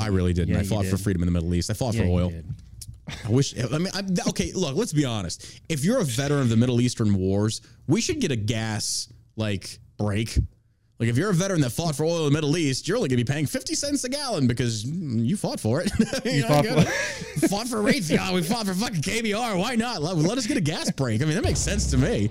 I really didn't. Yeah, I you fought for freedom in the Middle East. I fought Yeah, for oil. I wish. I mean, I, okay. Look, let's be honest. If you're a veteran of the Middle Eastern wars, we should get a gas like break. Like if you're a veteran that fought for oil in the Middle East, you're only gonna be paying fifty cents a gallon because you fought for it. you fought know, fought for Raytheon. We fought for fucking KBR. Why not? Let, let us get a gas break. I mean, that makes sense to me.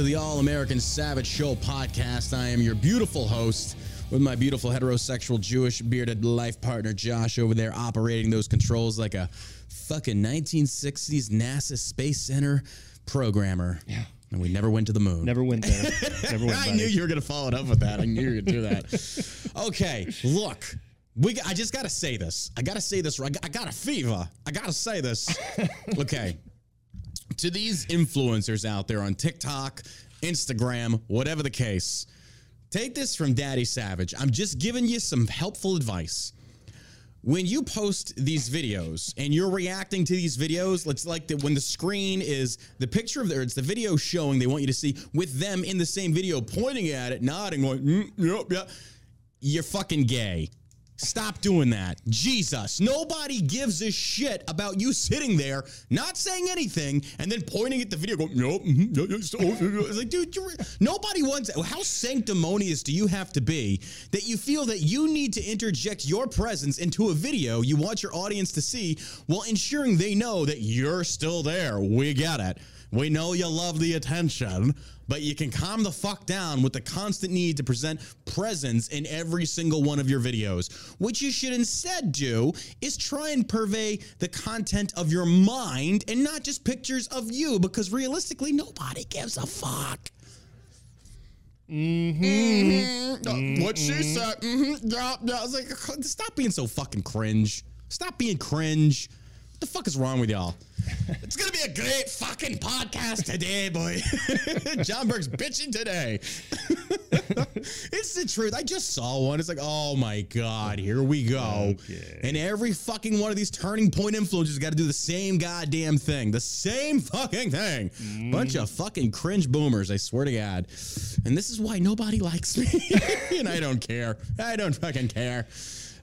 to the All American Savage Show podcast. I am your beautiful host with my beautiful heterosexual Jewish bearded life partner, Josh, over there operating those controls like a fucking 1960s NASA Space Center programmer. Yeah. And we never went to the moon. Never went there. Never went. I knew you were gonna follow it up with that. I knew you were gonna do that. okay, look, we. I just gotta say this. I gotta say this. I got, I got a fever. I gotta say this. Okay, to these influencers out there on TikTok, Instagram, whatever the case, take this from Daddy Savage. I'm just giving you some helpful advice when you post these videos and you're reacting to these videos, it's like the, when the screen is the picture of the, it's the video showing they want you to see with them in the same video pointing at it, nodding, going, mm, yep, yep. You're fucking gay. Stop doing that. Jesus. Nobody gives a shit about you sitting there, not saying anything, and then pointing at the video, going, nope. mhm, so- It's like, dude, nobody wants How sanctimonious do you have to be that you feel that you need to interject your presence into a video you want your audience to see while ensuring they know that you're still there? We get it. We know you love the attention, but you can calm the fuck down with the constant need to present presence in every single one of your videos. What you should instead do is try and purvey the content of your mind and not just pictures of you, because realistically, nobody gives a fuck. Mm-hmm. What she said. Mm-hmm. Yeah, yeah. I was like, stop being so fucking cringe. Stop being cringe. What the fuck is wrong with y'all? It's gonna be a great fucking podcast today, boy. John Burk's bitching today. it's the truth. I just saw one. It's like, oh my god, here we go. Okay. And every fucking one of these turning point influencers got to do the same goddamn thing, the same fucking thing. Mm. Bunch of fucking cringe boomers. I swear to God. And this is why nobody likes me, and I don't care. I don't fucking care.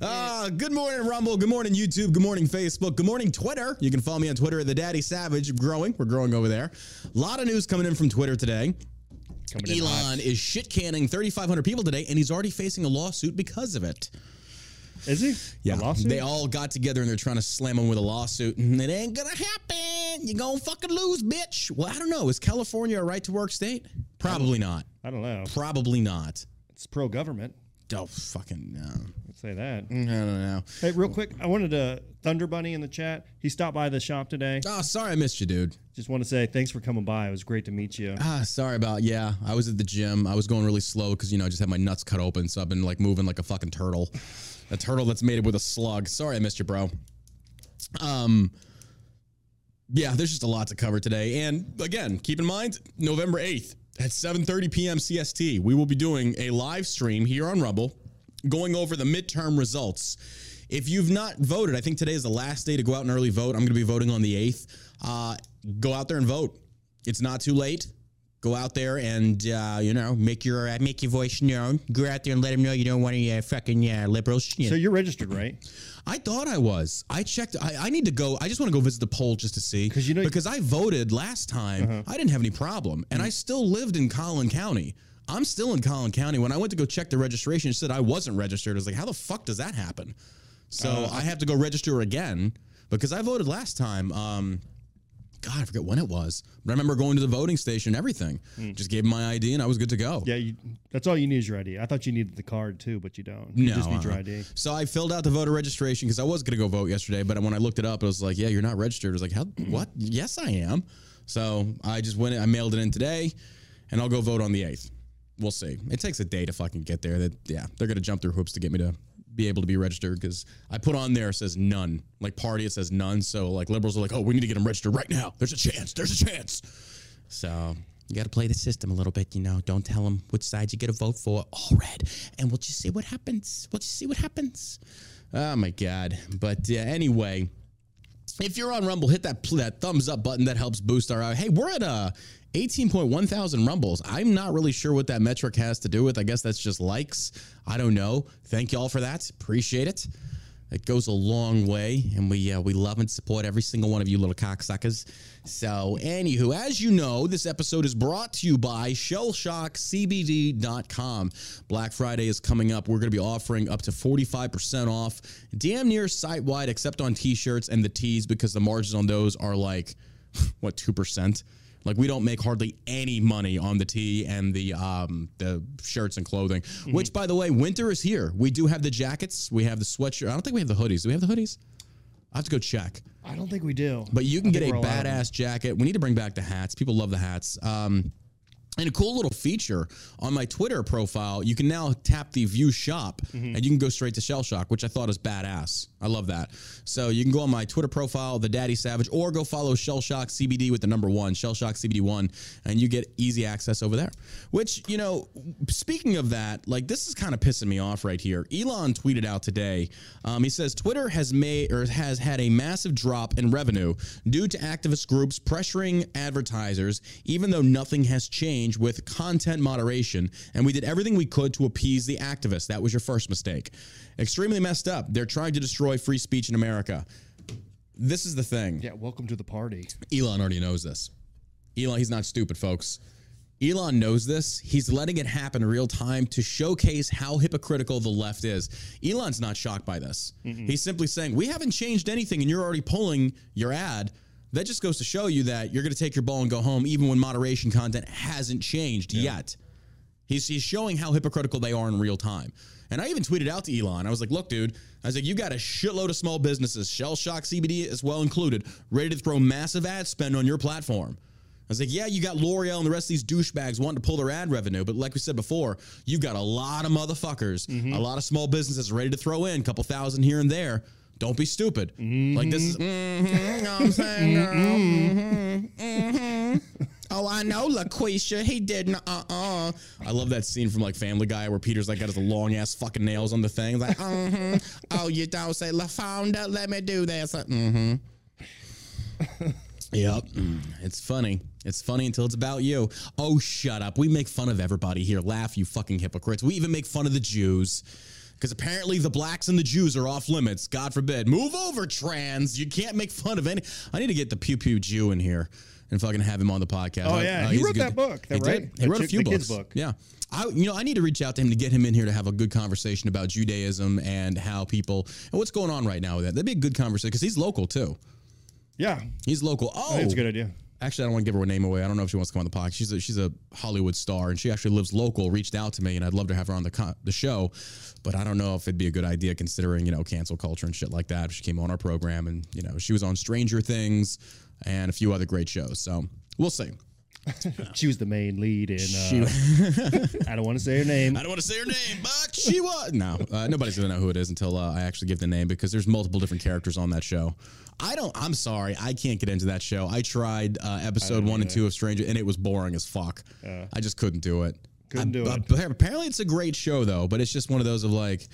Uh, good morning, Rumble. Good morning, YouTube. Good morning, Facebook. Good morning, Twitter. You can follow me on Twitter at the Daddy Savage. Growing. We're growing over there. A lot of news coming in from Twitter today. Elon is shit canning 3,500 people today, and he's already facing a lawsuit because of it. Is he? Yeah, A lawsuit? they all got together and they're trying to slam him with a lawsuit, and it ain't gonna happen. You gonna fucking lose, bitch. Well, I don't know. Is California a right to work state? Probably not. I don't know. Probably not. It's pro government. Oh, fucking no. Let's say that. I don't know. Hey, real quick, I wanted to Thunder Bunny in the chat. He stopped by the shop today. Oh, sorry I missed you, dude. Just want to say thanks for coming by. It was great to meet you. Ah, sorry about yeah. I was at the gym. I was going really slow because you know I just had my nuts cut open, so I've been like moving like a fucking turtle, a turtle that's mated with a slug. Sorry I missed you, bro. Um, yeah, there's just a lot to cover today, and again, keep in mind November eighth at 7:30 p.m. CST, we will be doing a live stream here on Rumble, going over the midterm results. If you've not voted, I think today is the last day to go out and early vote. I'm going to be voting on the 8th. Uh, go out there and vote. It's not too late. Go out there and uh, you know make your uh, make your voice known. Go out there and let them know you don't want any uh, fucking uh, liberals. You So know. you're registered, right? I thought I was. I checked. I, I need to go. I just want to go visit the poll just to see 'Cause you know- Uh-huh. because I voted last time. I didn't have any problem, and Mm. I still lived in Collin County. I'm still in Collin County. When I went to go check the registration, it said I wasn't registered. I was like, how the fuck does that happen? So Uh, I have to go register again because I voted last time. Um, God, I forget when it was, but I remember going to the voting station. and Everything, hmm. just gave 'em my ID, and I was good to go. Yeah, you, that's all you need is your ID. I thought you needed the card too, but you don't. You No, just need uh-uh. your uh-uh. ID. So I filled out the voter registration because I was going to go vote yesterday, but when I looked it up, it was like, yeah, you're not registered. I was like, how? What? Yes, I am. So I just went. I mailed it in today, and I'll go vote on the eighth. We'll see. It takes a day to fucking get there. That yeah, they're going to jump through hoops to get me to be able to be registered because I put on there says none. Like party, it says none. So like liberals are like, oh, we need to get them registered right now. There's a chance. There's a chance. So you got to play the system a little bit, you know. Don't tell them which side you get a vote for. All red, and we'll just see what happens. We'll just see what happens. Oh my god! But uh, anyway, if you're on Rumble, hit that that thumbs up button. That helps boost our. Hey, we're at uh 18.1 thousand rumbles. I'm not really sure what that metric has to do with. I guess that's just likes. I don't know. Thank y'all for that. Appreciate it. It goes a long way, and we uh, we love and support every single one of you little cocksuckers. So, anywho, as you know, this episode is brought to you by ShellshockCBD.com. Black Friday is coming up. We're going to be offering up to 45% off, damn near site wide, except on t-shirts and the tees, because the margins on those are like what two percent. Like we don't make hardly any money on the tee and the um, the shirts and clothing. Which, by the way, winter is here. We do have the jackets. We have the sweatshirt. I don't think we have the hoodies. Do we have the hoodies? I have to go check. I don't think we do. But you can get a think we're allowed them. badass jacket. We need to bring back the hats. People love the hats. Um, and a cool little feature on my Twitter profile, you can now tap the view shop Mm-hmm. and you can go straight to Shell Shock, which I thought is badass. I love that. So you can go on my Twitter profile, the Daddy Savage, or go follow Shell Shock CBD with the number one, Shell Shock CBD one, and you get easy access over there. Which, you know, speaking of that, like this is kind of pissing me off right here. Elon tweeted out today. Um, he says Twitter has made or has had a massive drop in revenue due to activist groups pressuring advertisers, even though nothing has changed with content moderation. And we did everything we could to appease the activists. That was your first mistake. Extremely messed up. They're trying to destroy free speech in America. This is the thing. Yeah, welcome to the party. Elon already knows this. Elon, he's not stupid, folks. Elon knows this. He's letting it happen real time to showcase how hypocritical the left is. Elon's not shocked by this. Mm-hmm. He's simply saying, We haven't changed anything and you're already pulling your ad. That just goes to show you that you're going to take your ball and go home, even when moderation content hasn't changed yet. He's, he's showing how hypocritical they are in real time. And I even tweeted out to Elon. I was like, look, dude, I was like, you got a shitload of small businesses, Shell Shock CBD as well included, ready to throw massive ad spend on your platform. I was like, yeah, you got L'Oreal and the rest of these douchebags wanting to pull their ad revenue. But like we said before, you've got a lot of motherfuckers, mm-hmm. a lot of small businesses ready to throw in a couple thousand here and there. Don't be stupid. Like this is, mm-hmm, mm-hmm. you know I'm saying, mm-hmm. girl? Oh, I know, LaQuisha. He didn't. Uh uh I love that scene from like Family Guy where Peter's like got his long ass fucking nails on the thing. Like, mm-hmm. oh, you don't say La Fonda. Let me do this. Like, mm-hmm. Yep. Mm, It's funny. It's funny until it's about you. Oh, shut up. We make fun of everybody here. Laugh, you fucking hypocrites. We even make fun of the Jews. Because apparently the blacks and the Jews are off limits. God forbid. Move over, trans. You can't make fun of any. I need to get the Pew Pew Jew in here and fucking have him on the podcast. Oh, yeah. uh, He wrote good- that book, He right? did. He wrote a few books. book. Yeah. I, you know, I need to reach out to him to get him in here to have a good conversation about Judaism and how people and what's going on right now with that. That'd be a good conversation because he's local too. Yeah, He's local. Oh, that's a good idea. Actually, I don't want to give her a name away. I don't know if she wants to come on the podcast. She's a, she's a Hollywood star, and she actually lives local. Reached out to me, and I'd love to have her on the the show, but I don't know if it'd be a good idea considering you know cancel culture and shit like that. If she came on our program, and you know she was on Stranger Things and a few other great shows. So we'll see. She was the main lead in. Uh, I don't want to say her name. I don't want to say her name, but she was. No, uh, nobody's gonna know who it is until uh, I actually give the name because there's multiple different characters on that show. I don't. I'm sorry, I can't get into that show. I tried uh, episode one and two of Stranger, and it was boring as fuck. I just couldn't do it. Couldn't do I- it. Apparently, it's a great show though, but it's just one of those of like.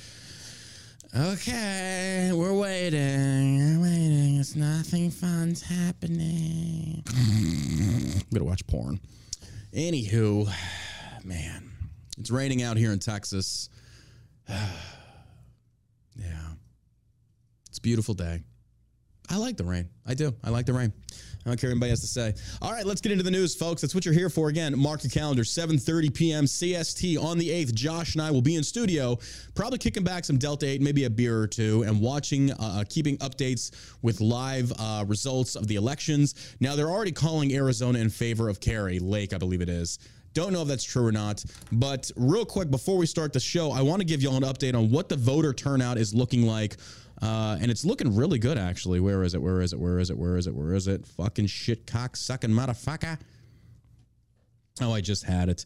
Okay, we're waiting. We're waiting. It's nothing fun's happening. I'm gonna watch porn. Anywho, man, it's raining out here in Texas. yeah. It's a beautiful day. I like the rain. I do. I like the rain. I don't care anybody has to say. All right, let's get into the news, folks. That's what you're here for. Again, mark your calendar, 7.30 p.m. CST on the 8th. Josh and I will be in studio, probably kicking back some Delta 8, maybe a beer or two, and watching, uh, keeping updates with live uh, results of the elections. Now, they're already calling Arizona in favor of Kari Lake, I believe it is. Don't know if that's true or not. But real quick, before we start the show, I want to give y'all an update on what the voter turnout is looking like uh, and it's looking really good, actually. Where is it? Where is it? Where is it? Where is it? Where is it? Fucking shit cock sucking motherfucker. Oh, I just had it.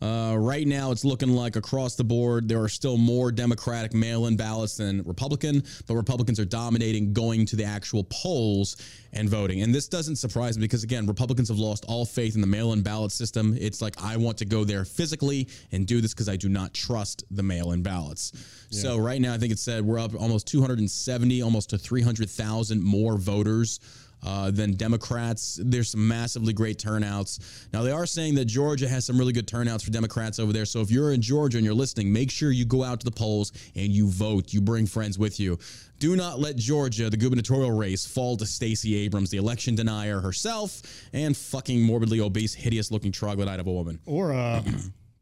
Uh, right now, it's looking like across the board, there are still more Democratic mail in ballots than Republican, but Republicans are dominating going to the actual polls and voting. And this doesn't surprise me because, again, Republicans have lost all faith in the mail in ballot system. It's like, I want to go there physically and do this because I do not trust the mail in ballots. Yeah. So, right now, I think it said we're up almost 270, almost to 300,000 more voters uh, than Democrats. There's some massively great turnouts. Now, they are saying that Georgia has some really good turnouts for Democrats over there. So if you're in Georgia and you're listening, make sure you go out to the polls and you vote. You bring friends with you. Do not let Georgia, the gubernatorial race, fall to Stacey Abrams, the election denier herself, and fucking morbidly obese, hideous looking troglodyte of a woman. Or, uh,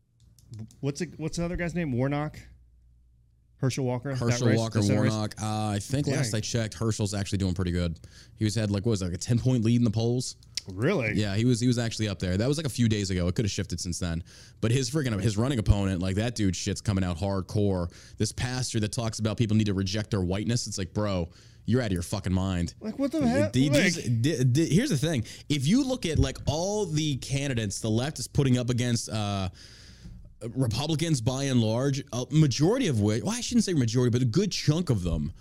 what's it, what's the other guy's name? Warnock? Herschel Walker. Herschel Walker Warnock. Uh, I think last I checked, Herschel's actually doing pretty good. He was had like what was it, like a ten point lead in the polls. Really? Yeah, he was he was actually up there. That was like a few days ago. It could have shifted since then. But his freaking his running opponent, like that dude, shit's coming out hardcore. This pastor that talks about people need to reject their whiteness. It's like, bro, you're out of your fucking mind. Like what the hell? here's the thing: if you look at like all the candidates the left is putting up against. uh Republicans, by and large, a majority of which, well, I shouldn't say majority, but a good chunk of them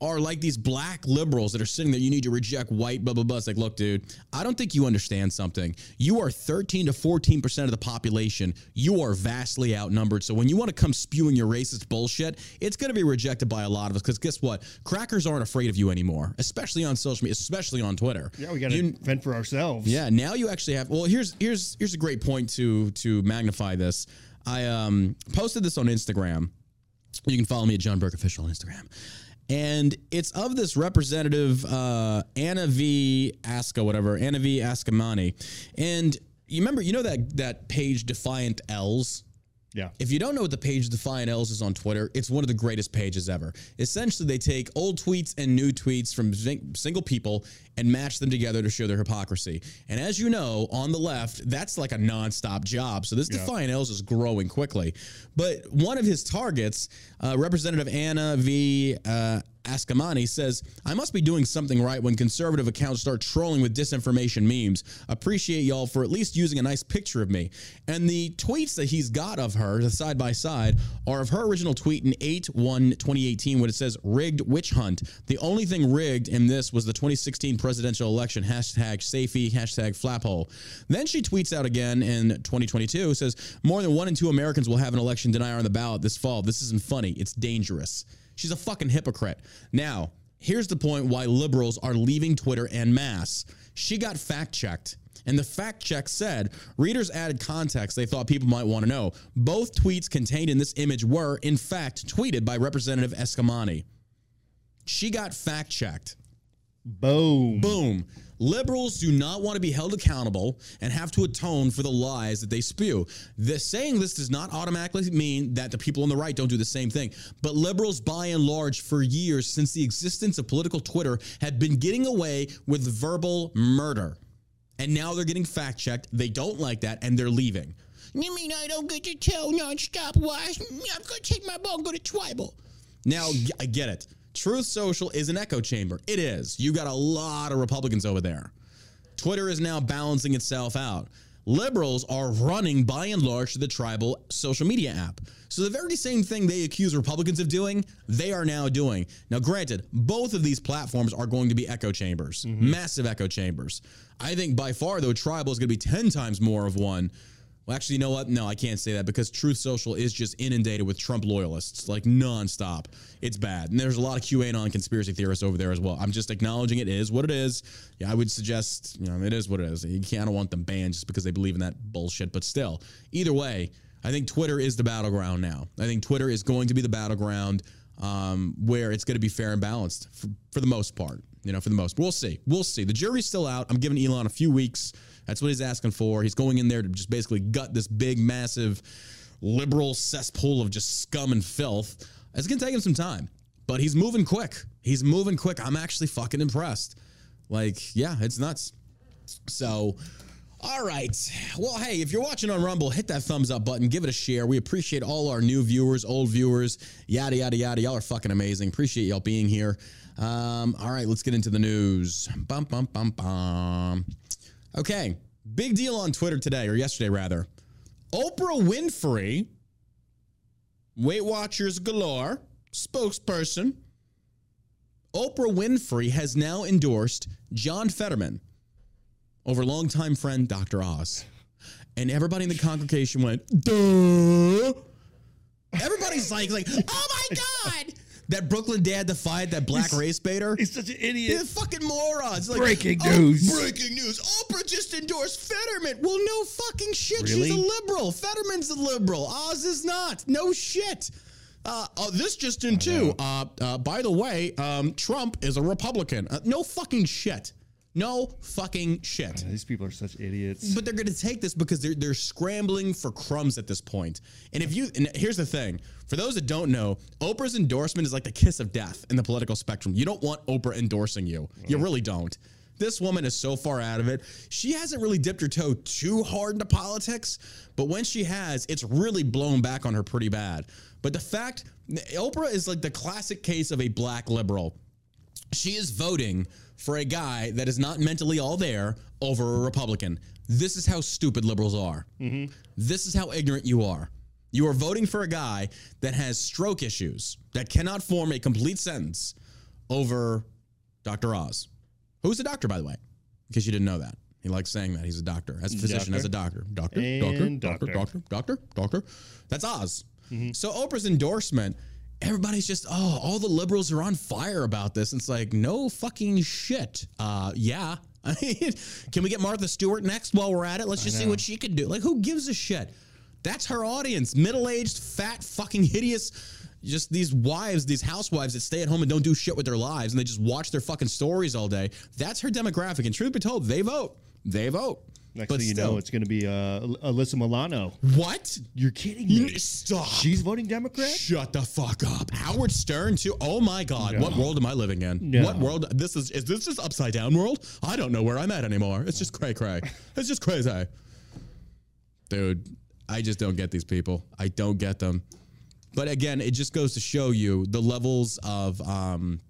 are like these black liberals that are sitting there. You need to reject white, blah, blah, blah. It's like, look, dude, I don't think you understand something. You are 13 to 14% of the population. You are vastly outnumbered. So when you want to come spewing your racist bullshit, it's going to be rejected by a lot of us. Because guess what? Crackers aren't afraid of you anymore, especially on social media, especially on Twitter. Yeah, we got to fend for ourselves. Yeah, now you actually have. Well, here's here's here's a great point to to magnify this. I um, posted this on Instagram. You can follow me at John Burk Official on Instagram. And it's of this representative, uh, Anna V. Aska, whatever, Anna V. Eskamani. And you remember, you know that that page Defiant L's? Yeah. If you don't know what the page Defiant L's is on Twitter, it's one of the greatest pages ever. Essentially, they take old tweets and new tweets from single people and match them together to show their hypocrisy. And as you know, on the left, that's like a nonstop job. So this yeah. Defiant L's is growing quickly. But one of his targets, uh, Representative Anna V. Uh, Eskamani says, I must be doing something right when conservative accounts start trolling with disinformation memes. Appreciate y'all for at least using a nice picture of me. And the tweets that he's got of her, the side by side, are of her original tweet in 8 1 2018 when it says rigged witch hunt. The only thing rigged in this was the 2016 presidential election, hashtag safety, hashtag flaphole. Then she tweets out again in 2022, says, More than one in two Americans will have an election denier on the ballot this fall. This isn't funny. It's dangerous. She's a fucking hypocrite. Now, here's the point why liberals are leaving Twitter en masse. She got fact checked. And the fact check said readers added context they thought people might want to know. Both tweets contained in this image were, in fact, tweeted by Representative Eskamani. She got fact checked. Boom. Boom. Liberals do not want to be held accountable and have to atone for the lies that they spew. The saying this does not automatically mean that the people on the right don't do the same thing. But liberals, by and large, for years since the existence of political Twitter, had been getting away with verbal murder. And now they're getting fact checked. They don't like that and they're leaving. You mean I don't get to tell nonstop why? I'm going to take my ball and go to Tribel. Now, I get it. Truth Social is an echo chamber. It is. You got a lot of Republicans over there. Twitter is now balancing itself out. Liberals are running by and large to the Tribel social media app. So the very same thing they accuse Republicans of doing, they are now doing. Now, granted, both of these platforms are going to be echo chambers, mm-hmm. massive echo chambers. I think by far, though, Tribel is going to be 10 times more of one Well, actually, you know what? No, I can't say that because Truth Social is just inundated with Trump loyalists, like nonstop. It's bad. And there's a lot of QAnon conspiracy theorists over there as well. I'm just acknowledging it is what it is. Yeah, I would suggest, you know, it is what it is. You can't want them banned just because they believe in that bullshit. But still, either way, I think Twitter is the battleground now. I think Twitter is going to be the battleground um, where it's going to be fair and balanced for, for the most part. You know, for the most. We'll see. We'll see. The jury's still out. I'm giving Elon a few weeks. That's what he's asking for. He's going in there to just basically gut this big, massive liberal cesspool of just scum and filth. It's going to take him some time, but he's moving quick. He's moving quick. I'm actually fucking impressed. Like, yeah, it's nuts. So, all right. Well, hey, if you're watching on Rumble, hit that thumbs up button, give it a share. We appreciate all our new viewers, old viewers, yada, yada, yada. Y'all are fucking amazing. Appreciate y'all being here. Um, all right, let's get into the news. Bum, bum, bum, bum. Okay, big deal on Twitter today, or yesterday rather. Oprah Winfrey, Weight Watchers galore, spokesperson. Oprah Winfrey has now endorsed John Fetterman over longtime friend Dr. Oz. And everybody in the congregation went, duh. Everybody's like, like, oh my God. That Brooklyn Dad Defiant that black race baiter. He's such an They're idiot. fucking morons. Like, Breaking "Oh, news." breaking news. Oprah just endorsed Fetterman. Well, no fucking shit. Really? She's a liberal. Fetterman's a liberal. Oz is not. No shit. Uh, uh, this just in too. Uh, uh, by the way, um, Trump is a Republican. Uh, no fucking shit. No fucking shit. These people are such idiots. But they're going to take this because they're they're scrambling for crumbs at this point. And if you and here's the thing, for those that don't know, Oprah's endorsement is like the kiss of death in the political spectrum. You don't want Oprah endorsing you. You really don't. This woman is so far out of it. She hasn't really dipped her toe too hard into politics, but when she has, it's really blown back on her pretty bad. But the fact Oprah is like the classic case of a black liberal she is voting for a guy that is not mentally all there over a Republican. This is how stupid liberals are. Mm-hmm. This is how ignorant you are. You are voting for a guy that has stroke issues, that cannot form a complete sentence over Dr. Oz, who's a doctor, by the way, in case you didn't know that. He likes saying that. He's a doctor, as a physician, Doctor. as a doctor. Doctor, doctor, doctor, doctor. doctor, doctor, doctor. That's Oz. Mm-hmm. So Oprah's endorsement, everybody's just, oh, all the liberals are on fire about this. And it's like, no fucking shit. Uh, yeah. Can we get Martha Stewart next while we're at it? Let's just see what she can do. Like, who gives a shit? That's her audience. Middle-aged, fat, fucking hideous. Just these wives, these housewives that stay at home and don't do shit with their lives and they just watch their fucking stories all day. That's her demographic. And truth be told, they vote. They vote. Next but thing you know, it's going to be uh, Alyssa Milano. what? You're kidding You- me. Stop. She's voting Democrat? Shut the fuck up. Howard Stern too. Oh my god. What world am I living in? No. What world this is is this just upside down world? I don't know where I'm at anymore. It's just cray cray. It's just crazy. Dude, I just don't get these people. I don't get them. But again, it just goes to show you the levels of um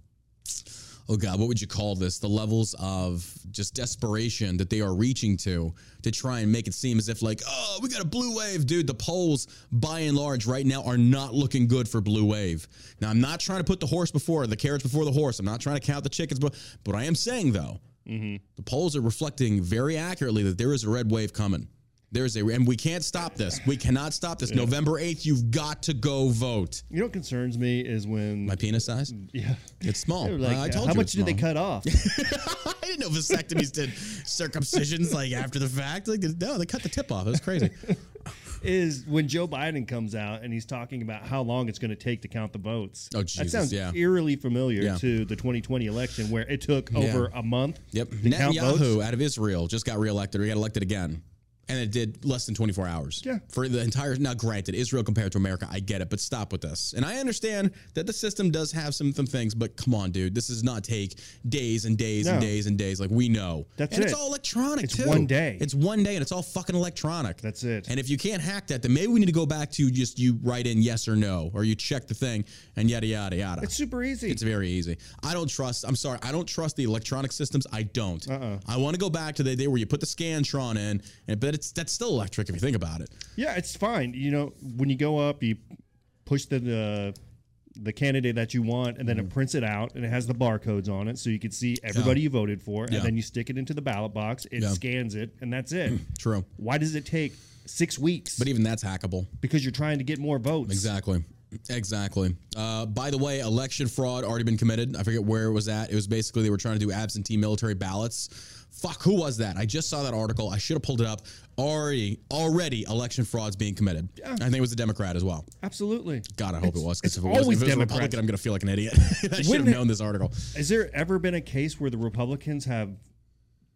oh god, what would you call this? The levels of just desperation that they are reaching to to try and make it seem as if like, oh, we got a blue wave, dude. The polls, by and large, right now are not looking good for blue wave. Now, I'm not trying to put the horse before the carriage before the horse. I'm not trying to count the chickens, but but I am saying though, mm-hmm. the polls are reflecting very accurately that there is a red wave coming. There's a, and we can't stop this. We cannot stop this. November 8th, you've got to go vote. You know what concerns me is when. My penis size? yeah. It's small. Like, I uh, told how you much it's did they cut off? I didn't know vasectomies did circumcisions like after the fact. Like, no, they cut the tip off. It was crazy. is when Joe Biden comes out and he's talking about how long it's going to take to count the votes. Oh, That sounds yeah. eerily familiar Yeah. to the 2020 election where it took over a month Yep. Netanyahu votes. out of Israel just got reelected or he got elected again. And it did less than 24 hours. Yeah. For the entire, now granted, Israel compared to America, I get it, but stop with this. And I understand that the system does have some, some things, but come on, dude. This does not take days and days and days and days like we know. That's and it's all electronic, It's too. one day. It's one day and it's all fucking electronic. That's it. And if you can't hack that, then maybe we need to go back to just you write in yes or no, or you check the thing and yada, yada, yada. It's super easy. It's very easy. I don't trust. I'm sorry. I don't trust the electronic systems. I don't. Uh-uh. I want to go back to the day where you put the Scantron in, and, but it's that's still electric if you think about it. yeah, it's fine. You know, when you go up, you push the uh, the candidate that you want, and then Mm-hmm. it prints it out and it has the barcodes on it, so you can see everybody you voted for, Yeah. and then you stick it into the ballot box. It Yeah. scans it, and that's it. True. Why does it take six weeks? But even that's hackable. because you're trying to get more votes. Exactly. Exactly. Uh, by the way, election fraud already been committed. I forget where it was at. It was basically they were trying to do absentee military ballots. Fuck, who was that? I just saw that article. I should have pulled it up. Already, already, election fraud's being committed. Yeah. I think it was a Democrat as well. Absolutely. God, I hope it was. Because it's if it was, always if it was a Democrats. Republican, I'm going to feel like an idiot. I should have known this article. Has there ever been a case where the Republicans have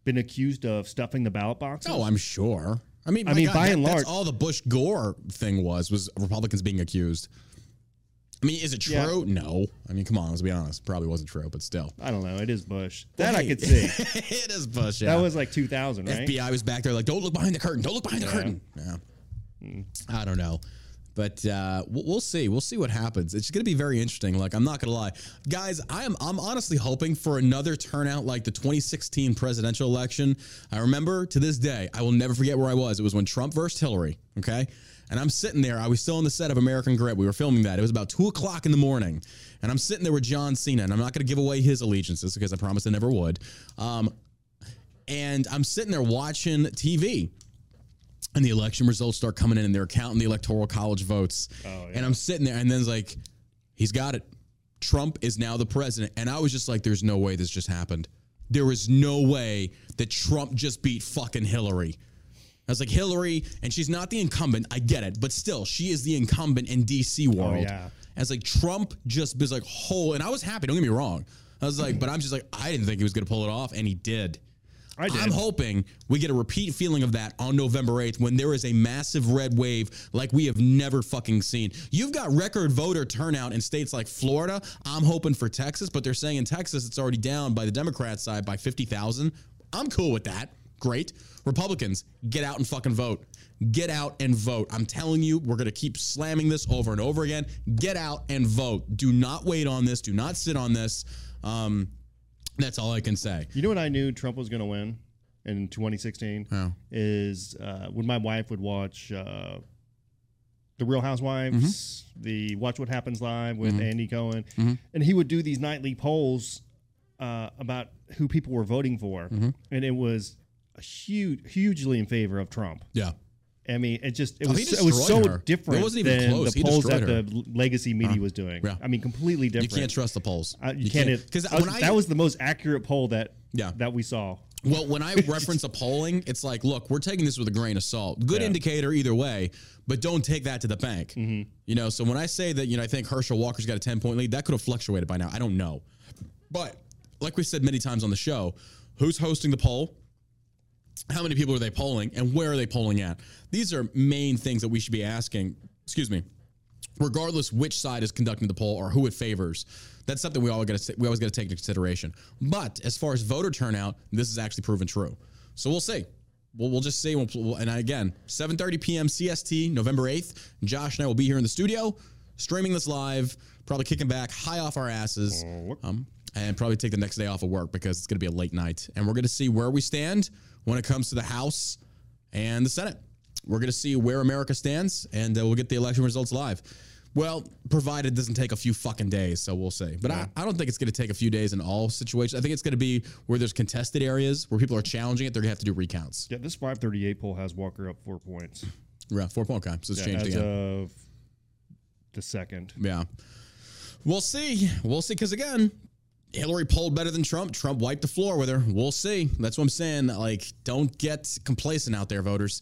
been accused of stuffing the ballot box? Oh, I'm sure. I mean, I mean, God, by that- and that's large- all the Bush Gore thing was was Republicans being accused. I mean, is it Yeah. true? No. I mean, come on, let's be honest. Probably wasn't true, but still. I don't know. It is Bush. That I could see. it is Bush. Yeah. That was like 2000, right? FBI was back there like, don't look behind the curtain. Don't look behind the curtain. Yeah. I don't know. But uh, we'll, we'll see. We'll see what happens. It's going to be very interesting. Like I'm not going to lie, guys. I am. I'm honestly hoping for another turnout like the 2016 presidential election. I remember to this day. I will never forget where I was. It was when Trump versus Hillary. Okay, and I'm sitting there. I was still on the set of American Grip. We were filming that. It was about two o'clock in the morning, and I'm sitting there with John Cena. And I'm not going to give away his allegiances because I promised I never would. Um, and I'm sitting there watching TV and the election results start coming in and they're counting the electoral college votes. And I'm sitting there and then it's like, he's got it. Trump is now the president. And I was just like, there's no way this just happened. There is no way that Trump just beat fucking Hillary. I was like, Hillary, and she's not the incumbent. I get it. But still, she is the incumbent in DC oh, world. yeah. And it's like Trump just was like, whole, and I was happy. Don't get me wrong. I was like, but I'm just like, I didn't think he was going to pull it off. And he did. I did. I'm hoping we get a repeat feeling of that on November 8th when there is a massive red wave like we have never fucking seen. You've got record voter turnout in states like Florida. I'm hoping for Texas, but they're saying in Texas it's already down by the Democrat side by 50,000. I'm cool with that. Great. Republicans, get out and fucking vote. Get out and vote. I'm telling you, we're going to keep slamming this over and over again. Get out and vote. Do not wait on this. Do not sit on this. Um, that's all I can say. You know what I knew Trump was going to win in 2016 How? is uh, when my wife would watch uh, the Real Housewives, Mm-hmm. the Watch What Happens Live with Andy Cohen, and he would do these nightly polls uh, about who people were voting for, Mm-hmm. and it was huge, hugely in favor of Trump. Yeah. I mean, it just it Oh, was so, it was so her. different It wasn't even than close. the He polls that destroyed the legacy media was doing. Yeah. I mean, completely different. You can't trust the polls. Uh, you, can't because was- that was the most accurate poll that Yeah. that we saw. well when I reference a polling, it's like, look, we're taking this with a grain of salt. Good Yeah. indicator either way, but don't take that to the bank. Mm-hmm. You know, so when I say that, you know, I think Herschel Walker's got a ten point lead, that could have fluctuated by now. I don't know, but like we said many times on the show, who's hosting the poll? How many people are they polling, and where are they polling at? These are main things that we should be asking. Excuse me regardless which side is conducting the poll or who it favors. That's something we always got to we always got to take into consideration. But as far as voter turnout, this is actually proven true. So we'll see. We'll, we'll just see. We'll, we'll- and again, 7:30 p.m. CST, November 8th. Josh and I will be here in the studio, streaming this live. Probably kicking back, high off our asses, um, and probably take the next day off of work because it's going to be a late night. And we're going to see where we stand when it comes to the House and the Senate. We're going to see where America stands, and uh, we'll get the election results live. Well, provided it doesn't take a few fucking days, so we'll see. But I, I don't think it's going to take a few days in all situations. I think it's going to be where there's contested areas where people are challenging it. They're going to have to do recounts. Yeah, this 538 poll has Walker up four points Yeah, four point. Okay, so it's yeah, changed as again. of the second. Yeah. We'll see. We'll see. Because again, Hillary polled better than Trump. Trump wiped the floor with her. We'll see. That's what I'm saying. Like, don't get complacent out there, voters.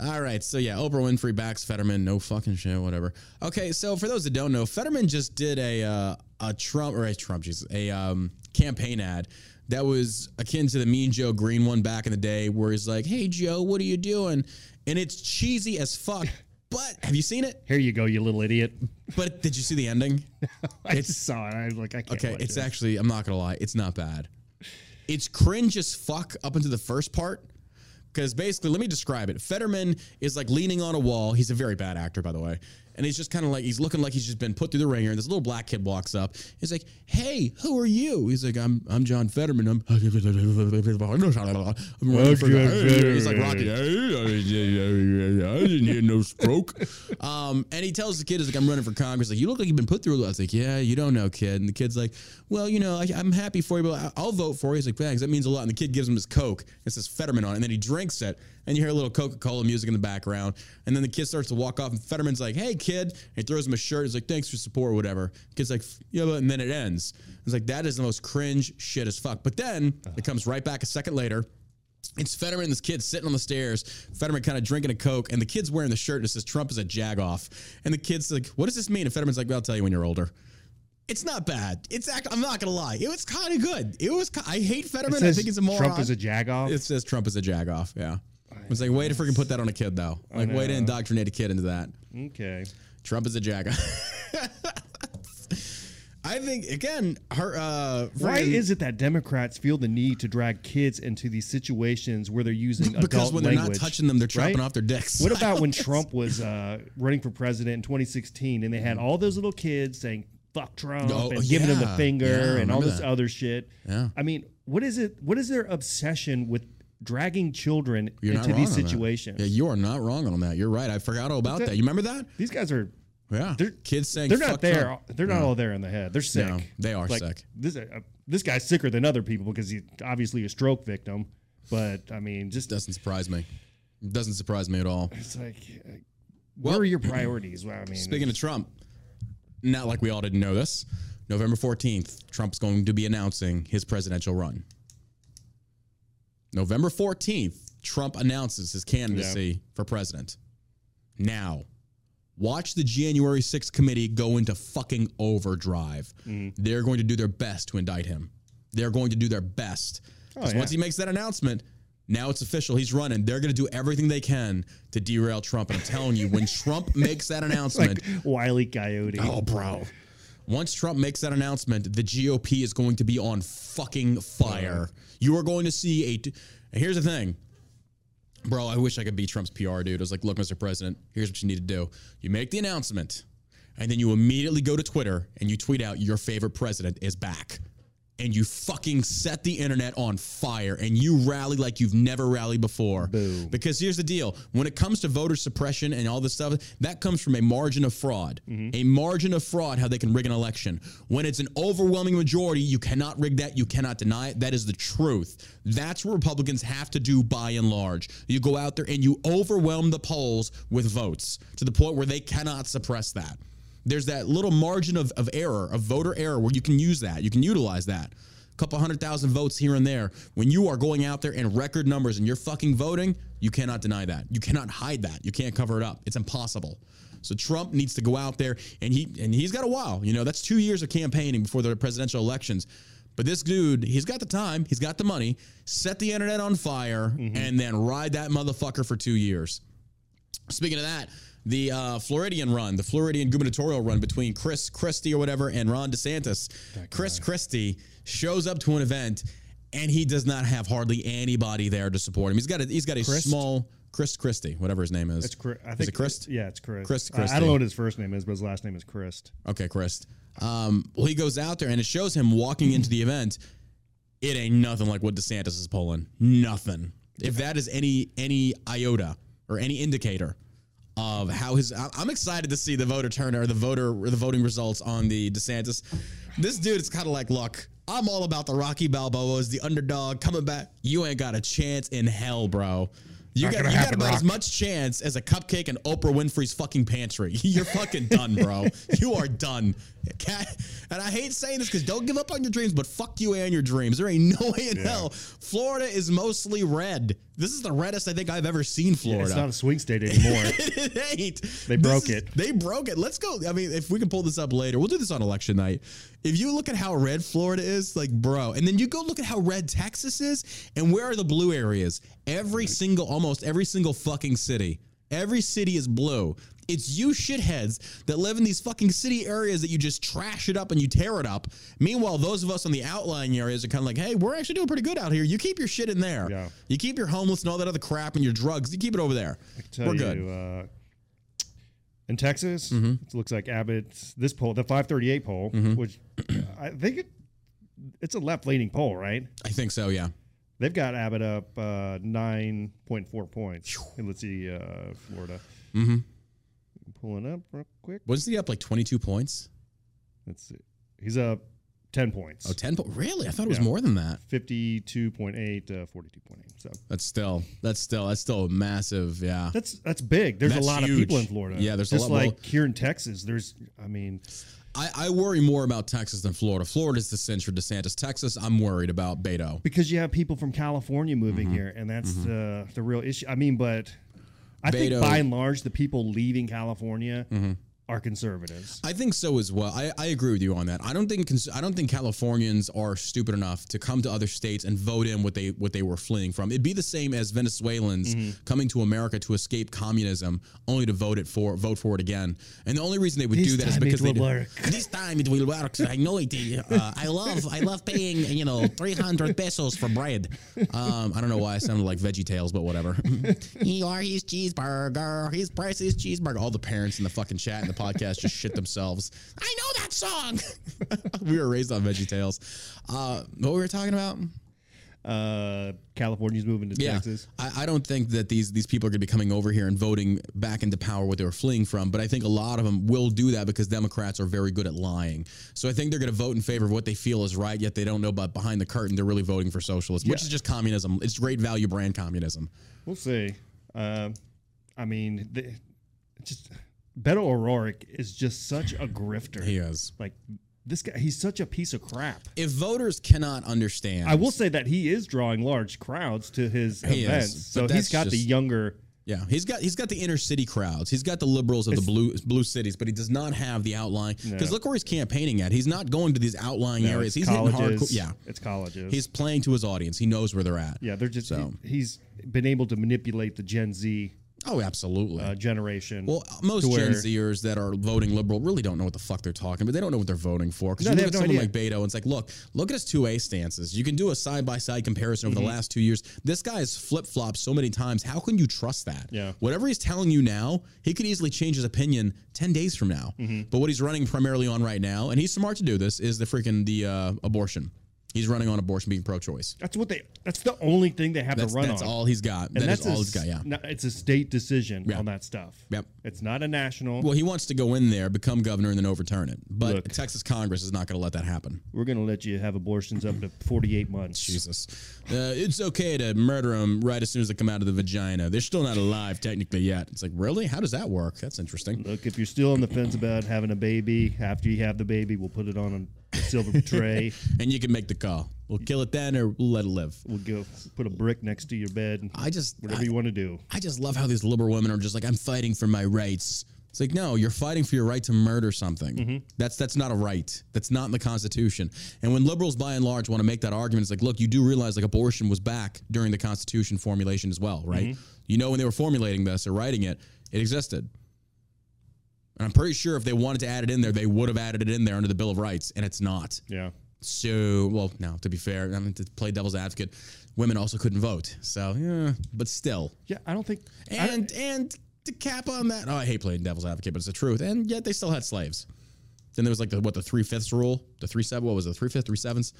All right. So, yeah, Oprah Winfrey backs Fetterman. No fucking shit, whatever. Okay. So, for those that don't know, Fetterman just did a, uh, a Trump, or a Trump, Jesus, a um, campaign ad that was akin to the Mean Joe Greene one back in the day where he's like, hey, Joe, what are you doing? And it's cheesy as fuck. But have you seen it? Here you go, you little idiot. But did you see the ending? I just saw it. I was like, I can't. Okay, watch it's this. actually I'm not gonna lie, it's not bad. It's cringe as fuck up into the first part. Because basically, let me describe it. Fetterman is like leaning on a wall. He's a very bad actor, by the way. And he's just kind of like he's looking like he's just been put through the ringer. And this little black kid walks up. He's like, "Hey, who are you?" He's like, "I'm I'm John Fetterman. I'm." I'm running for the- He's like Rocky. I didn't hear no stroke. Um, and he tells the kid, "He's like, I'm running for Congress. Like, you look like you've been put through." a lot." I was like, "Yeah, you don't know, kid." And the kid's like, "Well, you know, I, I'm happy for you, but I- I'll vote for you." He's like, "Thanks, that means a lot." And the kid gives him his Coke. It says Fetterman on it, and then he drinks it, and you hear a little Coca Cola music in the background. And then the kid starts to walk off, and Fetterman's like, "Hey, kid!" And he throws him a shirt. He's like, "Thanks for support, or whatever." Kid's like, "Yeah," but and then it ends. It's like that is the most cringe shit as fuck. But then it comes right back a second later. It's Fetterman and this kid sitting on the stairs. Fetterman kind of drinking a Coke, and the kid's wearing the shirt that says Trump is a jagoff. And the kid's like, What does this mean? And Fetterman's like, Well, I'll tell you when you're older. It's not bad. It's act- I'm not gonna lie. It was kind of good. It was. I hate Fetterman. I think he's a moron. Trump is a jagoff. It says Trump is a jagoff. Yeah. It's like way to freaking put that on a kid though. Like way to know. indoctrinate a kid into that. okay. Trump is a jagoff. I think again, her. Uh, Why is it that Democrats feel the need to drag kids into these situations where they're using because adult when they're language? not touching them, they're chopping right? off their dicks. What about when Trump was uh, running for president in 2016 and they had all those little kids saying "fuck Trump" Oh, and giving him the yeah. finger Yeah, I and all remember this that. other shit? Yeah. I mean, what is it? What is their obsession with dragging children You're into these situations? Yeah, you are not wrong on that. You're right. I forgot all about that- that. You remember that? These guys are. Yeah. They're- Kids saying They're not there. Trump. They're not all there in the head. They're sick. No, they are Like, sick. This uh, this guy's sicker than other people because he's obviously a stroke victim. But I mean, just Doesn't surprise me. Doesn't surprise me at all. it's like, uh, Well- where are your priorities? Well, I mean, Speaking of Trump, not like we all didn't know this. November 14th, Trump's going to be announcing his presidential run. November 14th, Trump announces his candidacy for president. Now, watch the January 6th committee go into fucking overdrive. Mm-hmm. They're going to do their best to indict him. They're going to do their best. Oh, because yeah. once he makes that announcement, now it's official. He's running. They're going to do everything they can to derail Trump. And I'm telling you, when Trump makes that announcement, like Wiley Coyote. Oh, bro. Once Trump makes that announcement, the GOP is going to be on fucking fire. You are going to see a. and here's the thing, bro. I wish I could be Trump's PR dude. I was like, look, Mr. President, here's what you need to do. You make the announcement, and then you immediately go to Twitter and you tweet out your favorite president is back. And you fucking set the internet on fire and you rally like you've never rallied before. Boom. Because here's the deal when it comes to voter suppression and all this stuff, that comes from a margin of fraud. Mm-hmm. A margin of fraud, how they can rig an election. When it's an overwhelming majority, you cannot rig that. You cannot deny it. That is the truth. That's what Republicans have to do by and large. You go out there and you overwhelm the polls with votes to the point where they cannot suppress that. There's that little margin of, of error, of voter error, where you can use that. You can utilize that. A couple hundred thousand votes here and there. When you are going out there in record numbers and you're fucking voting, you cannot deny that. You cannot hide that. You can't cover it up. It's impossible. So Trump needs to go out there and he and he's got a while. You know, that's two years of campaigning before the presidential elections. But this dude, he's got the time, he's got the money, set the internet on fire, mm-hmm. and then ride that motherfucker for two years. Speaking of that, the uh, Floridian run, the Floridian gubernatorial run between Chris Christie or whatever and Ron DeSantis. Chris Christie shows up to an event and he does not have hardly anybody there to support him. He's got a he's got a Christ? small Chris Christie, whatever his name is. It's Chris. I think is it Chris? Yeah, it's Chris. Chris I- I, don't know what his first name is, but his last name is Chris. Okay, Chris. Um, well, he goes out there and it shows him walking into the event. It ain't nothing like what DeSantis is pulling. Nothing. If that is any any iota or any indicator of how his, I'm excited to see the voter turnout or the voter the voting results on the DeSantis. This dude is kind of like, look, I'm all about the Rocky Balboas, the underdog coming back. You ain't got a chance in hell, bro. You got, you got about as much chance as a cupcake in Oprah Winfrey's fucking pantry. You're fucking done, bro. you are done. And I hate saying this because don't give up on your dreams, but fuck you and your dreams. There ain't no way in hell. Florida is mostly red. This is the reddest I think I've ever seen Florida. It's not a swing state anymore. it ain't. They broke is- it. They broke it. Let's go. I mean, if we can pull this up later, we'll do this on election night. If you look at how red Florida is, like, bro, and then you go look at how red Texas is, and where are the blue areas? Every single, almost every single fucking city. Every city is blue. It's you shitheads that live in these fucking city areas that you just trash it up and you tear it up. Meanwhile, those of us on the outlying areas are kind of like, hey, we're actually doing pretty good out here. You keep your shit in there. Yeah. You keep your homeless and all that other crap and your drugs. You keep it over there. We're you, good. Uh, In Texas, Mm-hmm. it looks like Abbott's this poll, the 538 poll, Mm-hmm. which I think it, it's a left leaning poll, right? I think so. Yeah. They've got Abbott up uh, 9.4 points. And let's see, uh, Florida. Mm-hmm. Pulling up real quick. Wasn't he up like 22 points? Let's see. He's up 10 points. Oh, 10 po- Really? I thought it was Yeah. more than that. 52.8, uh, 42.8. So That's still that's still that's still a massive. Yeah. that's that's big. There's That's a lot huge. of people in Florida. Yeah, there's a just lot- like well- here in Texas. There's, I mean, I, I worry more about Texas than Florida. Florida's the cinch for DeSantis. Texas, I'm worried about Beto. because you have people from California moving Mm-hmm. here, and that's uh, the real issue. I mean, but I think by and large, the people leaving California Mm-hmm. Are conservatives. I think so as well. I, I agree with you on that. I don't think cons- I don't think Californians are stupid enough to come to other states and vote in what they what they were fleeing from. It'd be the same as Venezuelans Mm-hmm. coming to America to escape communism, only to vote it for vote for it again. And the only reason they would This do that is because they work. this time it will work. I know it. Uh, I love I love paying you know three hundred pesos for bread. Um, I don't know why I sounded like Veggie Tales, but whatever. you are his cheeseburger. His price is cheeseburger. All the parents in the fucking chat and the podcast just shit themselves. I know that song. we were raised on Veggie Tales. Uh, what we were talking about? Uh, California's moving to Texas. I, I don't think that these these people are going to be coming over here and voting back into power what they were fleeing from. But I think a lot of them will do that because Democrats are very good at lying. So I think they're going to vote in favor of what they feel is right, yet they don't know. But behind the curtain, they're really voting for socialism, which is just communism. It's great value brand communism. We'll see. Uh, I mean, the, just Beto O'Rourke is just such a grifter. He is. Like this guy, he's such a piece of crap. If voters cannot understand, I will say that he is drawing large crowds to his He is, events. so but he's that's got the just- younger. Yeah, he's got he's got the inner city crowds. He's got the liberals of the blue blue cities, but he does not have the outlying. Because No. look where he's campaigning at. He's not going to these outlying areas. He's hitting colleges. hardcore. Yeah, it's colleges. he's playing to his audience. He knows where they're at. yeah, they're just. So- he- he's been able to manipulate the Gen Z Oh, absolutely. uh, generation. well, most Gen Zers that are voting liberal really don't know what the fuck they're talking, but they don't know what they're voting for. Because No, you look at have no someone idea. like Beto, and it's like, look, look at his two A stances. You can do a side by side comparison over Mm-hmm. the last two years. This guy has flip flopped so many times. How can you trust that? Yeah. Whatever he's telling you now, he could easily change his opinion ten days from now. Mm-hmm. But what he's running primarily on right now, and he's smart to do this, is the freaking the uh, abortion. He's running on abortion being pro-choice. That's what they. That's the only thing they have That's, to run that's on. That's all he's got. and That that's is all a, he's got. Yeah. no, it's a state decision Yeah. on that stuff. Yep. It's not a national. Well, he wants to go in there, become governor, and then overturn it. But Look. Texas Congress is not going to let that happen. We're going to let you have abortions up to 48 months. Jesus. Uh, it's okay to murder them right as soon as they come out of the vagina. They're still not alive technically yet. It's like, really? How does that work? That's interesting. Look, if you're still on the fence about having a baby, after you have the baby, we'll put it on a silver tray. And you can make the call. We'll kill it then or we'll let it live. We'll go put a brick next to your bed. I just whatever I, you want to do. I just love how these liberal women are just like, I'm fighting for my rights. It's like, no, you're fighting for your right to murder something. Mm-hmm. That's that's not a right. That's not in the Constitution. And when liberals, by and large, want to make that argument, it's like, look, you do realize like abortion was back during the Constitution formulation as well, right? Mm-hmm. You know, when they were formulating this or writing it, it existed. And I'm pretty sure if they wanted to add it in there, they would have added it in there under the Bill of Rights, and it's not. Yeah. So, well, now to be fair, I mean to play devil's advocate, women also couldn't vote. So, yeah, but still, Yeah, I don't think. I don't- and and to cap on that, oh, I hate playing devil's advocate, but it's the truth. And yet they still had slaves. Then there was like the what the three fifths rule, the three seven. What was it? Three fifths, three sevenths.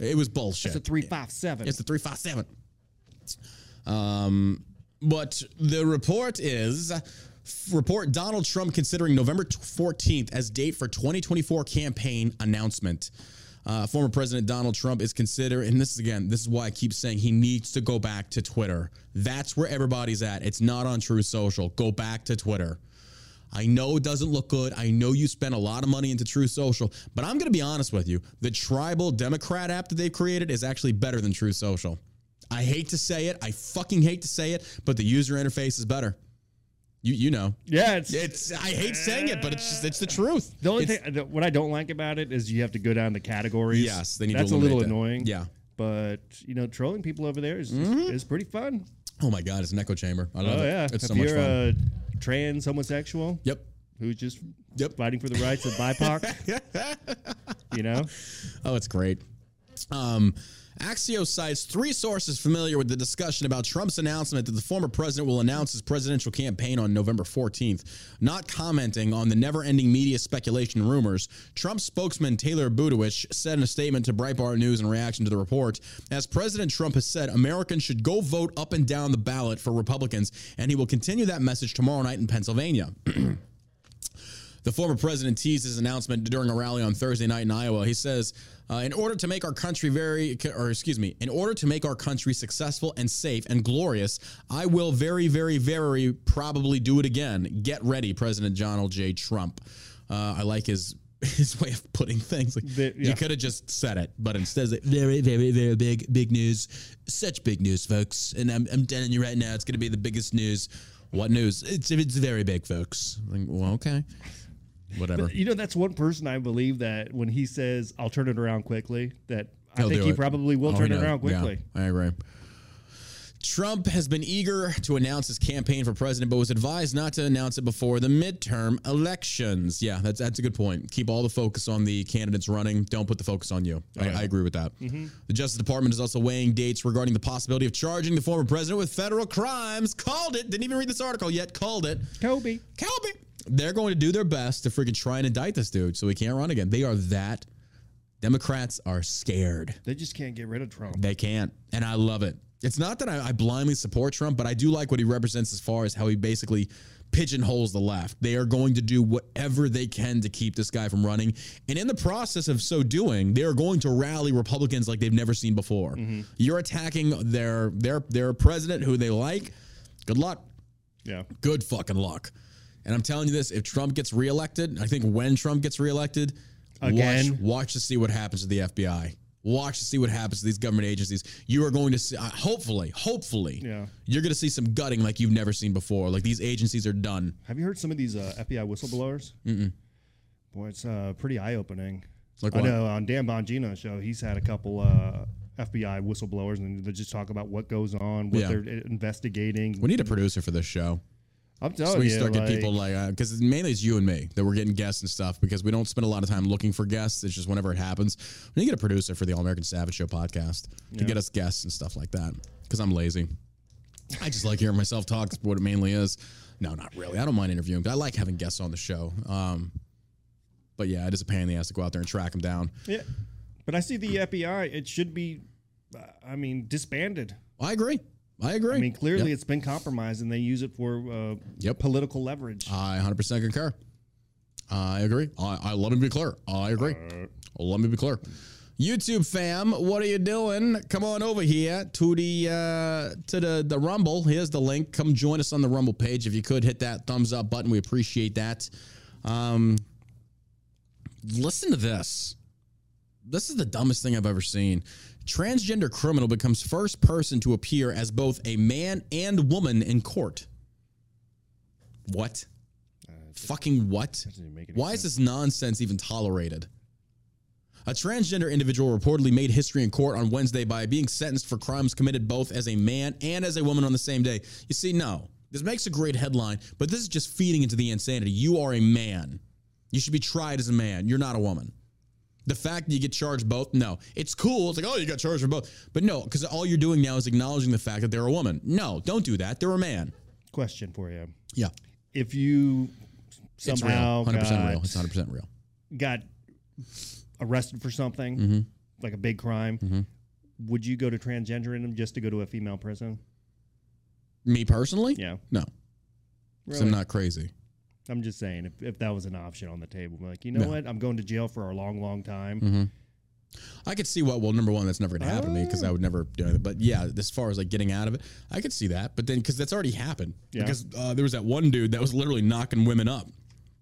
It was bullshit. it's a three five seven. It's the three five seven. Um, but the report is report Donald Trump considering November fourteenth as date for 2024 campaign announcement. Uh, former President Donald Trump is considering, and this is again, this is why I keep saying he needs to go back to Twitter. That's where everybody's at. It's not on Truth Social. Go back to Twitter. I know it doesn't look good. I know you spent a lot of money into Truth Social, but I'm going to be honest with you. The Tribel Democrat app that they've created is actually better than Truth Social. I hate to say it. I fucking hate to say it, but the user interface is better. You you know. yeah, it's, It's I hate saying it, but it's just it's the truth. the only It's- thing. the- What I don't like about it is you have to go down the categories. Yes, they need to That's a little eliminate that. annoying. Yeah. But you know, trolling people over there is Mm-hmm. is pretty fun. Oh my god, it's an echo chamber. I love Oh it. yeah, It's if so much you're fun. a trans homosexual yep. who's just Yep. fighting for the rights of BIPOC, you know, Oh, it's great. Um, Axios cites three sources familiar with the discussion about Trump's announcement that the former president will announce his presidential campaign on November 14th. Not commenting on the never ending media speculation rumors, Trump spokesman Taylor Budowich said in a statement to Breitbart News in reaction to the report As President Trump has said, Americans should go vote up and down the ballot for Republicans, and he will continue that message tomorrow night in Pennsylvania. The former president teased his announcement during a rally on Thursday night in Iowa. He says, uh, "In order to make our country very, or excuse me, in order to make our country successful and safe and glorious, I will very, very, very probably do it again. Get ready, President Donald J. Trump." Uh, I like his his way of putting things. Like The- yeah. you could have just said it, but instead, like, very, very, very big, big news. Such big news, folks. And I'm, I'm telling you right now, it's going to be the biggest news. What news? It's it's very big, folks. Like, well, okay, whatever. You know, that's one person I believe that when he says, I'll turn it around quickly, that I He'll think he it. probably will Oh, turn it around Yeah, quickly. I agree. Trump has been eager to announce his campaign for president, but was advised not to announce it before the midterm elections. Yeah, that's that's a good point. Keep all the focus on the candidates running. Don't put the focus on you. I, I agree with that. Mm-hmm. The Justice Department is also weighing dates regarding the possibility of charging the former president with federal crimes. Called it. Didn't even read this article yet. Called it. Kobe. Kelby. They're going to do their best to freaking try and indict this dude so he can't run again. They are that. Democrats are scared. They just can't get rid of Trump. They can't. And I love it. It's not that I, I blindly support Trump, but I do like what he represents as far as how he basically pigeonholes the left. They are going to do whatever they can to keep this guy from running. And in the process of so doing, they are going to rally Republicans like they've never seen before. Mm-hmm. You're attacking their their their president who they like. Good luck Yeah. good fucking luck. And I'm telling you this: if Trump gets reelected, I think when Trump gets reelected, Again? watch, watch to see what happens to the FBI. Watch to see what happens to these government agencies. You are going to see, uh, hopefully, hopefully, Yeah. you're going to see some gutting like you've never seen before. Like these agencies are done. Have you heard some of these uh, FBI whistleblowers? Mm-mm. Boy, it's uh, pretty eye opening. Like I what? know on Dan Bongino's show, he's had a couple uh, FBI whistleblowers, and they just talk about what goes on, what Yeah. they're investigating. We need a producer for this show. I'm telling So we you, start getting like, people like because mainly it's you and me that we're getting guests and stuff because we don't spend a lot of time looking for guests. It's just whenever it happens. We need to get a producer for the All American Savage Show podcast to get us guests and stuff like that because I'm lazy. I just like hearing myself talk. What it mainly is. No, not really. I don't mind interviewing, but I like having guests on the show. Um, but yeah, it is a pain in the ass to go out there and track them down. yeah. But I see the FBI. It should be, uh, I mean, disbanded. I agree. I agree. I mean, clearly Yep. it's been compromised, and they use it for uh, Yep. political leverage. I 100% concur. I agree. I, I let me be clear. I agree. let me be clear. YouTube fam, what are you doing? Come on over here to the uh, to the the Rumble. Here's the link. Come join us on the Rumble page. If you could hit that thumbs up button, we appreciate that. Um, listen to this. This is the dumbest thing I've ever seen. Transgender criminal becomes first person to appear as both a man and woman in court. What? Uh, Fucking what? doesn't make any Why is this nonsense even tolerated? A transgender individual reportedly made history in court on Wednesday by being sentenced for crimes committed both as a man and as a woman on the same day. You see, no, this makes a great headline, but this is just feeding into the insanity. You are a man. You should be tried as a man. You're not a woman. The fact that you get charged both, no. It's cool. It's like, oh, you got charged for both. But no, because all you're doing now is acknowledging the fact that they're a woman. No, don't do that. They're a man. Question for you: Yeah. If you It's somehow real. 100% got, real. It's 100% real. got arrested for something, Mm-hmm. like a big crime, would you go to transgenderism just to go to a female prison? Me personally? Yeah, No. really. I'm not crazy. I'm just saying, if, if that was an option on the table, like you know No. what, I'm going to jail for a long, long time. Mm-hmm. I could see what. Well, number one, that's never going to happen to me because I would never do anything. But yeah, as far as like getting out of it, I could see that. But then because that's already happened. Yeah. Because uh, there was that one dude that was literally knocking women up,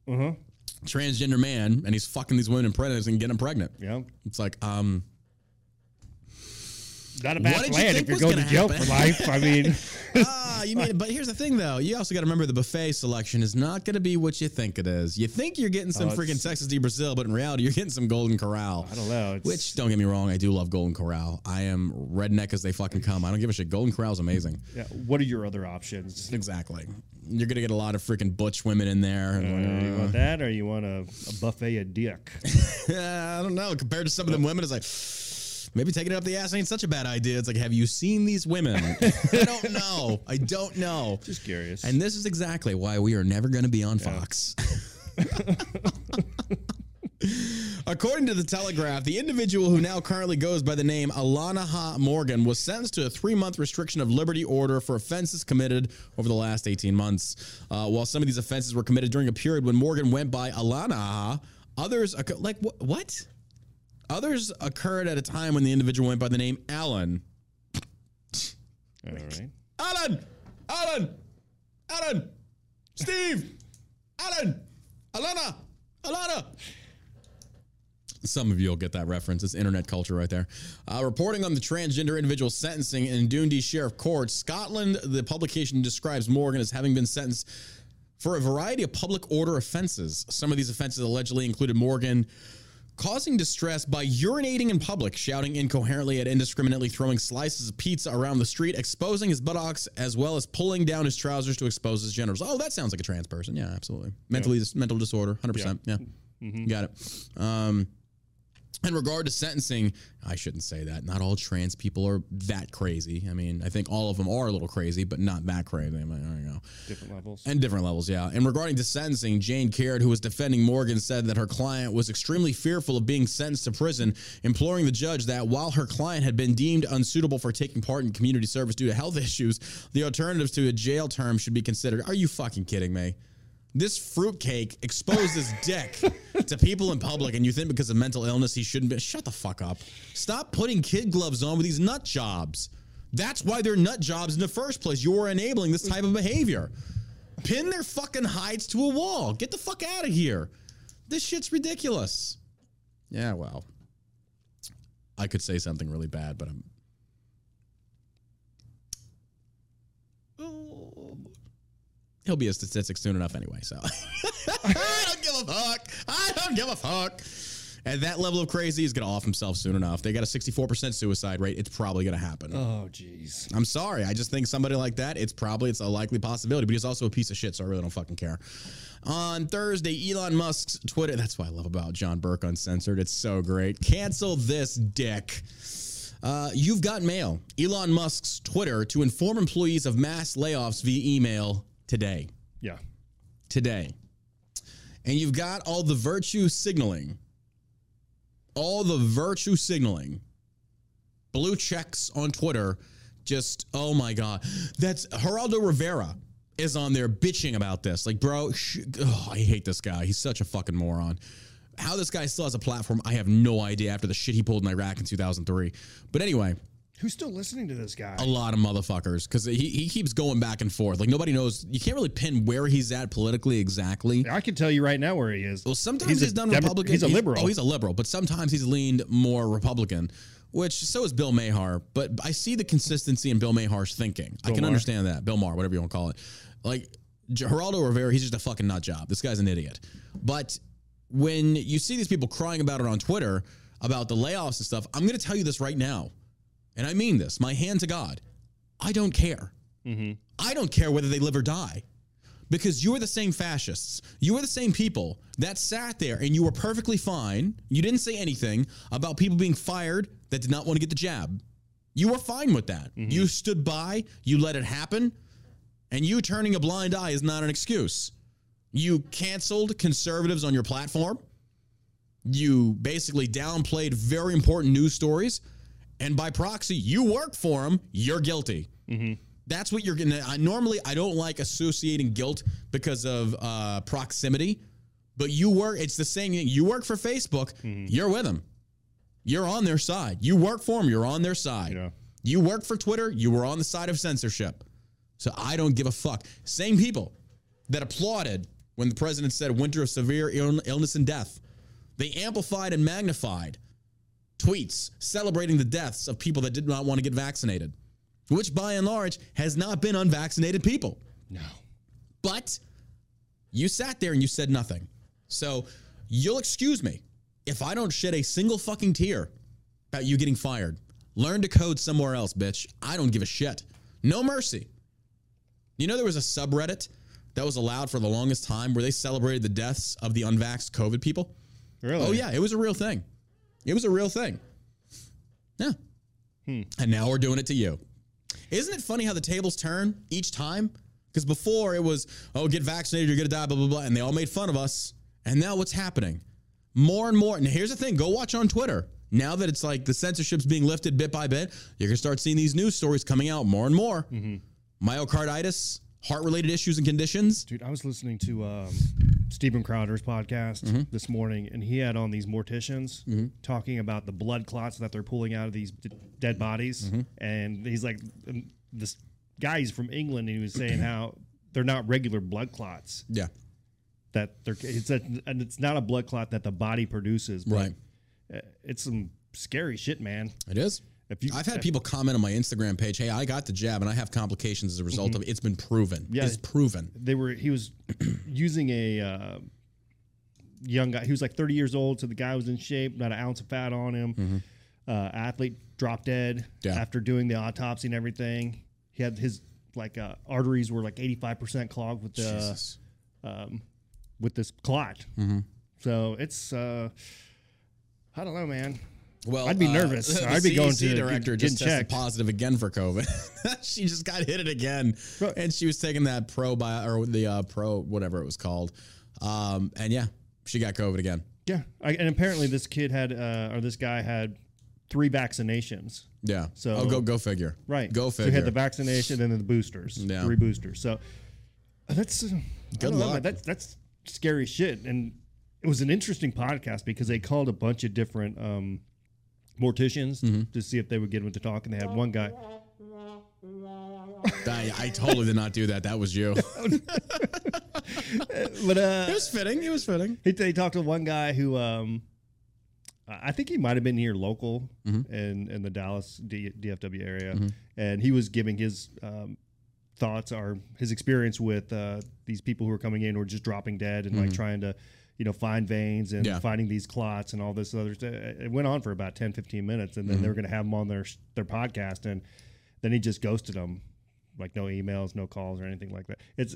Uh huh. transgender man, and he's fucking these women and pregnant and getting them pregnant. Yeah, It's like, um, not a bad you plan think if you're going to jail happen? for life. I mean, ah, you mean, but here's the thing though. You also got to remember the buffet selection is not going to be what you think it is. You think you're getting some Oh, freaking Texas de Brazil, but in reality, you're getting some Golden Corral. I don't know. Which don't get me wrong, I do love Golden Corral. I am redneck as they fucking come. I don't give a shit. Golden Corral is amazing. yeah, what are your other options? Exactly. You're gonna get a lot of freaking butch women in there. Uh, you want that, or you want a, a buffet of dick? I don't know. Compared to some of them women, it's like, Maybe taking it up the ass ain't such a bad idea. It's like, have you seen these women? I don't know. I don't know. Just curious. And this is exactly why we are never going to be on Fox. According to the Telegraph, the individual who now currently goes by the name Alana Ha Morgan was sentenced to a three month restriction of liberty order for offenses committed over the last 18 months. Uh, while some of these offenses were committed during a period when Morgan went by Alana Ha, others, occ- like, wh- what? Others occurred at a time when the individual went by the name Alan. All right. Alan! Alan! Alan! Steve! Alan! Alana! Alana! Some of you will get that reference. It's internet culture right there. Uh, reporting on the transgender individual sentencing in Dundee Sheriff Court, Scotland, the publication describes Morgan as having been sentenced for a variety of public order offenses. Some of these offenses allegedly included Morgan causing distress by urinating in public, shouting incoherently at indiscriminately throwing slices of pizza around the street, exposing his buttocks, as well as pulling down his trousers to expose his genitals. Oh, that sounds like a trans person. Yeah, absolutely. Mentally, mental disorder, 100%. Yeah. Got it. Um, in regard to sentencing, I shouldn't say that. Not all trans people are that crazy. I mean, I think all of them are a little crazy, but not that crazy. I you go. Different levels. And different levels, yeah. And regarding to sentencing, Jane Caird, who was defending Morgan, said that her client was extremely fearful of being sentenced to prison, imploring the judge that while her client had been deemed unsuitable for taking part in community service due to health issues, the alternatives to a jail term should be considered. Are you fucking kidding me? This fruitcake exposed his dick to people in public, and you think because of mental illness he shouldn't be. Shut the fuck up. Stop putting kid gloves on with these nut jobs. That's why they're nut jobs in the first place. You're enabling this type of behavior. Pin their fucking hides to a wall. Get the fuck out of here. This shit's ridiculous. Yeah, well. I could say something really bad, but I'm. Oh. He'll be a statistic soon enough anyway, so. I don't give a fuck. I don't give a fuck. At that level of crazy, he's going to off himself soon enough. They got a 64% suicide rate. It's probably going to happen. oh, jeez. I'm sorry. I just think somebody like that, it's probably it's a likely possibility, but he's also a piece of shit, so I really don't fucking care. On Thursday, Elon Musk's Twitter, that's what I love about John Burk Uncensored. It's so great. Cancel this dick. Uh, you've got mail. Elon Musk's Twitter to inform employees of mass layoffs via email today. Yeah. Today. And you've got all the virtue signaling. All the virtue signaling blue checks on Twitter. Just oh my god, that's Geraldo Rivera is on there bitching about this. Like, bro, sh- oh, I hate this guy. He's such a fucking moron. How this guy still has a platform, I have no idea. After the shit he pulled in Iraq in 2003, but anyway, Who's still listening to this guy? a lot of motherfuckers because he, he keeps going back and forth. Like nobody knows. You can't really pin where he's at politically exactly. I can tell you right now where he is. Well, sometimes He's he's, done Demo- Republican. he's a liberal. oh, he's a liberal, but sometimes he's leaned more Republican, which so is Bill Mahar. But I see the consistency in Bill Mahar's thinking. I can Maher. understand that. Bill Maher, whatever you want to call it. Like Geraldo Rivera, he's just a fucking nut job. This guy's an idiot. But when you see these people crying about it on Twitter about the layoffs and stuff, I'm going to tell you this right now, and I mean this, my hand to God. I don't care. Mm-hmm. I don't care whether they live or die because you are the same fascists. You are the same people that sat there and you were perfectly fine. You didn't say anything about people being fired that did not want to get the jab. You were fine with that. Mm-hmm. You stood by, you let it happen, and you turning a blind eye is not an excuse. You canceled conservatives on your platform. You basically downplayed very important news stories. And by proxy, you work for them, you're guilty. That's what you're gonna. I, normally, I don't like associating guilt because of uh, proximity, but you work. It's the same thing. You work for Facebook. You're with them. You're on their side. You work for them. You're on their side. Yeah. You work for Twitter. You were on the side of censorship. So I don't give a fuck. Same people that applauded when the president said winter of severe Ill- illness and death. They amplified and magnified tweets celebrating the deaths of people that did not want to get vaccinated, which by and large has not been unvaccinated people. No. But you sat there and you said nothing. So you'll excuse me if I don't shed a single fucking tear about you getting fired. Learn to code somewhere else, bitch. I don't give a shit. No mercy. You know, there was a subreddit that was allowed for the longest time where they celebrated the deaths of the unvaxxed COVID people? Really? Oh, yeah, it was a real thing. It was a real thing. Yeah. And now we're doing it to you. Isn't it funny how the tables turn each time? Because before it was, oh, get vaccinated, you're going to die, blah, blah, blah. And they all made fun of us. And now what's happening? More and more. And here's the thing go watch on Twitter. Now that it's like the censorship's being lifted bit by bit, you're going to start seeing these news stories coming out more and more. Myocarditis, heart related issues and conditions. Dude, I was listening to um, Steven Crowder's podcast Mm-hmm. this morning, and he had on these morticians talking about the blood clots that they're pulling out of these d- dead bodies. Mm-hmm. And he's like, um, this guy's from England, and he was saying how they're not regular blood clots. Yeah. That they're it's a, and it's not a blood clot that the body produces. But Right. It's some scary shit, man. It is. If you, I've had people comment on my Instagram page, hey, I got the jab and I have complications as a result of it. It's been proven. Mm-hmm. Yeah. It's proven. they were he was using a uh, young guy he was like 30 years old so the guy was in shape not an ounce of fat on him uh, athlete dropped dead Mm-hmm. Yeah. after doing the autopsy and everything he had his like uh, arteries were like 85% clogged with the um, with this clot Mm-hmm. so it's uh i don't know man Well, I'd be uh, nervous. I'd be going to director just tested checked. positive again for COVID. she just got hit it again, Bro. and she was taking that pro bio or the uh, pro whatever it was called, um, and yeah, she got COVID again. yeah I, and apparently this kid had uh, or this guy had three vaccinations Yeah. So- oh, go go figure. Right. Go So figure. you had the vaccination and then the boosters. Yeah. Three boosters. So uh, that's uh, Good don't know, luck. That's that's scary shit. And it was an interesting podcast because they called a bunch of different um, morticians Mm-hmm. to see if they would get them to talk, and they had one guy. I, I totally did not do that. That was you. But uh, it was fitting. It was fitting. he, they talked to one guy who um, I think he might have been here local Mm-hmm. in in the Dallas D, DFW area, and he was giving his um, thoughts or his experience with uh, these people who are coming in or just dropping dead and like trying to you know find veins and. Yeah. finding these clots and all this other stuff. It went on for about 10, 15 minutes, and then Mm-hmm. they were going to have him on their their podcast, and then he just ghosted them, like no emails, no calls, or anything like that. It's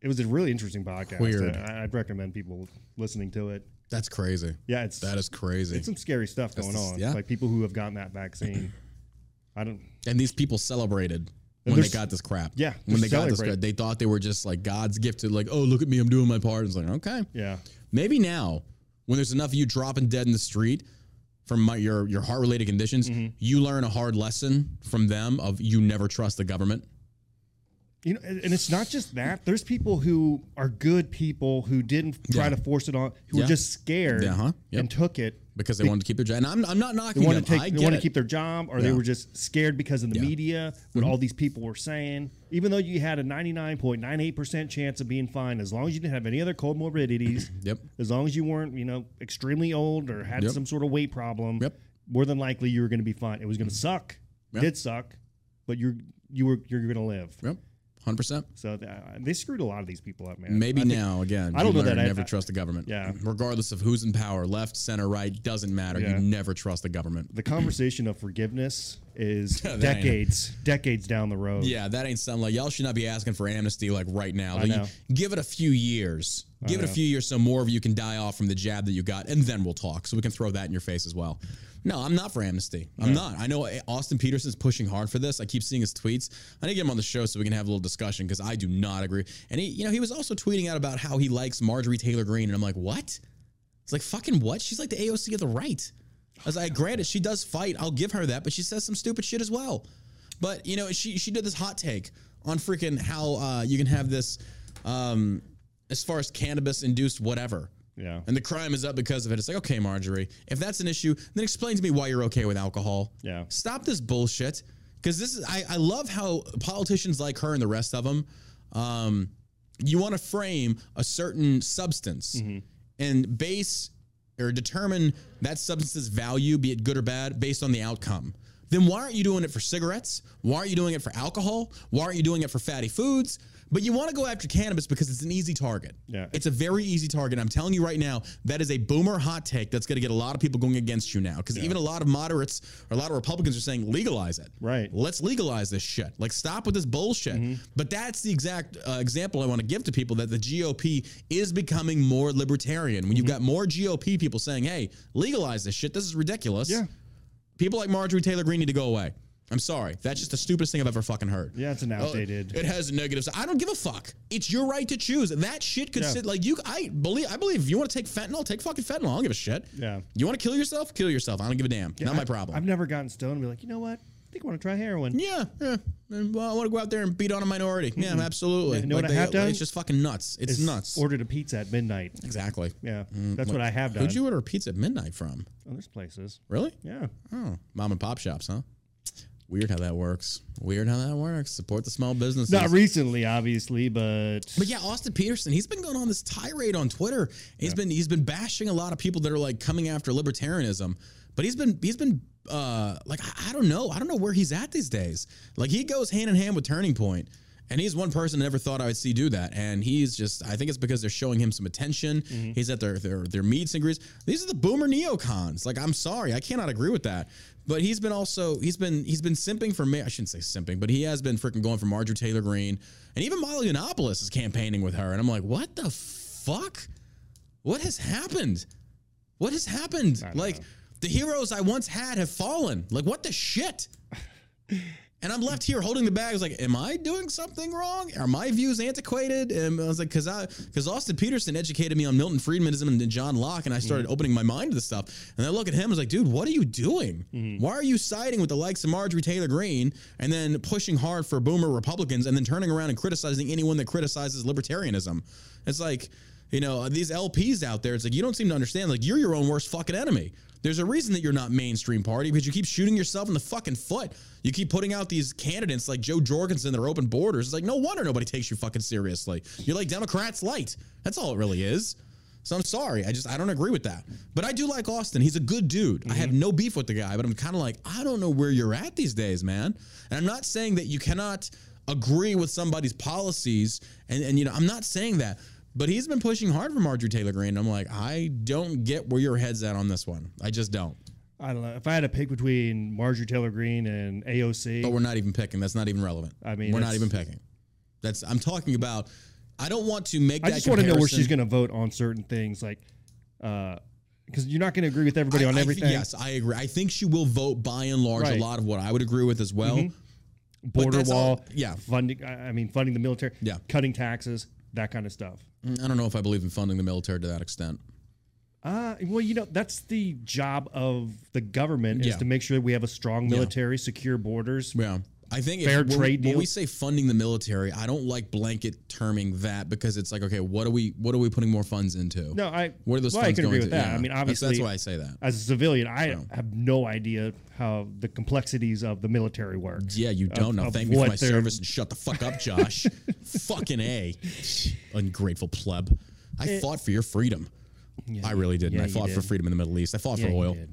it was a really interesting podcast. Weird. I, I'd recommend people listening to it. That's crazy. Yeah, it's That is crazy. it's some scary stuff going on. yeah. Like people who have gotten that vaccine. I don't. And these people celebrated when they got this crap. Yeah, When they're got this crap, they thought they were just like God's gift to like, oh, look at me, I'm doing my part. It's like, okay. Yeah, Maybe now, when there's enough of you dropping dead in the street from my, your your heart related conditions, Mm-hmm. you learn a hard lesson from them of you never trust the government. You know, and it's not just that. There's people who are good people who didn't try Yeah. to force it on, who Yeah. were just scared Yeah, huh? Yep. and took it. because they wanted to keep their job. And I'm, I'm not knocking They them. wanted to take. They wanted to keep their job, or they were just scared because of the Yeah. Mm-hmm. media, what all these people were saying. Even though you had a 99.98 percent chance of being fine, as long as you didn't have any other comorbidities, Yep. as long as you weren't, you know, extremely old or had Yep. some sort of weight problem, Yep. more than likely you were going to be fine. It was going to suck. Yeah. Did suck, but you're you were you're going to live. Yep. 100%. So uh, they screwed a lot of these people up, man. Maybe I think- now again. I don't know that I- never I- trust the government. Yeah. Regardless of who's in power, left, center, right, doesn't matter. Yeah. You never trust the government. the conversation of forgiveness is decades decades down the road. Yeah, that ain't something like y'all should not be asking for amnesty like right now. I know. Give it a few years. Give it a few years so more of you can die off from the jab that you got, and then we'll talk. So we can throw that in your face as well. No, I'm not for amnesty. I'm not. I know Austin Petersen's pushing hard for this. I keep seeing his tweets. I need to get him on the show so we can have a little discussion because I do not agree. And he, you know, he was also tweeting out about how he likes Marjorie Taylor Greene, and I'm like, what? It's like fucking what? She's like the AOC of the right. I was like, granted, she does fight. I'll give her that, but she says some stupid shit as well. But you know, she she did this hot take on freaking how uh, you can have this, um, as far as cannabis induced whatever. Yeah. And the crime is up because of it. It's like, okay, Marjorie, if that's an issue, then explain to me why you're okay with alcohol. Yeah. Stop this bullshit. Because this is, I, I love how politicians like her and the rest of them, um, you want to frame a certain substance and base or determine that substance's value, be it good or bad, based on the outcome. Then why aren't you doing it for cigarettes? Why aren't you doing it for alcohol? Why aren't you doing it for fatty foods? But you want to go after cannabis because it's an easy target. Yeah. It's a very easy target. I'm telling you right now, that is a boomer hot take that's going to get a lot of people going against you now. Because even a lot of moderates or a lot of Republicans are saying legalize it. Right. Let's legalize this shit. Like, stop with this bullshit. But that's the exact uh, example I want to give to people that the GOP is becoming more libertarian. When you've got more GOP people saying, hey, legalize this shit, this is ridiculous. Yeah. People like Marjorie Taylor Greene need to go away. I'm sorry. That's just the stupidest thing I've ever fucking heard. Yeah, it's an Oh, outdated. it has negatives. I don't give a fuck. It's your right to choose. That shit could Yeah. sit like you. I believe. I believe if you want to take fentanyl, take fucking fentanyl. I don't give a shit. Yeah. You want to kill yourself? Kill yourself. I don't give a damn. Not my problem. I've never gotten stoned and be like, you know what? I think I want to try heroin. yeah, yeah. Well, I want to go out there and beat on a minority. Yeah, absolutely. Yeah, you know what I have done? It's just fucking nuts. It's nuts. Ordered a pizza at midnight. exactly. Yeah, mm, that's what I have done. Who'd you order a pizza at midnight from? Oh, there's places. Really? Yeah. Oh, mom and pop shops, huh? Weird how that works. Weird how that works. Support the small businesses. Not recently, obviously, but But yeah, Austin Petersen, he's been going on this tirade on Twitter. He's been he's been bashing a lot of people that are like coming after libertarianism. But he's been he's been uh like I, I don't know. I don't know where he's at these days. Like he goes hand in hand with Turning Point. And he's one person I never thought I would see do that. And he's just I think it's because they're showing him some attention. He's at their their their meets and greets. These are the boomer neocons. Like I'm sorry, I cannot agree with that. But he's been also he's been he's been simping for me. I shouldn't say simping, but he has been freaking going for Marjorie Taylor Greene, and even Milo Yiannopoulos is campaigning with her. And I'm like, what the fuck? What has happened? What has happened? Like the heroes I once had have fallen. Like what the shit? And I'm left here holding the bags. Like, am I doing something wrong? Are my views antiquated? And I was like, because I, because Austin Petersen educated me on Milton Friedmanism and John Locke, and I started mm. opening my mind to this stuff. And I look at him, I was like, dude, what are you doing? Mm. Why are you siding with the likes of Marjorie Taylor Greene and then pushing hard for boomer Republicans and then turning around and criticizing anyone that criticizes libertarianism? It's like, you know, these LPs out there, it's like you don't seem to understand. Like you're your own worst fucking enemy. There's a reason that you're not mainstream party because you keep shooting yourself in the fucking foot. You keep putting out these candidates like Jo Jorgensen that are open borders. It's like no wonder nobody takes you fucking seriously. You're like Democrats light. That's all it really is. So I'm sorry. I just I don't agree with that. But I do like Austin. He's a good dude. I have mm-hmm. no beef with the guy, but I'm kind of like I don't know where you're at these days, man. And I'm not saying that you cannot agree with somebody's policies and and you know, I'm not saying that. But he's been pushing hard for Marjorie Taylor Greene. I'm like, I don't get where your head's at on this one. I just don't. I don't know. If I had to pick between Marjorie Taylor Greene and AOC, But we're not even picking. That's not even relevant. I mean, we're not even picking. That's I'm talking about. I don't want to make. That. I just want to know where she's going to vote on certain things, like because you're not going to agree with everybody I- on I everything. yes, I agree. I think she will vote by and large Right. Mm-hmm. a lot of what I would agree with as well. Border that's all- wall, yeah. funding. I mean, funding the military, Yeah. cutting taxes, that kind of stuff. Mm, I don't know if I believe in funding the military to that extent. Uh, well, you know, that's the job of the government Yeah. is to make sure that we have a strong military, secure borders. Yeah. I think Fair if, when, trade when we say funding the military, I don't like blanket terming that because it's like, okay, what are we what are we putting more funds into? No, I. What are those well, I can going agree to? with that. Yeah. I mean, obviously, that's why I say that. as a civilian, I have no idea how the complexities of the military work. Yeah, you don't know. of Thank me for my service and shut the fuck up, Josh. Fucking A. Ungrateful pleb. I fought for your freedom. I really did. yeah, I you fought for freedom in the Middle East. I fought Yeah, for you oil. did.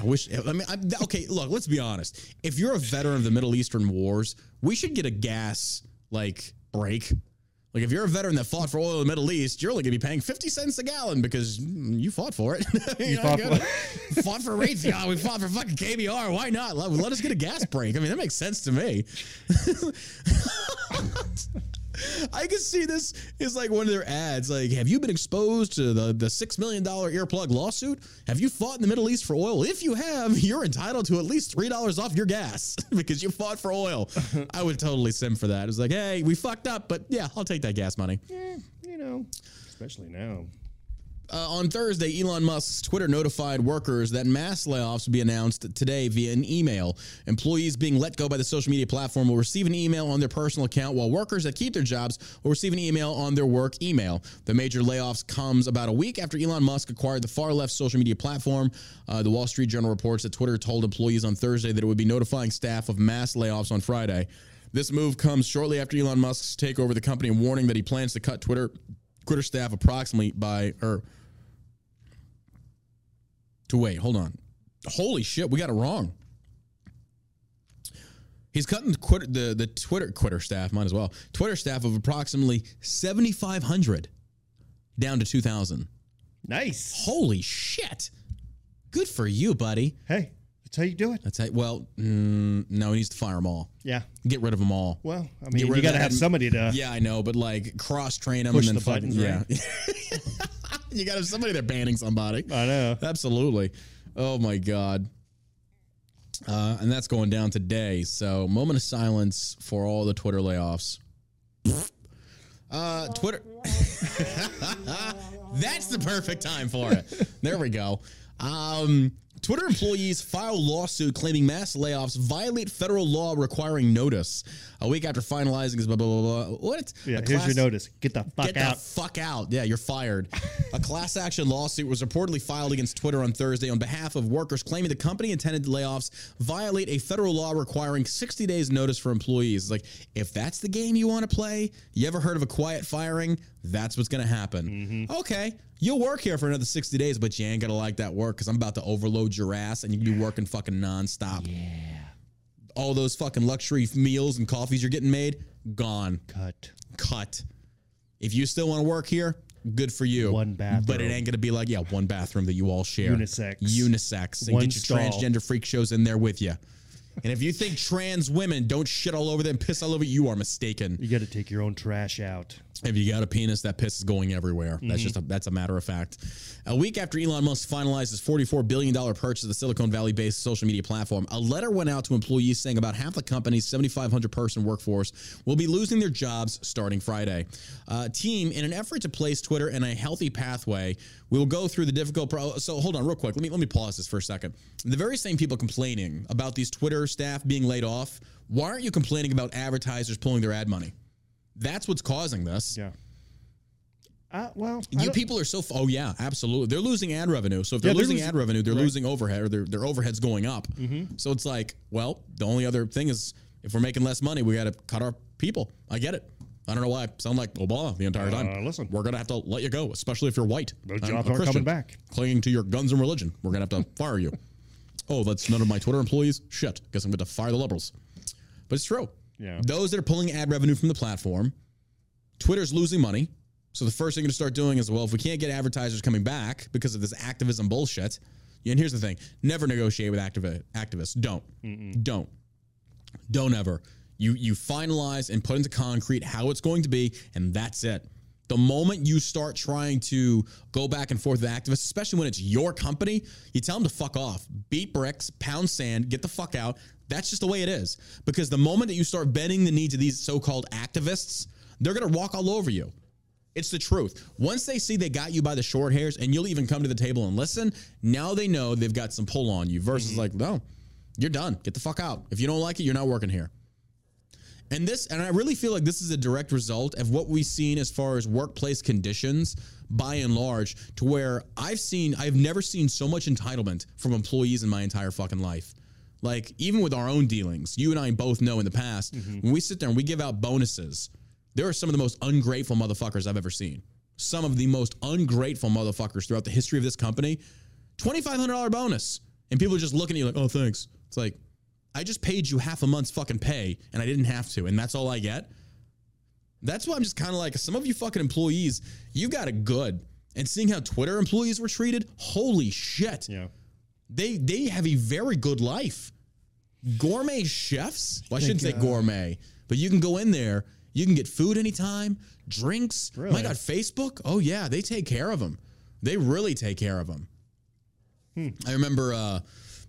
I wish. I mean, I'm, okay. Look, let's be honest. If you're a veteran of the Middle Eastern wars, we should get a gas like break. Like if you're a veteran that fought for oil in the Middle East, you're only gonna be paying fifty cents a gallon because you fought for it. you fought know, for- fought for Raytheon. We fought for fucking KBR. Why not? Let, let us get a gas break. I mean, that makes sense to me. I can see this is like one of their ads. Like, have you been exposed to the, the $6 million earplug lawsuit? Have you fought in the Middle East for oil? If you have, you're entitled to at least $3 off your gas because you fought for oil. I would totally sim for that. It's like, hey, we fucked up, but yeah, I'll take that gas money. Eh, you know, especially now. Uh, on Thursday, Elon Musk's Twitter notified workers that mass layoffs will be announced today via an email. Employees being let go by the social media platform will receive an email on their personal account, while workers that keep their jobs will receive an email on their work email. The major layoffs comes about a week after Elon Musk acquired the far left social media platform. Uh, the Wall Street Journal reports that Twitter told employees on Thursday that it would be notifying staff of mass layoffs on Friday. This move comes shortly after Elon Musk's takeover of the company and warning that he plans to cut Twitter Twitter staff approximately by or to wait. Hold on. Holy shit, we got it wrong. He's cutting the, the Twitter Twitter staff, might as well. Twitter staff of approximately seventy five hundred down to two thousand. Nice. Holy shit! Good for you, buddy. Hey, that's how you do it. That's how, well. Mm, no, he needs to fire them all. Yeah. Get rid of them all. Well, I mean, you got to have somebody to. Yeah, I know, but like cross train them Push and then the fucking buttons, yeah. you got to somebody there banning somebody. I know. Absolutely. Oh my god. Uh, and that's going down today. So, moment of silence for all the Twitter layoffs. Uh, Twitter. That's the perfect time for it. There we go. Um, Twitter employees file lawsuit claiming mass layoffs violate federal law requiring notice. A week after finalizing his blah blah blah. blah. What? Yeah, A here's your notice. Get the fuck Get out. Get the fuck out. Yeah, you're fired. a class action lawsuit was reportedly filed against Twitter on Thursday on behalf of workers claiming the company intended layoffs violate a federal law requiring 60 days notice for employees. It's like, if that's the game you want to play, you ever heard of a quiet firing? That's what's going to happen. Mm-hmm. Okay. You'll work here for another 60 days, but you ain't going to like that work because I'm about to overload your ass and you can be working fucking nonstop. Yeah. All those fucking luxury meals and coffees you're getting made, gone Cut. cut. If you still want to work here, good for you. One bathroom. But it ain't going to be like, yeah, one bathroom that you all share. Unisex. Unisex. And One get your stall. transgender freak shows in there with you. And if you think trans women don't shit all over them, piss all over you, you are mistaken. You got to take your own trash out. If you got a penis, that piss is going everywhere. Mm-hmm. That's just a, that's a matter of fact. A week after Elon Musk finalized his $44 billion purchase of the Silicon Valley based social media platform, a letter went out to employees saying about half the company's 7,500 person workforce will be losing their jobs starting Friday. Uh, team, in an effort to place Twitter in a healthy pathway, we will go through the difficult. Pro- so hold on, real quick. Let me let me pause this for a second. The very same people complaining about these Twitter staff being laid off. Why aren't you complaining about advertisers pulling their ad money? That's what's causing this. Yeah. Uh, well, You people are so. f- Oh yeah, absolutely. They're losing ad revenue. So if they're Yeah, they're losing ad revenue, they're right. losing overhead, or their their overhead's going up. Mm-hmm. So it's like, well, the only other thing is if we're making less money, we got to cut our people. I get it. I don't know why I sound like Obama the entire time. Uh, listen. we're gonna have to let you go, especially if you're white. Those I'm jobs aren't Christian, coming back. Clinging to your guns and religion, we're gonna have to fire you. Oh, that's none of my Twitter employees. Shit, guess I'm going to fire the liberals. But it's true. Yeah. Those that are pulling ad revenue from the platform, Twitter's losing money. So the first thing you're going to start doing is, well, if we can't get advertisers coming back because of this activism bullshit, and here's the thing: never negotiate with activi- activists. Don't, don't, don't ever. You you finalize and put into concrete how it's going to be, and that's it. The moment you start trying to go back and forth with activists, especially when it's your company, you tell them to fuck off, beat bricks, pound sand, get the fuck out. That's just the way it is. Because the moment that you start bending the needs of these so-called activists, they're gonna walk all over you. It's the truth. Once they see they got you by the short hairs and you'll even come to the table and listen, now they know they've got some pull on you versus mm-hmm. like, no, you're done. Get the fuck out. If you don't like it, you're not working here. And this, and I really feel like this is a direct result of what we've seen as far as workplace conditions by and large, to where I've seen, I've never seen so much entitlement from employees in my entire fucking life. Like, even with our own dealings, you and I both know in the past, mm-hmm. when we sit there and we give out bonuses, there are some of the most ungrateful motherfuckers I've ever seen. Some of the most ungrateful motherfuckers throughout the history of this company. $2,500 bonus. And people are just looking at you like, oh, thanks. It's like, I just paid you half a month's fucking pay and I didn't have to, and that's all I get. That's why I'm just kind of like some of you fucking employees, you got it good. And seeing how Twitter employees were treated, holy shit. Yeah. They they have a very good life. Gourmet chefs. Well, I shouldn't say gourmet, but you can go in there, you can get food anytime, drinks. My God, Facebook. Oh yeah, they take care of them. They really take care of them. I remember uh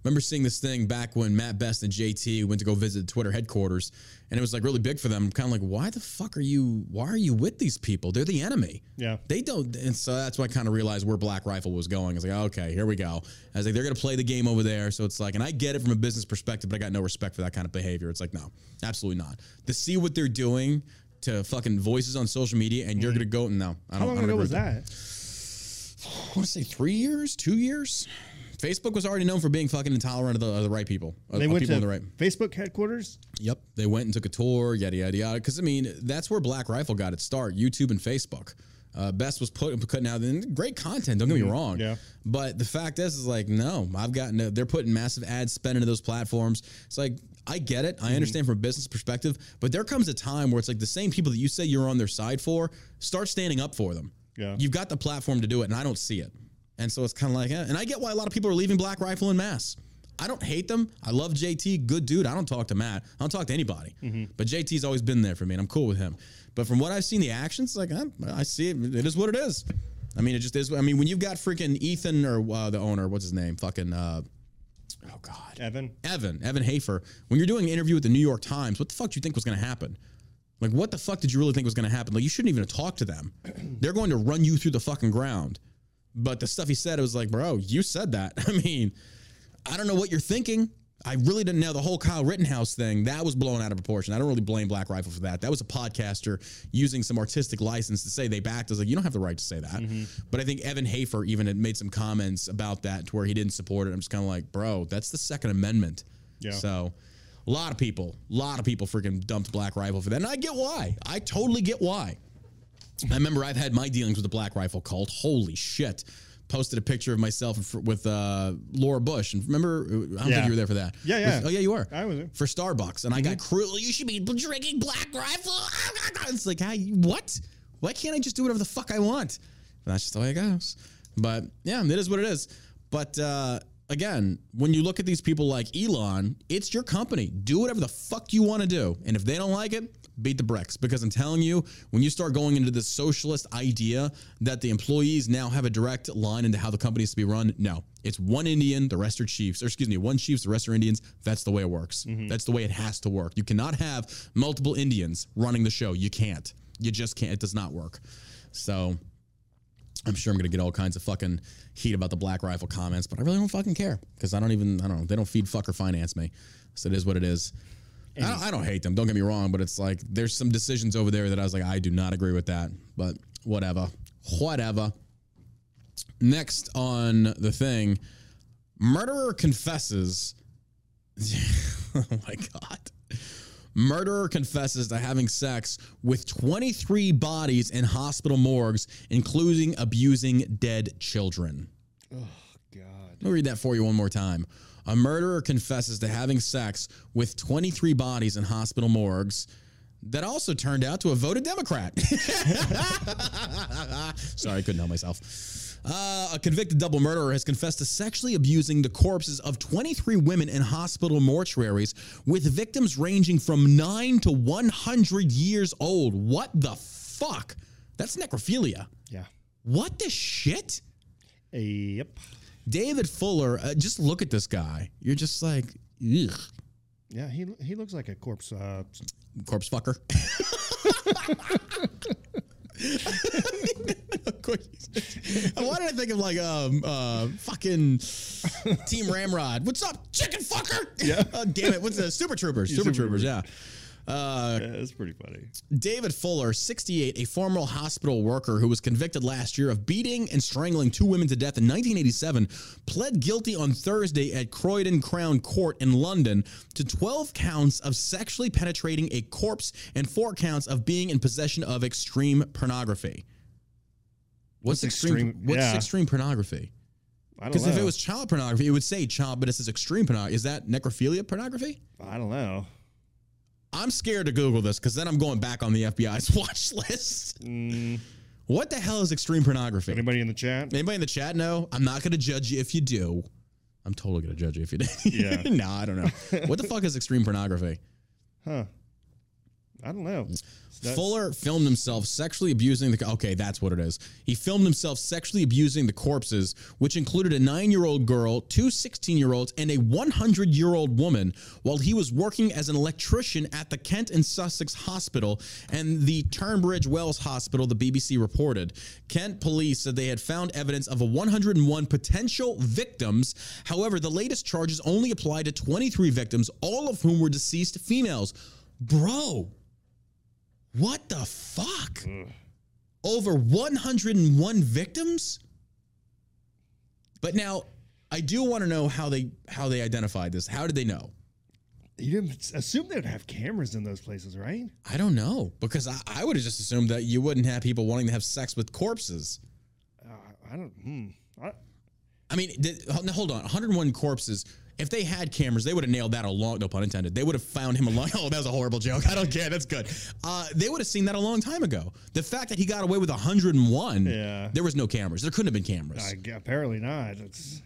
remember seeing this thing back when Matt Best and JT went to go visit Twitter headquarters and it was like really big for them. Kind of like, why the fuck are you why are you with these people? They're the enemy. Yeah. They don't and so that's why I kind of realized where Black Rifle was going. It's like, okay, here we go. I was like, they're gonna play the game over there. So it's like, and I get it from a business perspective, but I got no respect for that kind of behavior. It's like, no, absolutely not. To see what they're doing to fucking voices on social media and you're mm-hmm. gonna go no. I don't How long I don't ago was that? I want to say three years, two years. Facebook was already known for being fucking intolerant of the, of the right people. of- They went people to the right. Facebook headquarters. Yep, they went and took a tour, yada yada yada. Because I mean, that's where Black Rifle got its start. YouTube and Facebook. Uh, Best was put, putting out great content. Don't get me wrong. Mm-hmm. yeah. But the fact is, is like no, I've gotten. They're putting massive ad spend into those platforms. It's like I get it. Mm-hmm. I understand from a business perspective. But there comes a time where it's like the same people that you say you're on their side for, start standing up for them. Yeah. You've got the platform to do it, and I don't see it. And so it's kind of like, eh. and I get why a lot of people are leaving Black Rifle in mass. I don't hate them. I love JT, good dude. I don't talk to Matt. I don't talk to anybody. But JT's always been there for me, and I'm cool with him. But from what I've seen, the actions, like I, I see it. It is what it is. I mean, it just is. I mean, when you've got freaking Ethan or uh, the owner, what's his name? Fucking uh, oh God, Evan. Evan, Evan Hafer, when you're doing an interview with the New York Times, what the fuck do you think was going to happen? Like, what the fuck did you really think was going to happen? Like, you shouldn't even have talked to them. They're going to run you through the fucking ground. But the stuff he said, it was like, bro, you said that. I mean, I don't know what you're thinking. I really didn't know the whole Kyle Rittenhouse thing. That was blown out of proportion. I don't really blame Black Rifle for that. That was a podcaster using some artistic license to say they backed us. Like, you don't have the right to say that. Mm-hmm. But I think Evan Hafer even had made some comments about that to where he didn't support it. I'm just kind of like, bro, that's the Second Amendment. Yeah. So a lot of people, a lot of people freaking dumped Black Rifle for that. And I get why. I totally get why. I remember I've had my dealings with the Black Rifle cult. Holy shit. Posted a picture of myself with uh, Laura Bush. And remember, I don't Yeah. think you were there for that. Yeah, yeah. Was- oh, yeah, you were. I was there. For Starbucks. And I got cruel. You should be drinking Black Rifle. It's like, how, what? Why can't I just do whatever the fuck I want? But that's just the way it goes. But yeah, it is what it is. But uh, again, when you look at these people like Elon, it's your company. Do whatever the fuck you want to do. And if they don't like it, beat the bricks. Because I'm telling you, when you start going into this socialist idea that the employees now have a direct line into how the company is to be run, no. It's one Indian, the rest are chiefs. Or excuse me, one chiefs, the rest are Indians. That's the way it works. Mm-hmm. That's the way it has to work. You cannot have multiple Indians running the show. You can't. You just can't. It does not work. So I'm sure I'm gonna get all kinds of fucking heat about the Black Rifle comments, but I really don't fucking care because I don't even I don't know they don't feed fuck or finance me, so it is what it is. I don't, I don't hate them. Don't get me wrong, but it's like there's some decisions over there that I was like I do not agree with that, but whatever, whatever. Next on the thing, murderer confesses. oh my god. Murderer confesses to having sex with 23 bodies in hospital morgues, including abusing dead children. Oh, God. Let me read that for you one more time. A murderer confesses to having sex with 23 bodies in hospital morgues that also turned out to have voted Democrat. Sorry, I couldn't help myself. Uh, a convicted double murderer has confessed to sexually abusing the corpses of 23 women in hospital mortuaries, with victims ranging from 9 to 100 years old. What the fuck? That's necrophilia. Yeah. What the shit? Yep. David Fuller, uh, just look at this guy. You're just like, ugh, Yeah, he he looks like a corpse. Uh, corpse fucker. Why did I think of like um uh fucking Team Ramrod? What's up, chicken fucker? Yeah. oh, damn it. What's the Super Troopers? Super, Super Troopers. Yeah. Uh, yeah, it's pretty funny. David Fuller, 68, a former hospital worker who was convicted last year of beating and strangling two women to death in 1987, pled guilty on Thursday at Croydon Crown Court in London to 12 counts of sexually penetrating a corpse and four counts of being in possession of extreme pornography. What's, What's extreme? extreme- What's yeah. extreme pornography? Because if it was child pornography, it would say child, but it says extreme pornography. Is that necrophilia pornography? I don't know. I'm scared to Google this because then I'm going back on the FBI's watch list. Mm. What the hell is extreme pornography? Anybody in the chat? Anybody in the chat No, I'm not going to judge you if you do. I'm totally going to judge you if you do. Yeah. no, I don't know. What the fuck is extreme pornography? Huh. I don't know. That's- Fuller filmed himself sexually abusing the. Okay, that's what it is. He filmed himself sexually abusing the corpses, which included a nine year old girl, two 16 year olds, and a 100 year old woman, while he was working as an electrician at the Kent and Sussex Hospital and the Tunbridge Wells Hospital, the BBC reported. Kent police said they had found evidence of a 101 potential victims. However, the latest charges only apply to 23 victims, all of whom were deceased females. Bro. What the fuck? Over 101 victims? But now I do want to know how they how they identified this. How did they know? You didn't assume they'd have cameras in those places, right? I don't know because I, I would have just assumed that you wouldn't have people wanting to have sex with corpses. Uh, I don't. Hmm. I, I mean, did, hold on, 101 corpses. If they had cameras, they would have nailed that a long. No pun intended. They would have found him a long. Oh, that was a horrible joke. I don't care. That's good. Uh, they would have seen that a long time ago. The fact that he got away with 101. Yeah. There was no cameras. There couldn't have been cameras. I apparently not. It's.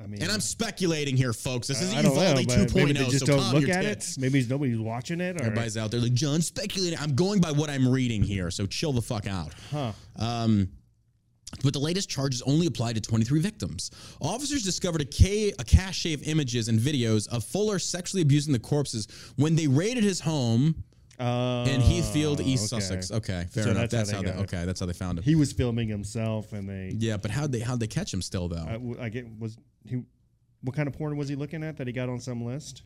I mean, And I'm speculating here, folks. This is I don't know, Uvalde but maybe 2.0, they just so don't look at tits. it. Maybe nobody's watching it. Or, Everybody's out there like, John, speculating. I'm going by what I'm reading here, so chill the fuck out. huh? Um, but the latest charges only applied to 23 victims. Officers discovered a, ca- a cache of images and videos of Fuller sexually abusing the corpses when they raided his home Uh, in Heathfield, East okay. Sussex. Okay, fair So enough. that's how they how they. Okay, that's how they found him. He was filming himself, and they. yeah, but how'd they how'd they catch him still though? I get was he. What kind of porn was he looking at that he got on some list?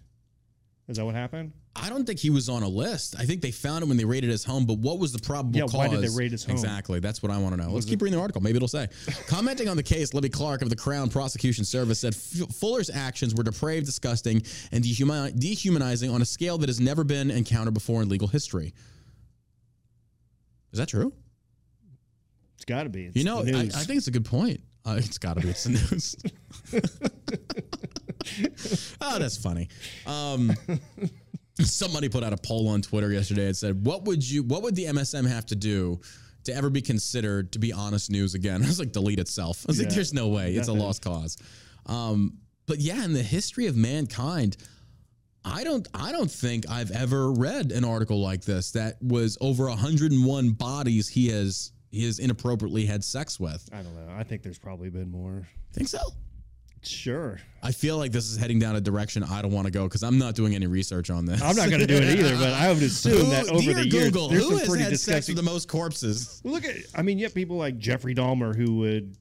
Is that what happened? I don't think he was on a list. I think they found him when they raided his home. But what was the probable Yeah, cause? why did they raid his home? Exactly. That's what I want to know. Let's keep reading the article. Maybe it'll say. Commenting on the case, Libby Clark of the Crown Prosecution Service said Fuller's actions were depraved, disgusting, and dehumanizing on a scale that has never been encountered before in legal history. Is that true? It's got to be. It's You know, I, I think it's a good point. Uh, it's got to be. It's the news. oh, that's funny. Um, somebody put out a poll on Twitter yesterday and said, "What would you? What would the MSM have to do to ever be considered to be honest news again?" I was like, "Delete itself." I was like, "There's no way. It's a lost cause." Um, but yeah, in the history of mankind. I don't I don't think I've ever read an article like this that was over 101 bodies he has he has inappropriately had sex with. I don't know. I think there's probably been more. Think so? Sure. I feel like this is heading down a direction I don't want to go because I'm not doing any research on this. I'm not going to do it either, but I would assume Who- that over the years, Google, there's who some has pretty had sex disgusting. with the most corpses? Well, Look at, I mean, you have people like Jeffrey Dahmer who would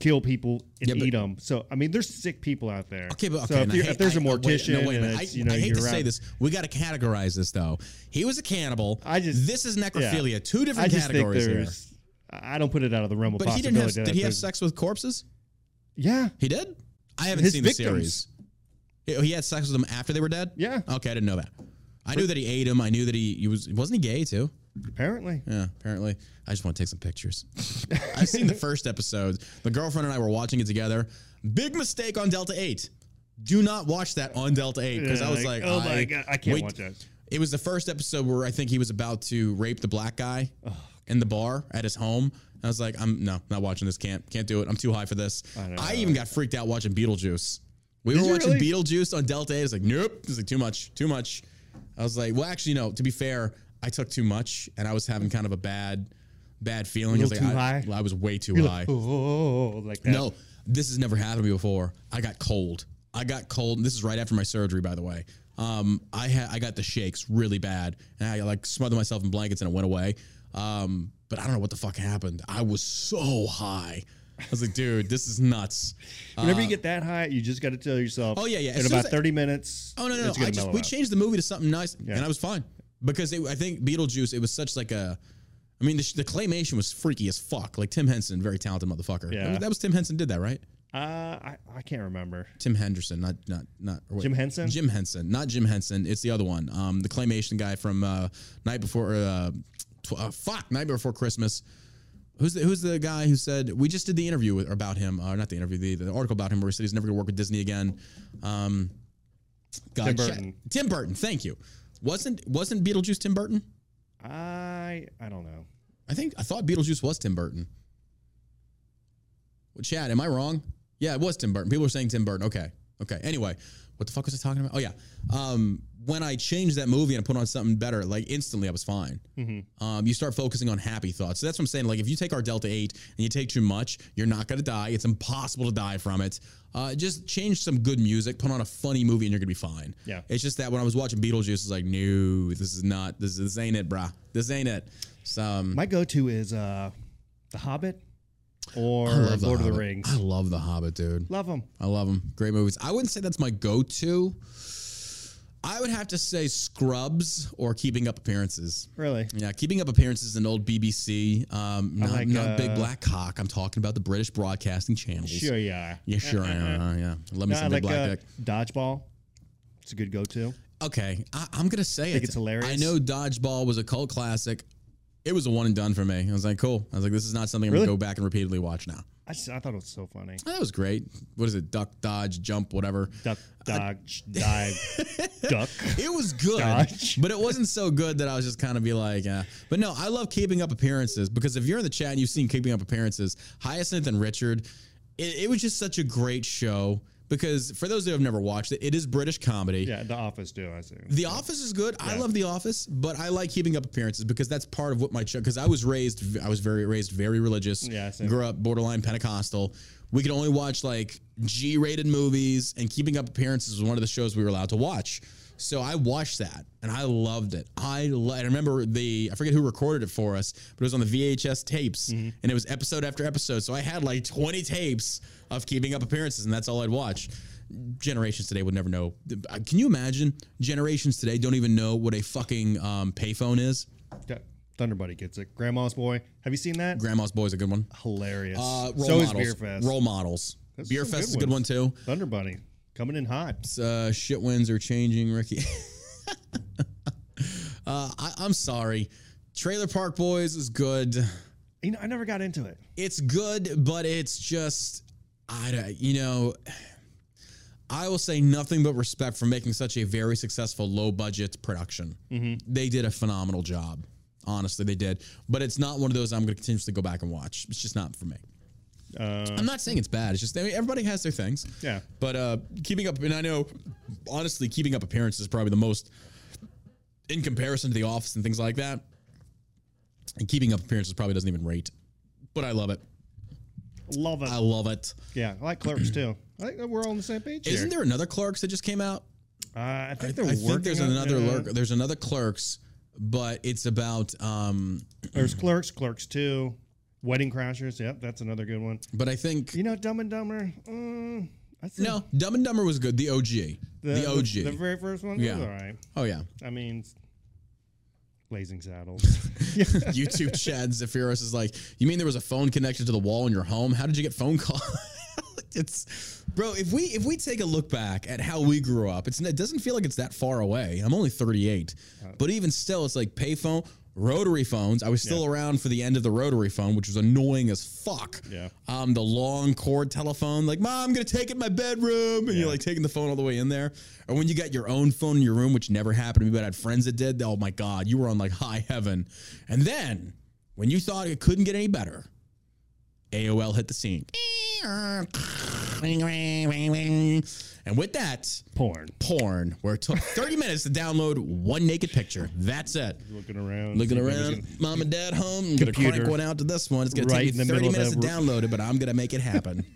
kill people and Yeah, but- eat them. So, I mean, there's sick people out there. Okay, but okay. so if, and I you're- hate- if there's a I- wait, mortician, no, wait a and minute. it's, I, you know, I hate you're to say around- this. We got to categorize this though. He was a cannibal. I just- this is necrophilia. Two I different just think categories here. there's. I don't put it out of the realm of But he possibility. didn't have. that Did he have there's- sex with corpses? Yeah, He did. I haven't His seen victims. the series. He, oh, he had sex with them after they were dead. Yeah. Okay, I didn't know that. I knew that he ate him. I knew that he, he was wasn't he gay too. apparently. Yeah, apparently. I just want to take some pictures. I've seen the first episode. The girlfriend and I were watching it together. Big mistake on Delta 8. Do not watch that on Delta 8 because I was like, oh my I- god, I can't wait- watch that. It was the first episode where I think he was about to rape the black guy in the bar at his home. I was like, I'm no, not watching this. Can't can't do it. I'm too high for this. I. I, even got freaked out watching Beetlejuice. We Did were you watching really? Beetlejuice on Delta 8. It's like, nope. It's like too much, too much. I was like, well, actually, no. To be fair, I took too much, and I was having kind of a bad, bad feeling. I was like, too I, high? I was way too You're high. like, oh, like that. No, this has never happened to me before. I got cold. I got cold. This is right after my surgery, by the way. Um, I had I got the shakes really bad, and I like smothered myself in blankets, and it went away. Um, but I don't know what the fuck happened. I was so high. I was like, dude, this is nuts. Whenever you get that high, you just got to tell yourself. Uh, Oh, yeah, yeah. In about I- 30 minutes. Oh no, no, no. I just we out. changed the movie to something nice, Yeah. and I was fine because it, I think Beetlejuice. It was such like a. I mean, the, the claymation was freaky as fuck. Like Tim Henson, very talented motherfucker. Yeah. That was, that was Tim Henson did that, right? Uh, I, I can't remember. Tim Henderson, not not not wait, Jim Henson? Jim Henson, not Jim Henson. It's the other one. Um, the claymation guy from uh, Night Before. Uh, uh, fuck, Night Before Christmas. Who's the Who's the guy who said we just did the interview with, about him? Or not the interview, the, the article about him where he said he's never going to work with Disney again. Um, God, Tim. Burton. Tim Burton. Thank you. Wasn't wasn't Beetlejuice Tim Burton? I I don't know. I think I thought Beetlejuice was Tim Burton. Well, Chad, am I wrong? Yeah, it was Tim Burton. People are saying Tim Burton. Okay. Okay. Anyway, what the fuck was I talking about? Oh yeah. Um, when I changed that movie and I put on something better, like instantly I was fine. Um, you start focusing on happy thoughts. So that's what I'm saying. Like if you take our Delta 8 and you take too much, you're not gonna die. It's impossible to die from it. Uh, just change some good music, put on a funny movie, and you're gonna be fine. Yeah. It's just that when I was watching Beetlejuice, it's like, no, this is not. This this ain't it, brah. This ain't it. So um, My go-to is uh, The Hobbit or I Lord of the. Rings. I love The Hobbit, dude. Love them. I love them. Great movies. I wouldn't say that's my go-to. I would have to say Scrubs or Keeping Up Appearances. Really? Yeah, Keeping Up Appearances is an old BBC. Um, not, like, not Big uh, Black Cock. I'm talking about the British broadcasting channels. Sure, you yeah. Yeah, sure. I am. yeah. Let me No, see I Big like Black uh, Dick. Dodgeball. It's a good go-to. Okay, I, I'm gonna say Think it. it's hilarious? I know Dodgeball was a cult classic. It was a one and done for me. I was like, cool. I was like, this is not something I'm Really? gonna go back and repeatedly watch now. I, just, I thought it was so funny. That was great. What is it? Duck, dodge, jump, whatever. Duck, dodge, dive, duck. It was good, Dodge. but it wasn't so good that I was just kind of be like, uh, but no, I love keeping up appearances because if you're in the chat and you've seen keeping up appearances, Hyacinth and Richard, it, it was just such a great show. Because for those who have never watched it, it is British comedy. Yeah, The Office too. I assume. The Office is good. I love The Office, but I like keeping up appearances because that's part of what my show. because I was raised I was very raised very religious. Yeah, same. grew up borderline Pentecostal. We could only watch like G-rated movies, and Keeping Up Appearances was one of the shows we were allowed to watch. So I watched that and I loved it. I, lo- I remember the I forget who recorded it for us, but it was on the VHS tapes Mm-hmm. and it was episode after episode. So I had like 20 tapes of Keeping Up Appearances and that's all I'd watch. Generations today would never know. Can you imagine? Generations today don't even know what a fucking um, payphone is. Yeah, Thunder Buddy gets it. Grandma's Boy. Have you seen that? Grandma's Boy is a good one. Hilarious. Uh, role so models. is Beer Fest. Role models. That's Beer Fest is a good one too. Thunder coming in hot. uh, shit winds are changing, Ricky. uh, I, I'm sorry. Trailer Park Boys is good. You know, I never got into it. It's good, but it's just, I, don't- you know, I will say nothing but respect for making such a very successful low budget production. They did a phenomenal job. Honestly, they did. But it's not one of those I'm going to continuously go back and watch. It's just not for me. I'm not saying it's bad. It's just I mean, everybody has their things. Yeah. But uh, keeping up, and I know, honestly, keeping up appearances is probably the most, in comparison to The Office and things like that. And keeping up appearances probably doesn't even rate. But I love it. Love it. I love it. yeah, I like Clerks too. I think that we're all on the same page. Isn't there another Clerks that just came out? Uh, I I, think they're I think there's another lurk, there's another Clerks, but it's about. um There's Clerks, Clerks Two, Wedding Crashers. Yep, that's another good one. But I think You know, Dumb and Dumber. Mm, no, Dumb and Dumber was good. The OG, the, OG. the, very first one. Yeah. all right. oh yeah. I mean, Blazing Saddles. YouTube Chad Zephyros is like, you mean there was a phone connected to the wall in your home? How did you get phone call? it's bro. If we if we take a look back at how we grew up, it's it doesn't feel like it's that far away. I'm only 38, but even still, it's like payphone. Rotary phones. I was still around for the end of the rotary phone, which was annoying as fuck. Yeah. Um, the long cord telephone, like, Mom, I'm gonna take it in my bedroom, and you're like taking the phone all the way in there. Or when you got your own phone in your room, which never happened to me, but I had friends that did. Oh my god, you were on like high heaven. And then when you thought it couldn't get any better, AOL hit the scene. And with that, Porn. porn, where it took 30 minutes to download one naked picture. That's it. Looking around. Looking see if around, mom and dad home. I'm gonna crank one out to this one. It's gonna Right take in you 30 minutes to that download it, but I'm gonna make it happen.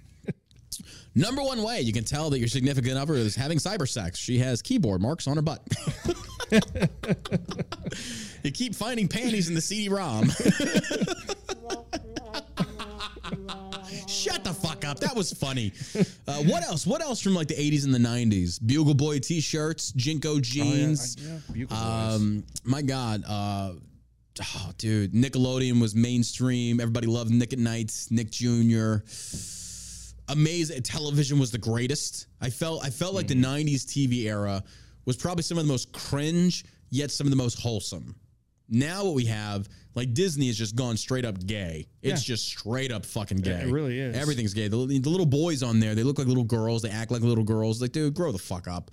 Number one way you can tell that your significant other is having cyber sex. She has keyboard marks on her butt. you keep finding panties in the CD-ROM. Shut the fuck up. That was funny. Uh, what else? What else from like the 80s and the 90s? Bugle Boy t-shirts, JNCO jeans. Oh, yeah, Bugle Boys. Um, my God, uh, oh, dude, Nickelodeon was mainstream. Everybody loved Nick at Night, Nick Jr. Amazing. Television was the greatest. I felt I felt like the '90s TV era was probably some of the most cringe, yet some of the most wholesome. Now what we have, like Disney, has just gone straight up gay. It's Yeah. just straight up fucking gay. it really is. Everything's gay. The, the little boys on there, they look like little girls. They act like little girls. Like, dude, grow the fuck up.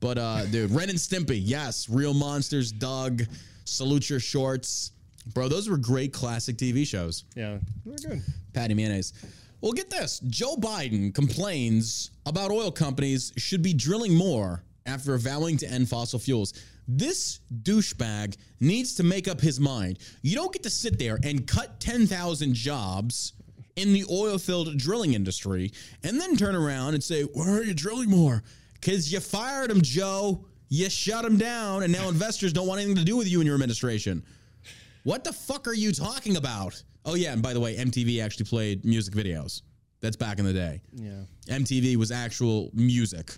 But uh, dude, Ren and Stimpy, yes, Real Monsters, Doug, Salute Your Shorts, bro. Those were great classic TV shows. yeah, they're good. Patti Mayonnaise. Well, get this. Joe Biden complains about oil companies should be drilling more after vowing to end fossil fuels. This douchebag needs to make up his mind. You don't get to sit there and cut 10,000 jobs in the oil filled drilling industry and then turn around and say, Why are you drilling more? Because you fired him, Joe. You shut him down, and now investors don't want anything to do with you and your administration. What the fuck are you talking about? Oh yeah, and by the way, MTV actually played music videos. That's back in the day. Yeah. MTV was actual music.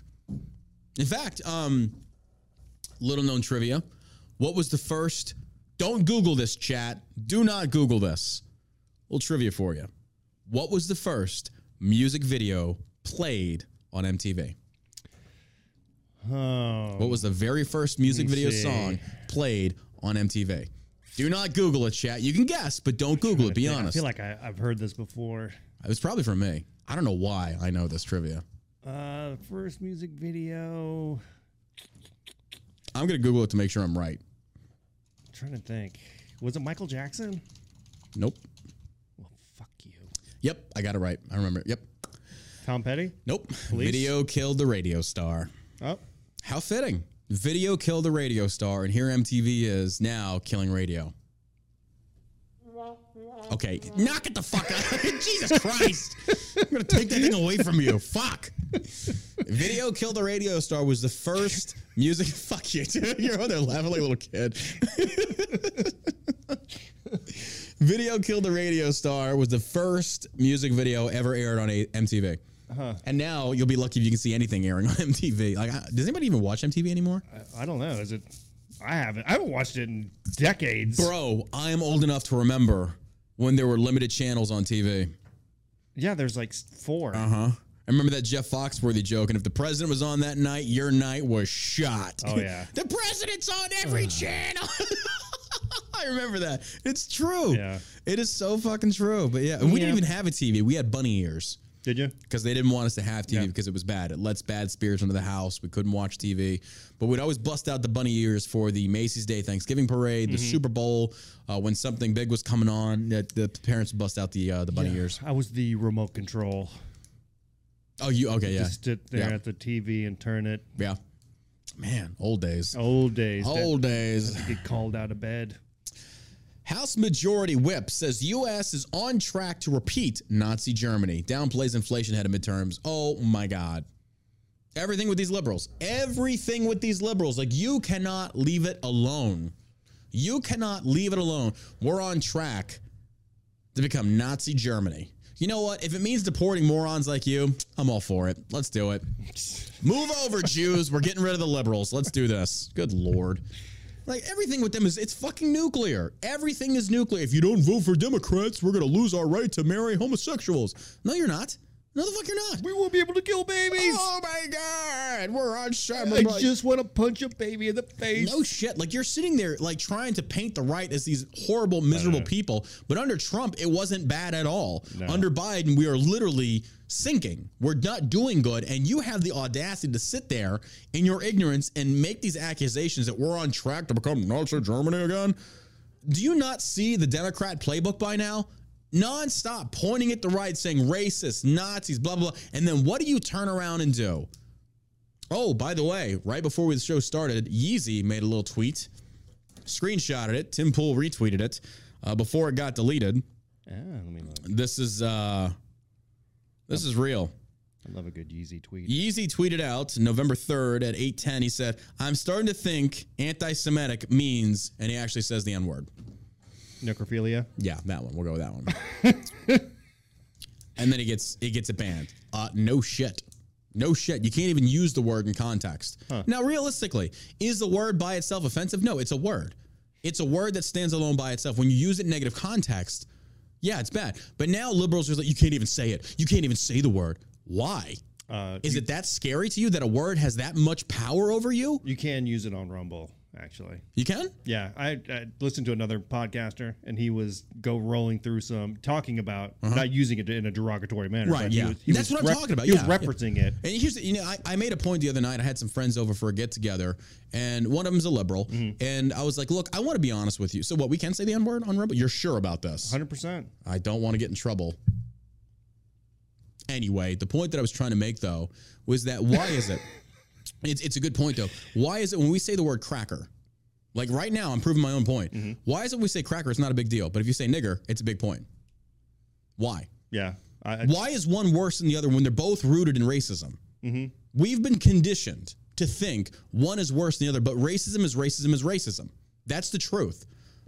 In fact, um, little known trivia. What was the first? Don't Google this, chat. Do not Google this. Little trivia for you. What was the first music video played on MTV? Oh. What was the very first music video see. song played on MTV? Do not Google it, chat. You can guess, but don't Google it. Be honest. I feel like I, I've heard this before. It was probably from me. I don't know why I know this trivia. Uh, first music video. I'm gonna Google it to make sure I'm right. trying to think. Was it Michael Jackson? Nope. Well, fuck you. Yep, I got it right. I remember. Yep. Tom Petty. Nope. Video killed the radio star. Oh, How fitting. Video killed the radio star, and here MTV is now killing radio. Okay, knock it the fuck out. Jesus Christ. I'm going to take that thing away from you. Fuck. Video Kill the Radio Star was the first music. Fuck you, dude. You're on there laughing like a little kid. video Kill the Radio Star was the first music video ever aired on a- MTV. Uh-huh. And now you'll be lucky if you can see anything airing on MTV. Like, uh, does anybody even watch MTV anymore? I don't know. Is it? I haven't. I haven't watched it in decades. Bro, I am old enough to remember when there were limited channels on TV. Yeah, there's like four. Uh huh. I remember that Jeff Foxworthy joke, and if the president was on that night, your night was shot. Oh, yeah. the president's on every channel. I remember that. It's true. Yeah. It is so fucking true. But yeah, we Yeah. didn't even have a TV. We had bunny ears Did you? because they didn't want us to have TV Yeah. because it was bad. It lets bad spirits into the house. We couldn't watch TV, but we'd always bust out the bunny ears for the Macy's Day Thanksgiving Parade, Mm-hmm. the Super Bowl, uh, when something big was coming on. That the parents would bust out the uh, the bunny ears. I was the remote control. Oh, you okay? Yeah, Just sit there Yeah. at the TV and turn it. yeah. Man, old days. Old days. that- Old days. Get called out of bed. House Majority Whip says U.S. is on track to repeat Nazi Germany. Downplays inflation ahead of midterms. Oh my God. Everything with these liberals. Everything with these liberals. Like you cannot leave it alone. You cannot leave it alone. We're on track to become Nazi Germany. You know what? If it means deporting morons like you, I'm all for it. Let's do it. Move over, Jews. We're getting rid of the liberals. Let's do this. Good Lord. Like everything with them is it's fucking nuclear. Everything is nuclear. If you don't vote for Democrats, we're gonna lose our right to marry homosexuals. No, you're not. No, the fuck you're not. We won't be able to kill babies. Oh my god, we're on summer I just want to punch a baby in the face. No shit. Like you're sitting there, like trying to paint the right as these horrible, miserable people. But under Trump, it wasn't bad at all. Under Biden, we are literally sinking. We're not doing good. And you have the audacity to sit there in your ignorance and make these accusations that we're on track to become Nazi Germany again. Do you not see the Democrat playbook by now? Non-stop pointing at the right, saying racist, Nazis, blah, blah, blah. And then what do you turn around and do? Oh, by the way, right before the show started, Yeezy made a little tweet, screenshotted it. Tim Pool retweeted it uh, before it got deleted. Ah, let me look. This is uh, this is real. I love a good Yeezy tweet. Yeezy tweeted out November 3rd at 8:10. He said, "I'm starting to think anti-Semitic means," and he actually says the N-word. Necrophilia. Yeah, that one. We'll go with that one. and then he gets he gets it banned. Uh, no shit. No shit. You can't even use the word in context. Now, realistically, is the word by itself offensive? No, it's a word. It's a word that stands alone by itself. When you use it in negative context, yeah, it's bad. But now liberals are like, you can't even say it. You can't even say the word. Why? Uh, Is it that scary to you that a word has that much power over you? you can use it on Rumble, actually. You can? Yeah, I, I listened to another podcaster, and he was go rolling through some talking about not using it in a derogatory manner. Uh-huh. Right, but he yeah. was- he That's was what I'm talking about, He was yeah, yeah. referencing it. And here's, the- you know, I, I made a point the other night. I had some friends over for a get together, and one of them's a liberal. Mm-hmm. And I was like, look, I want to be honest with you. So, what, we can say the N word on Rebel? You're sure about this? Hundred percent. I don't want to get in trouble. Anyway, the point that I was trying to make, though, was that why is it? It's, it's a good point, though. Why is it when we say the word cracker? Like right now, I'm proving my own point. Mm-hmm. Why is it we say cracker, it's not a big deal? But if you say nigger, it's a big point. Why? Yeah. I, I, Why is one worse than the other when they're both rooted in racism? Mm-hmm. We've been conditioned to think one is worse than the other, but racism is racism is racism. That's the truth.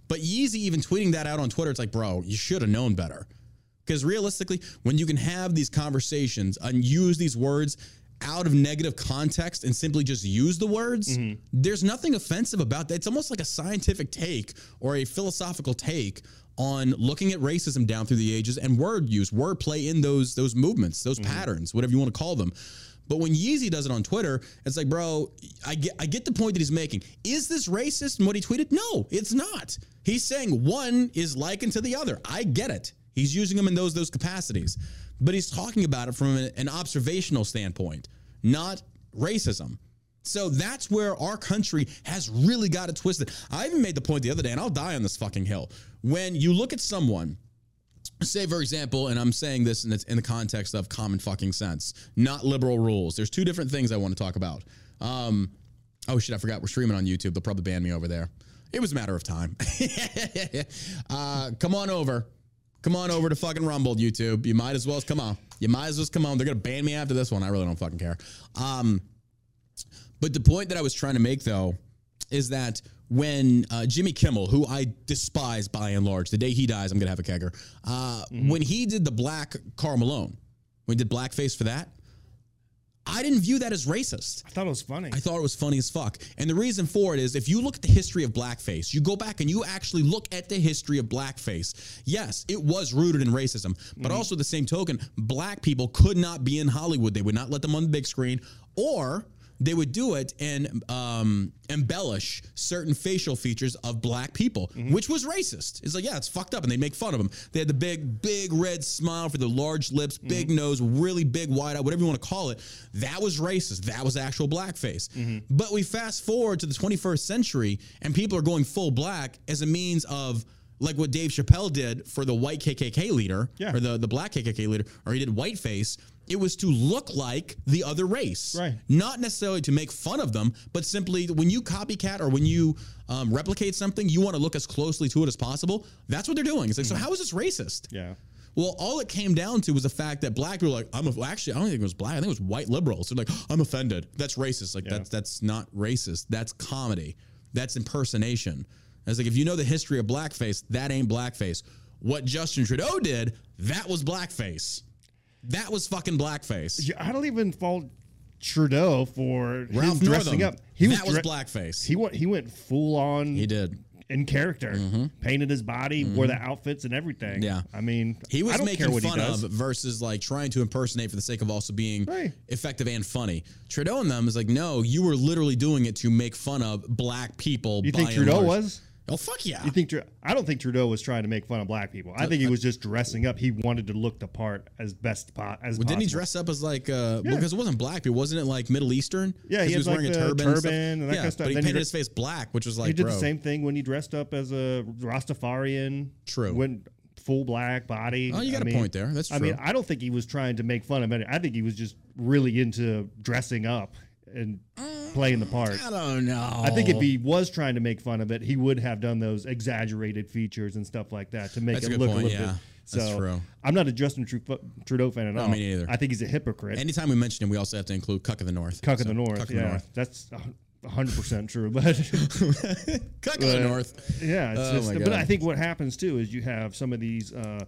But Yeezy even tweeting that out on Twitter, it's like, bro, you should have known better. Because realistically, when you can have these conversations and use these words out of negative context and simply just use the words, mm-hmm. there's nothing offensive about that. It's almost like a scientific take or a philosophical take on looking at racism down through the ages and word use, wordplay in those those movements, those mm-hmm. patterns, whatever you want to call them. But when Yeezy does it on Twitter, it's like, bro, I get I get the point that he's making. Is this racist in what he tweeted? No, it's not. He's saying one is likened to the other. I get it. He's using them in those those capacities, but he's talking about it from an, observational standpoint, not racism. So that's where our country has really got it twisted. I even made the point the other day, and I'll die on this fucking hill. When you look at someone say for example and i'm saying this and it's in the context of common fucking sense not liberal rules. There's two different things i want to talk about. Um oh shit i forgot. We're streaming on youtube. They'll probably ban me over there. It was a matter of time. Uh come on over come on over to fucking rumble youtube. You might as well come on. You might as well come on. They're gonna ban me after this one. I really don't fucking care. Um but the point that i was trying to make though is that when uh, Jimmy Kimmel, who I despise by and large, the day he dies, I'm gonna have a kegger. Uh, When he did the black Karl Malone, when he did blackface for that, I didn't view that as racist. I thought it was funny. I thought it was funny as fuck. And the reason for it is if you look at the history of blackface, you go back and you actually look at the history of blackface. Yes, it was rooted in racism, but mm-hmm. also the same token, black people could not be in Hollywood. They would not let them on the big screen, or they would do it and um, embellish certain facial features of black people, mm-hmm. which was racist. It's like, yeah, it's fucked up. And they make fun of them. They had the big, big red smile for the large lips, mm-hmm. big nose, really big wide eye, whatever you want to call it. That was racist. That was actual blackface. Mm-hmm. But we fast forward to the 21st century and people are going full black as a means of like what Dave Chappelle did for the white KKK leader Yeah. or the, the black KKK leader, or he did whiteface. It was to look like the other race Right. not necessarily to make fun of them, but simply when you copycat or when you um, replicate something, you want to look as closely to it as possible. That's what they're doing. It's like, so how is this racist? yeah. Well, all it came down to was the fact that black people were like, I'm a, actually, I don't think it was black. I think it was white liberals. They're like, I'm offended. That's racist. Like, that's that's not racist. That's comedy. That's impersonation. I was like, if you know the history of blackface, that ain't blackface. What Justin Trudeau did, that was blackface. That was fucking blackface. Yeah, I don't even fault Trudeau for Ralph him dressing Northam, up. He was that was dre- blackface. He went. He went full on. He did. in character, painted his body, wore the outfits and everything. Mm-hmm. Yeah. I mean, He was making fun of versus like trying to impersonate for the sake of also being Right. effective and funny. Trudeau and them is like, no, you were literally doing it to make fun of black people. You think Trudeau was? Oh fuck yeah! You think? I don't think Trudeau was trying to make fun of black people. I think he was just dressing up. He wanted to look the part as best po- as Well, didn't he possible. dress up as like uh Yeah. because it wasn't black, but wasn't it like Middle Eastern? Yeah, 'Cause he had, was like, wearing a the turban, and, stuff. turban and that yeah, kind of stuff. But he Then he painted dre- his face black, which was like he did bro. the same thing when he dressed up as a Rastafarian. True. Went full black body. Oh, you got a mean- point there. That's I mean, true. I don't think he was trying to make fun of it. I think he was just really into dressing up and playing the part. I don't know. I think if he was trying to make fun of it, he would have done those exaggerated features and stuff like that to make That's a it good look point, a little yeah. bit. So That's true. I'm not a Justin Tru- Trudeau fan at all. me neither. I think he's a hypocrite. anytime we mention him, we also have to include Cuck of the North. Cuck of the North. Cuck of yeah, the North. that's a hundred percent true. But Cuck of the North. yeah, it's Oh my but I think what happens too is you have some of these. Uh,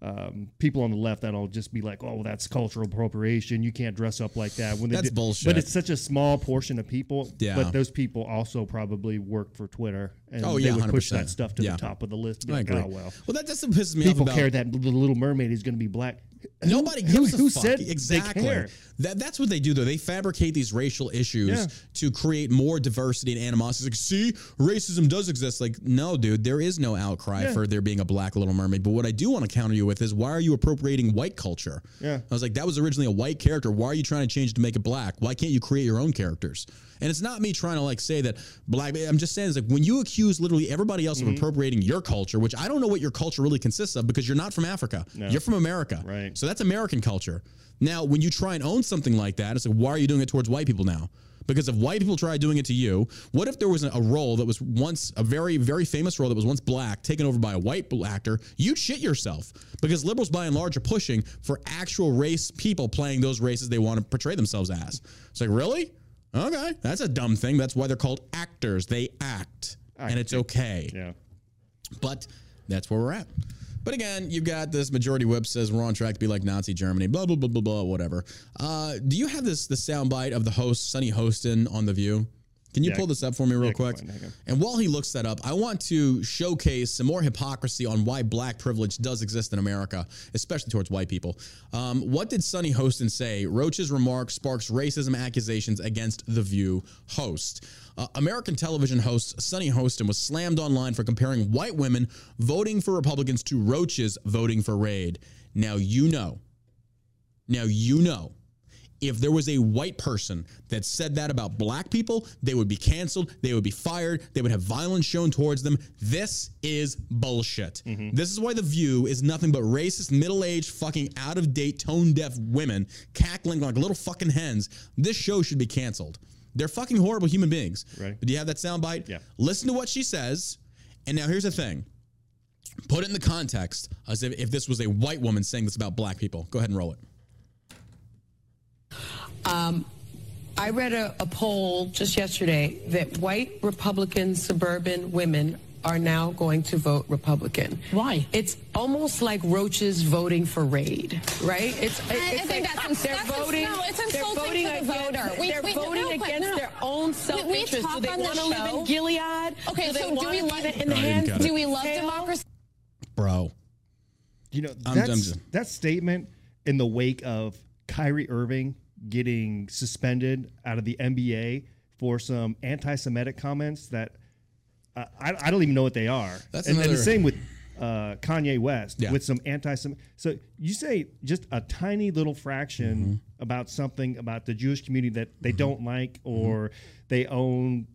um, people on the left that'll just be like, "Oh, well, that's cultural appropriation. You can't dress up like that." When they That's do- bullshit. But it's such a small portion of people. Yeah. But those people also probably work for Twitter, and Oh, they yeah, would push 100%. that stuff to Yeah. the top of the list. Like. "Oh, well, Well, that what pisses me off people care that the Little Mermaid is going to be black. Nobody Who- gives who a fuck. said exactly. That that's what they do though. They fabricate these racial issues Yeah. to create more diversity and animosity. It's like, see, racism does exist. Like, no, dude, there is no outcry Yeah. for there being a black Little Mermaid. But what I do want to counter you with is why are you appropriating white culture? Yeah. I was like, that was originally a white character. Why are you trying to change it to make it black? Why can't you create your own characters? And it's not me trying to like say that black. I'm just saying it's like when you accuse literally everybody else Mm-hmm. of appropriating your culture, which I don't know what your culture really consists of because you're not from Africa. You're from America. Right. So that's American culture. Now, when you try and own something like that, it's like, why are you doing it towards white people now? Because if white people try doing it to you, what if there was a, a role that was once a very, very famous role that was once black, taken over by a white actor? You'd shit yourself because liberals, by and large, are pushing for actual race people playing those races they want to portray themselves as. It's like, really? Okay, that's a dumb thing. That's why they're called actors. They act, and it's okay. Yeah. But that's where we're at. But again, you've got this majority whip says we're on track to be like Nazi Germany, blah blah blah blah blah, whatever. Uh, do you have this the soundbite of the host Sunny Hostin on the View? Can you Yeah, pull this up for me real yeah, quick? find it. Hang on. And while he looks that up, I want to showcase some more hypocrisy on why black privilege does exist in America, especially towards white people. Um, what did Sunny Hostin say? Roach's remark sparks racism accusations against the View host. Uh, American television host Sunny Hostin was slammed online for comparing white women voting for Republicans to roaches voting for Raid. Now you know. Now you know if there was a white person that said that about black people, they would be canceled, they would be fired, they would have violence shown towards them. This is bullshit. Mm-hmm. This is why The View is nothing but racist, middle aged, fucking out of date, tone deaf women cackling like little fucking hens. This show should be canceled. They're fucking horrible human beings. Right. Do you have that soundbite? Yeah. Listen to what she says. And now here's the thing put it in the context as if, if this was a white woman saying this about black people. Go ahead and roll it. Um, I read a, a poll just yesterday that white Republican suburban women are now going to vote Republican. Why? It's almost like roaches voting for Raid, right? It's, I- I think like that's they're that's voting. no, it's they're insulting voting to the against, voter. We- they're we- voting real quick, against no, no. their own self-interest. Do they want to live in Gilead? Okay, do so do we love- it in the hands? Do we love democracy? Bro. You know, I'm- that's, I'm that statement in the wake of Kyrie Irving getting suspended out of the NBA for some anti-Semitic comments that uh, I, I don't even know what they are. That's and, and the same with uh, Kanye West Yeah. with some anti-Semitic. So you say just a tiny little fraction Mm-hmm. about something about the Jewish community that they don't like or they own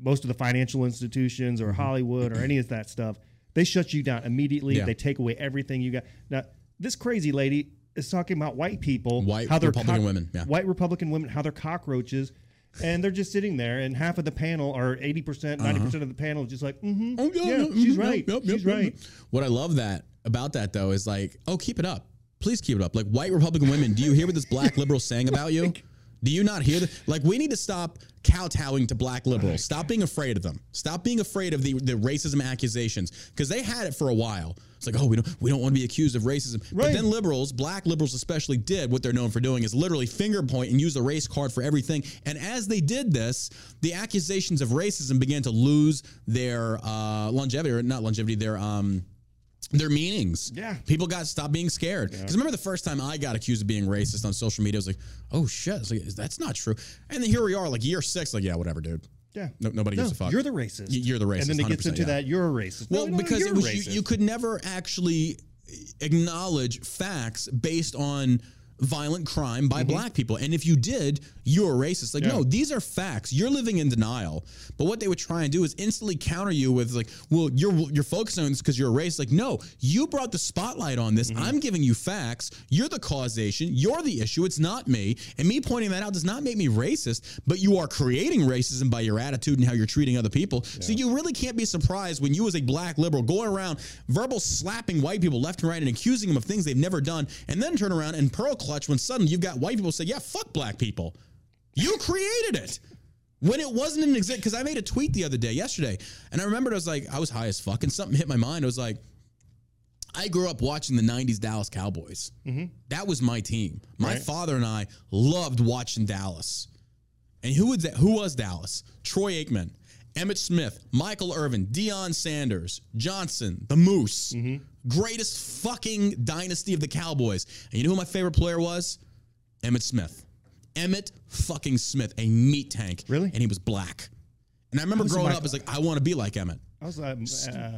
most of the financial institutions Mm-hmm. or Hollywood or any of that stuff, they shut you down immediately. Yeah. They take away everything you got. Now, this crazy lady is talking about white people, White how they're Republican women, yeah. white Republican women, how they're cockroaches. And they're just sitting there, and half of the panel, or 80%, 90% of the panel, is just like, mm-hmm, Oh, yeah, no, she's mhm, right. yep, yep, she's yep, right. yep. What I love that about that though is like, oh, keep it up. Please keep it up. Like white Republican women, do you hear what this black liberal saying about you? Do you not hear that? Like, we need to stop kowtowing to black liberals. Stop being afraid of them. Stop being afraid of the, the racism accusations because they had it for a while. It's like, oh, we don't we don't want to be accused of racism. Right. But then liberals, black liberals especially, did what they're known for doing is literally finger point and use the race card for everything. And as they did this, the accusations of racism began to lose their uh, longevity, or not longevity, their um their meanings. Yeah. People got stopped being scared. Because remember the first time I got accused of being racist on social media, I was like, oh shit, It's like, that's not true. And then here we are, like year six, like, yeah, whatever, dude. Yeah. No- nobody gives a fuck. You're the racist. Y- you're the racist, And then it gets into yeah. that, you're a racist. Well, no, because it was you, you could never actually acknowledge facts based on violent crime by black people. And if you did, you're a racist. Like, Mm-hmm. Yeah. no, these are facts. You're living in denial. But what they would try and do is instantly counter you with like, well, you're you're focusing on this because you're a racist. Like, no, you brought the spotlight on this. Mm-hmm. I'm giving you facts. You're the causation. You're the issue. It's not me. And me pointing that out does not make me racist, but you are creating racism by your attitude and how you're treating other people. So you really can't be surprised when you as a black liberal going around verbal slapping white people left and right and accusing them of things they've never done, and then turn around and pearl clutch when suddenly you've got white people say, "Yeah, fuck black people." You created it. When it wasn't an exist, because I made a tweet the other day, yesterday, and I remembered I was like, I was high as fuck, and something hit my mind. I was like, I grew up watching the 90s Dallas Cowboys. Mm-hmm. That was my team. My Right. father and I loved watching Dallas. And who was that? Who was Dallas? Troy Aikman, Emmitt Smith, Michael Irvin, Deion Sanders, Johnson, the Moose. Mm-hmm. Greatest fucking dynasty of the Cowboys. And you know who my favorite player was? Emmitt Smith. Emmitt fucking Smith, a meat tank. Really? And he was black. And I remember was growing Michael- up, as like, I want to be like Emmitt. I was a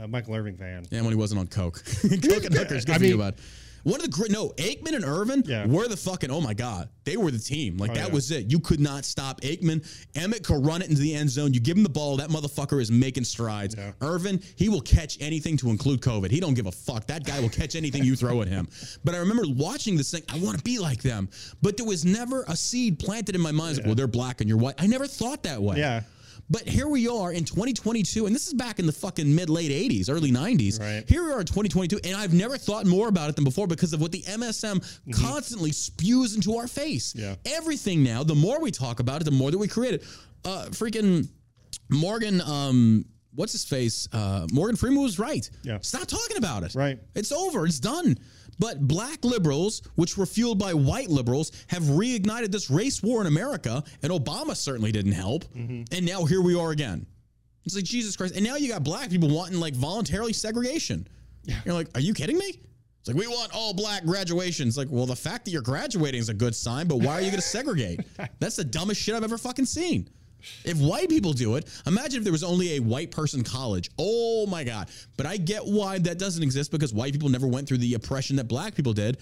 uh, Michael Irvin fan. Yeah, when he wasn't on coke. coke and hookers, good I for you, mean- bud. One of the great, no, Aikman and Irvin Yeah. were the fucking, oh my God. They were the team. Like, Oh, that yeah. was it. You could not stop Aikman. Emmitt could run it into the end zone. You give him the ball, that motherfucker is making strides. Yeah. Irvin, he will catch anything to include COVID. He don't give a fuck. That guy will catch anything you throw at him. But I remember watching this thing, I want to be like them. But there was never a seed planted in my mind. Like, well, they're black and you're white. I never thought that way. Yeah. But here we are in 2022, and this is back in the fucking mid late 80s, early 90s. Right. Here we are in 2022, and I've never thought more about it than before because of what the MSM constantly spews into our face. Yeah. Everything now, the more we talk about it, the more that we create it. Uh, freaking Morgan, um, what's his face? Uh, Morgan Freeman was right. Yeah. Stop talking about it. Right. It's over. It's done. But black liberals, which were fueled by white liberals, have reignited this race war in America, and Obama certainly didn't help. Mm-hmm. And now here we are again. It's like Jesus Christ. And now you got black people wanting like voluntarily segregation. You're like, are you kidding me? It's like we want all black graduations. Like, well, the fact that you're graduating is a good sign, but why are you going to segregate? That's the dumbest shit I've ever fucking seen. If white people do it, imagine if there was only a white person college. Oh my God. But I get why that doesn't exist because white people never went through the oppression that black people did.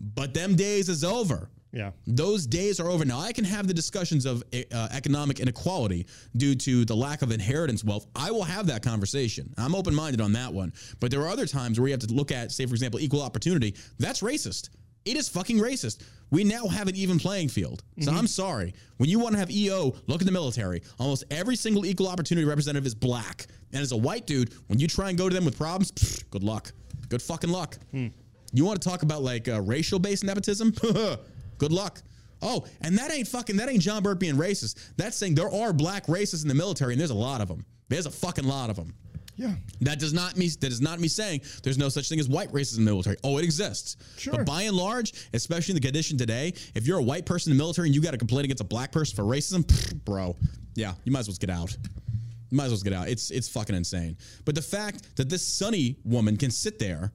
But them days is over. Yeah. Those days are over now. I can have the discussions of uh, economic inequality due to the lack of inheritance wealth. I will have that conversation. I'm open minded on that one. But there are other times where you have to look at, say, for example, equal opportunity. That's racist. It is fucking racist. We now have an even playing field. So I'm sorry. When you want to have EO, look at the military. Almost every single equal opportunity representative is black. And as a white dude, when you try and go to them with problems, good luck. Good fucking luck. You want to talk about like uh, racial based nepotism? Good luck. Oh, and that ain't fucking that ain't John Burk being racist. That's saying there are black racists in the military, and there's a lot of them. There's a fucking lot of them. Yeah. That does not mean that is not me saying there's no such thing as white racism in the military. Oh, it exists. Sure. But by and large, especially in the condition today, if you're a white person in the military and you got to complain against a black person for racism, bro, yeah, you might as well get out. You might as well get out. It's it's fucking insane. But the fact that this sunny woman can sit there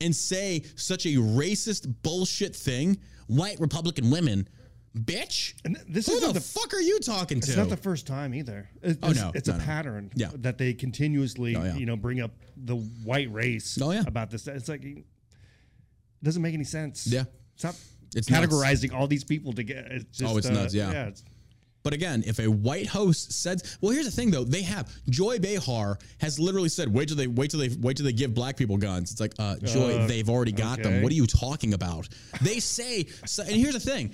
and say such a racist bullshit thing, white Republican women, bitch. And this Who isn't the, the- fuck are you talking to? It's not the first time either. It- Oh, it's, no. it's No, a no. pattern Yeah. that they continuously, Oh, yeah. you know, bring up the white race Oh, yeah. about this. It's like it doesn't make any sense. Yeah. Stop It's nuts. categorizing all these people together. It's just, Oh, it's uh, nuts, yeah. yeah it's, But again, if a white host said, well, here's the thing though, they have Joy Behar has literally said, wait till they wait till they wait till they give black people guns. It's like, uh, Joy, Uh, they've already got them. What are you talking about? They say, so, and here's the thing.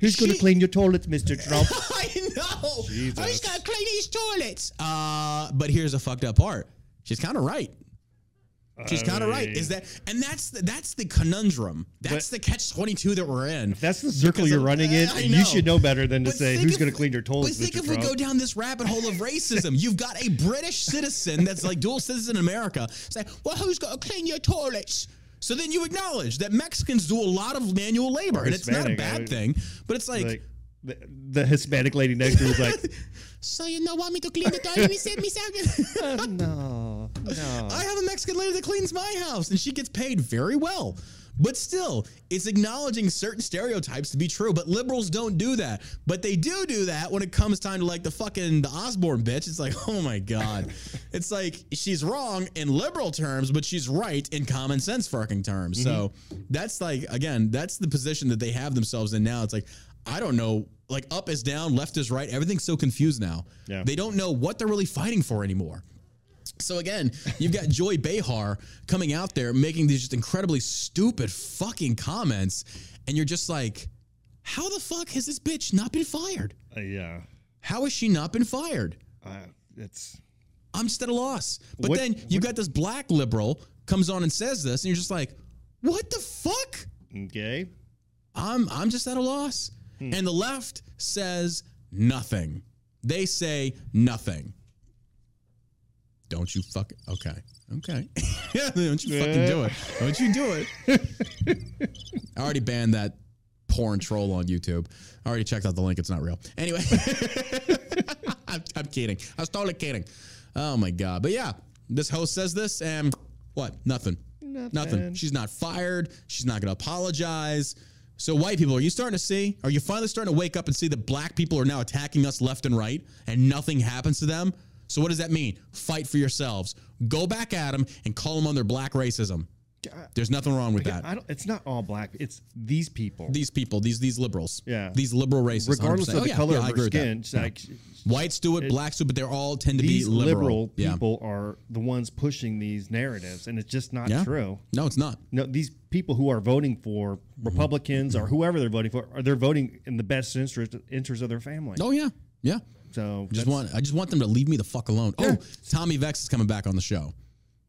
Who's going to clean your toilets, Mr. Trump? I know. I Jesus. just gotta clean these toilets. Uh, but here's the fucked up part. She's kind of right. She's kind of right. Is that and that's the, that's the conundrum. That's the catch twenty two that we're in. That's the circle Because you're of- running in. I You know. should know better than to But say think who's if- going to clean your toilets, But think Mr. if we go down this rabbit hole of racism, you've got a British citizen that's like dual citizen in America say, "Well, who's going to clean your toilets?" So then you acknowledge that Mexicans do a lot of manual labor, and it's not a bad I- thing. But it's like, like the, the Hispanic lady next to was like, so you don't want me to clean the toilet? Me said me second. Oh, no, no. I have a Mexican lady that cleans my house, and she gets paid very well. But still, it's acknowledging certain stereotypes to be true. But liberals don't do that. But they do do that when it comes time to like the fucking the Osborne bitch. It's like, oh my god, it's like she's wrong in liberal terms, but she's right in common sense fucking terms. So mm-hmm. that's like again, that's the position that they have themselves in now. It's like I don't know. Like up is down, left is right. Everything's so confused now. Yeah. They don't know what they're really fighting for anymore. So again, you've got Joy Behar coming out there making these just incredibly stupid fucking comments, and you're just like, how the fuck has this bitch not been fired? Uh, yeah, How has she not been fired? uh, it's I'm just at a loss. But What- then you got this black liberal comes on and says this, and you're just like, what the fuck? okay. I'm I'm just at a loss. And the left says nothing. They say nothing. Don't you fuck okay. Okay. yeah, don't you fucking do it. Don't you do it. I already banned that porn troll on YouTube. I already checked out the link. It's not real. Anyway. I'm, I'm kidding. I was totally kidding. Oh my god. But yeah, this host says this and what? Nothing. Nothing. She's not fired. She's not going to apologize. So, white people, are you starting to see? Are you finally starting to wake up and see that black people are now attacking us left and right and nothing happens to them? So, what does that mean? Fight for yourselves. Go back at them and call them on their black racism. There's nothing wrong with that. I don't, it's not all black. It's these people. These people, these these liberals, Yeah. these liberal racists, regardless 100%. of Oh, the yeah, color yeah, of their skin. it's like Whites do it, blacks do it, but they all tend to be liberal. liberal yeah. people are the ones pushing these narratives, and it's just not Yeah. true. No, it's not. No, these people who are voting for Mm-hmm. Republicans or whoever they're voting for, are they're voting in the best interest interest of their family. Oh yeah, yeah. So Just want I just want them to leave me the fuck alone. Oh, Tommy Vext is coming back on the show.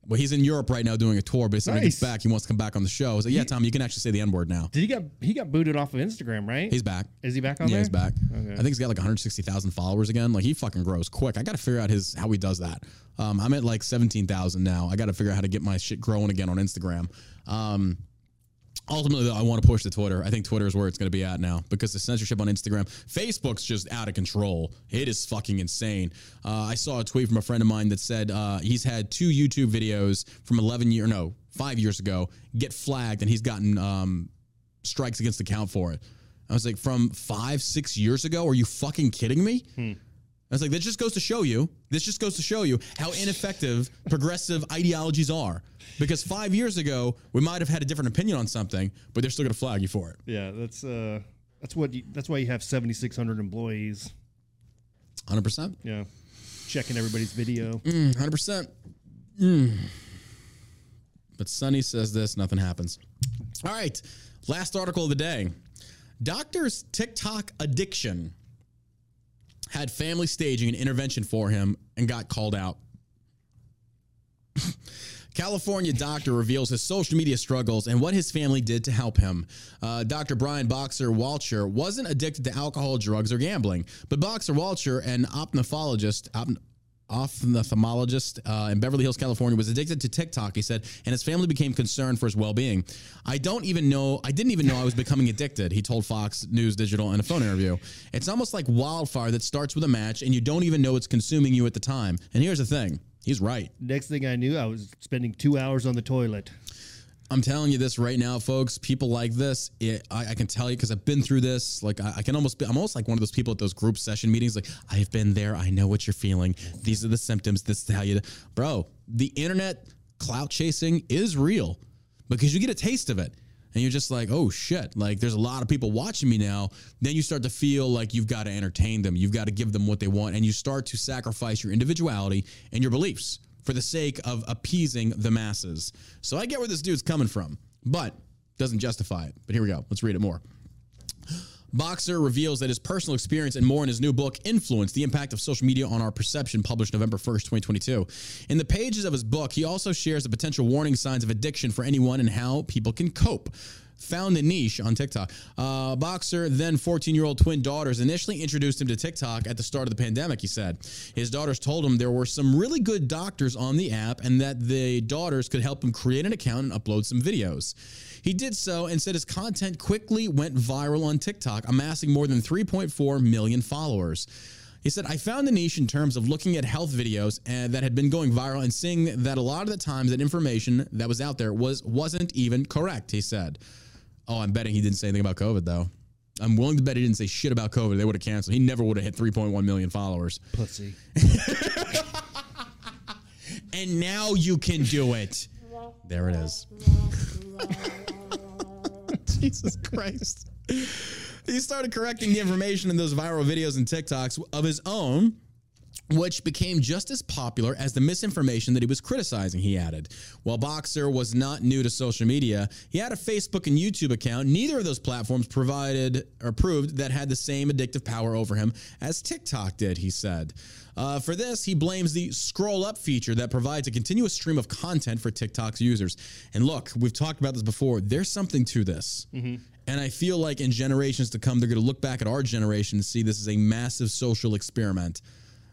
Well, he's in Europe right now doing a tour, but as he gets back, he wants to come back on the show. Like, yeah, Tommy, you can actually say the N word now. Did he get he got booted off of Instagram? Right? He's back. Is he back on yeah, there? he's back. Okay. I think he's got like 160,000 followers again. Like he fucking grows quick. I got to figure out his how he does that. Um, I'm at like 17,000 now. I got to figure out how to get my shit growing again on Instagram. Um, ultimately, though, I want to push to Twitter. I think Twitter is where it's going to be at now because the censorship on Instagram, Facebook's just out of control. It is fucking insane. Uh, I saw a tweet from a friend of mine that said uh, he's had two YouTube videos from 11 year no five years ago get flagged, and he's gotten um, strikes against the count for it. I was like, from five, six years ago? Are you fucking kidding me? I was like, this just goes to show you. This just goes to show you how ineffective progressive ideologies are. Because five years ago, we might have had a different opinion on something, but they're still going to flag you for it. Yeah, that's uh, that's what you, that's why you have seventy six hundred employees. Hundred percent. Yeah, checking everybody's video. Hundred percent. Mm. But Sunny says this, nothing happens. All right, last article of the day. Doctor's TikTok addiction had family staging an intervention for him and got called out. California doctor reveals his social media struggles and what his family did to help him. Uh, Dr. Brian Boxer Wachler wasn't addicted to alcohol, drugs, or gambling, but Boxer Wachler, an ophthalmologist, opn- ophthalmologist uh, in Beverly Hills, California, was addicted to TikTok. He said, and his family became concerned for his well-being. I don't even know. I didn't even know I was becoming addicted. He told Fox News Digital in a phone interview. It's almost like wildfire that starts with a match, and you don't even know it's consuming you at the time. And here's the thing. He's right. Next thing I knew, I was spending two hours on the toilet. I'm telling you this right now, folks. People like this, it, I, I can tell you because I've been through this. Like I, I can almost, be, I'm almost like one of those people at those group session meetings. Like I've been there. I know what you're feeling. These are the symptoms. This is how you, bro. The internet clout chasing is real because you get a taste of it. And you're just like, oh shit, like there's a lot of people watching me now. Then you start to feel like you've got to entertain them. You've got to give them what they want. And you start to sacrifice your individuality and your beliefs for the sake of appeasing the masses. So I get where this dude's coming from, but doesn't justify it. But here we go. Let's read it more. Boxer reveals that his personal experience and more in his new book, Influence The Impact of Social Media on Our Perception, published November 1st, 2022. In the pages of his book, he also shares the potential warning signs of addiction for anyone and how people can cope. Found a niche on TikTok. Uh, Boxer, then 14 year old twin daughters, initially introduced him to TikTok at the start of the pandemic, he said. His daughters told him there were some really good doctors on the app and that the daughters could help him create an account and upload some videos. He did so and said his content quickly went viral on TikTok, amassing more than 3.4 million followers. He said, I found the niche in terms of looking at health videos and that had been going viral and seeing that a lot of the times that information that was out there was wasn't even correct, he said. Oh, I'm betting he didn't say anything about COVID though. I'm willing to bet he didn't say shit about COVID. They would have canceled. He never would have hit 3.1 million followers. Pussy. And now you can do it. There it is. Jesus Christ. He started correcting the information in those viral videos and TikToks of his own, which became just as popular as the misinformation that he was criticizing, he added. While Boxer was not new to social media, he had a Facebook and YouTube account. Neither of those platforms provided or proved that had the same addictive power over him as TikTok did, he said. Uh, for this, he blames the scroll up feature that provides a continuous stream of content for TikTok's users. And look, we've talked about this before. There's something to this. And I feel like in generations to come, they're going to look back at our generation and see this as a massive social experiment.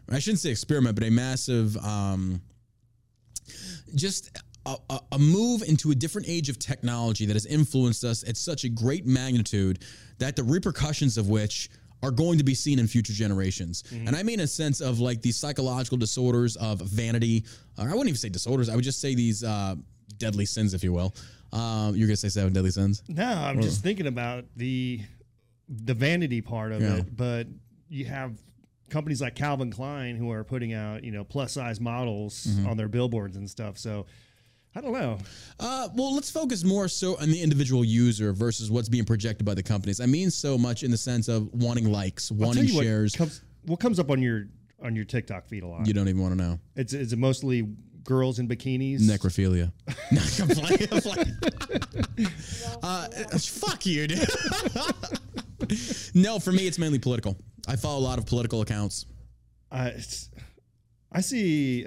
I shouldn't say experiment, but a massive, um, just a, a, move into a different age of technology that has influenced us at such a great magnitude that the repercussions of which are going to be seen in future generations. And I mean a sense of like these psychological disorders of vanity, or I wouldn't even say disorders, I would just say these uh, deadly sins, if you will. Um, you're going to say seven deadly sins? No, I'm just thinking about the the vanity part of Yeah. it. But you have companies like Calvin Klein who are putting out, you know, plus size models Mm-hmm. on their billboards and stuff. So I don't know. Uh, well, let's focus more so on the individual user versus what's being projected by the companies. I mean, so much in the sense of wanting likes, wanting you what shares. comes what comes up on your on your TikTok feed a lot. you don't even want to know. It's is it mostly girls in bikinis? Necrophilia. no, I'm playing, I'm playing. uh, fuck you, dude. no, for me, it's mainly political. I follow a lot of political accounts. Uh, it's, I see.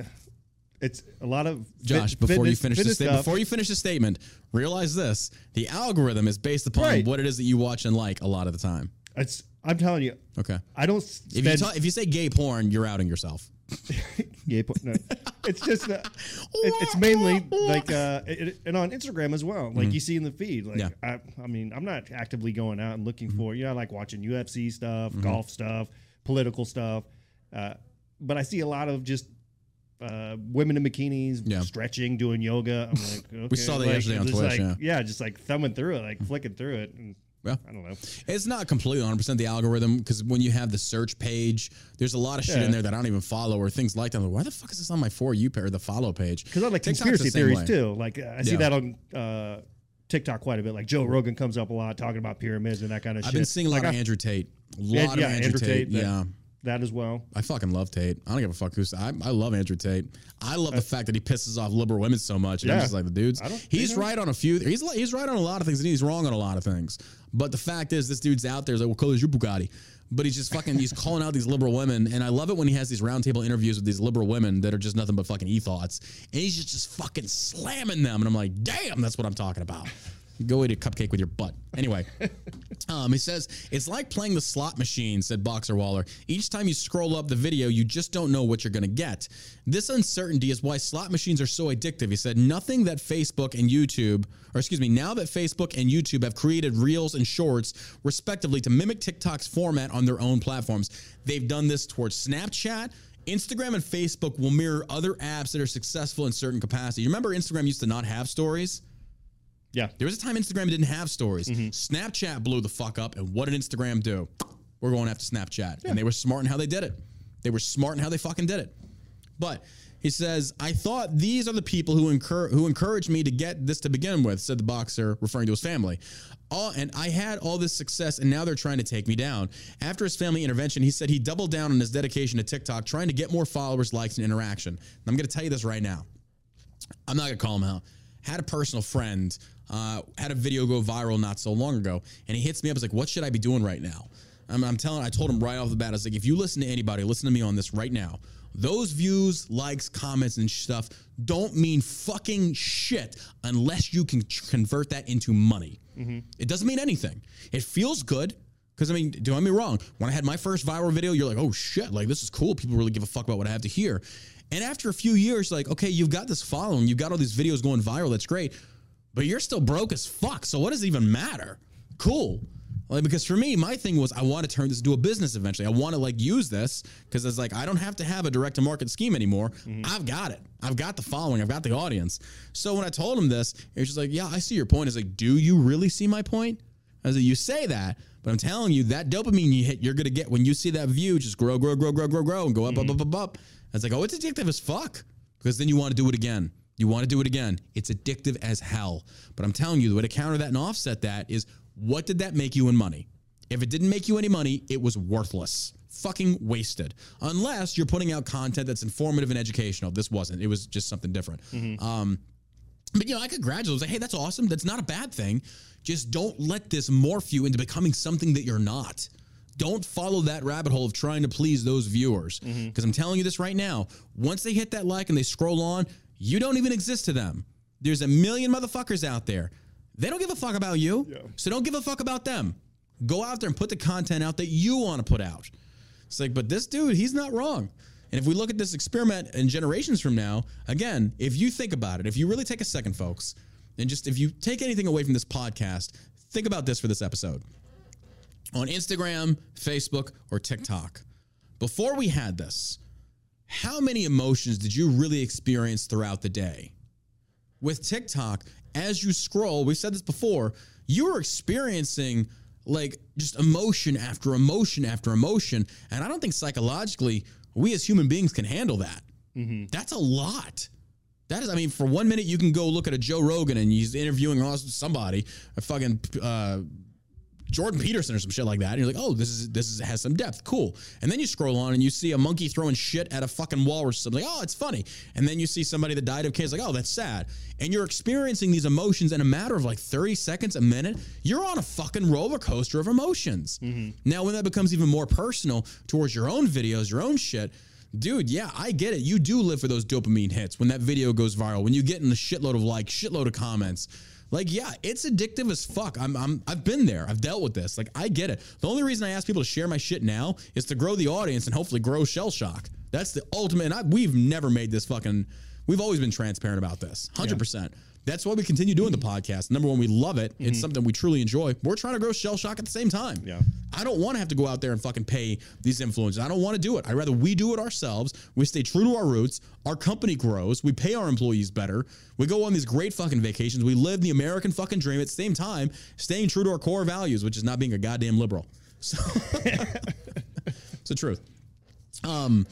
It's a lot of fit- Josh, before you finish the fitness statement, before you finish the statement, realize this: the algorithm is based upon Right. what it is that you watch and like a lot of the time. It's, I'm telling you, Okay. I don't If you, ta- if you say gay porn, you're outing yourself. gay porn. No. it's just uh, it, it's mainly like uh, it, it- and on Instagram as well. Like you see in the feed. Like Mm-hmm. Yeah. Mm-hmm. I, I mean, I'm not actively going out and looking for. You know, I like watching UFC stuff, golf stuff, political stuff. Uh, but I see a lot of just. Uh, women in bikinis, Yeah. stretching, doing yoga. I'm like, okay, saw that like, yesterday on Twitch, Like, yeah. just like thumbing through it, like flicking through it. And Yeah. I don't know. It's not completely 100% the algorithm because when you have the search page, there's a lot of shit Yeah. in there that I don't even follow or things like that. Like, why the fuck is this on my For You page or the follow page? Because I like TikTok's conspiracy same theories way. too. Like uh, I see Yeah. that on uh, TikTok quite a bit. Like Joe Rogan comes up a lot talking about pyramids and that kind of shit. I've been seeing a lot like of I- Andrew Tate. A lot yeah, of yeah, Andrew, Tate. that, yeah. That as well. I fucking love Tate. I don't give a fuck who's. I, I love Andrew Tate. I love the uh, fact that he pisses off liberal women so much. And I'm Yeah. just like the dudes. He's right on a few. He's he's right on a lot of things, and he's wrong on a lot of things. But the fact is, this dude's out there. He's like, "Well, color's your Bugatti," but he's just fucking. he's calling out these liberal women, and I love it when he has these roundtable interviews with these liberal women that are just nothing but fucking e thoughts, and he's just just fucking slamming them, and I'm like, "Damn, that's what I'm talking about." Go eat a cupcake with your butt. Anyway, um, he says it's like playing the slot machine, said Boxer Wachler. Each time you scroll up the video, you just don't know what you're going to get. This uncertainty is why slot machines are so addictive. He said nothing that Facebook and YouTube, or excuse me, now that Facebook and YouTube have created reels and shorts, respectively, to mimic TikTok's format on their own platforms, they've done this towards Snapchat. Instagram and Facebook will mirror other apps that are successful in certain capacity. You remember Instagram used to not have stories? Yeah. There was a time Instagram didn't have stories. Mm-hmm. Snapchat blew the fuck up, and what did Instagram do? We're going after Snapchat, and they were smart in how they did it. They were smart in how they fucking did it. But he says, "I thought these are the people who incur who encouraged me to get this to begin with," said the boxer, referring to his family. All, and I had all this success, and now they're trying to take me down. After his family intervention, he said he doubled down on his dedication to TikTok, trying to get more followers, likes, and interaction. And I'm going to tell you this right now. I'm not gonna call him out. Had a personal friend, uh, had a video go viral not so long ago, and he hits me up. He's like, "What should I be doing right now?" I'm, I'm telling. I told him right off the bat. I was like, "If you listen to anybody, listen to me on this right now. Those views, likes, comments, and stuff don't mean fucking shit unless you can convert that into money. It doesn't mean anything. It feels good." Because I mean, don't get me wrong. When I had my first viral video, you're like, "Oh shit! Like this is cool. People really give a fuck about what I have to hear." And after a few years, like, okay, you've got this following, you've got all these videos going viral. That's great, but you're still broke as fuck. So what does it even matter? Cool. Like, because for me, my thing was I want to turn this into a business eventually. I want to like use this because it's like I don't have to have a direct to market scheme anymore. Mm-hmm. I've got it. I've got the following. I've got the audience. So when I told him this, it was just like, yeah, I see your point. It's like, do you really see my point? I was like, you say that, but I'm telling you, that dopamine you hit, you're gonna get when you see that view just grow, grow, grow, grow, grow, grow, and go up, up, mm-hmm. up, up, up. It's like, oh, it's addictive as fuck. Because then you want to do it again. You want to do it again. It's addictive as hell. But I'm telling you, the way to counter that and offset that is what did that make you in money? If it didn't make you any money, it was worthless. Fucking wasted. Unless you're putting out content that's informative and educational. This wasn't. It was just something different. Um, but you know, I could graduate. I was hey, that's awesome. That's not a bad thing. Just don't let this morph you into becoming something that you're not. Don't follow that rabbit hole of trying to please those viewers. Because I'm telling you this right now. Once they hit that like and they scroll on, you don't even exist to them. There's a million motherfuckers out there. They don't give a fuck about you. So don't give a fuck about them. Go out there and put the content out that you want to put out. It's like, but this dude, he's not wrong. And if we look at this experiment in generations from now, again, if you think about it, if you really take a second, folks, and just if you take anything away from this podcast, think about this for this episode. On Instagram, Facebook, or TikTok, before we had this, how many emotions did you really experience throughout the day? With TikTok, as you scroll, we've said this before, you're experiencing like just emotion after emotion after emotion. And I don't think psychologically we as human beings can handle that. That's a lot. That is, I mean, for one minute you can go look at a Joe Rogan and he's interviewing somebody, a fucking uh, Jordan Peterson or some shit like that. And you're like, oh, this is this is, has some depth, cool. And then you scroll on and you see a monkey throwing shit at a fucking walrus. I'm like, oh, it's funny. And then you see somebody that died of cancer, like, oh, that's sad. And you're experiencing these emotions in a matter of like 30 seconds, a minute. You're on a fucking roller coaster of emotions. Mm-hmm. Now, when that becomes even more personal towards your own videos, your own shit. Dude, yeah, I get it. You do live for those dopamine hits when that video goes viral, when you get in the shitload of likes, shitload of comments. Like, yeah, it's addictive as fuck. I'm, I'm, I've been there. I've dealt with this. Like, I get it. The only reason I ask people to share my shit now is to grow the audience and hopefully grow shell shock. That's the ultimate. And I, we've never made this fucking We've always been transparent about this, hundred percent. That's why we continue doing the podcast. Number one, we love it. It's something we truly enjoy. We're trying to grow Shell Shock at the same time. Yeah. I don't want to have to go out there and fucking pay these influencers. I don't want to do it. I'd rather we do it ourselves. We stay true to our roots. Our company grows. We pay our employees better. We go on these great fucking vacations. We live the American fucking dream at the same time, staying true to our core values, which is not being a goddamn liberal. So it's the truth. Um,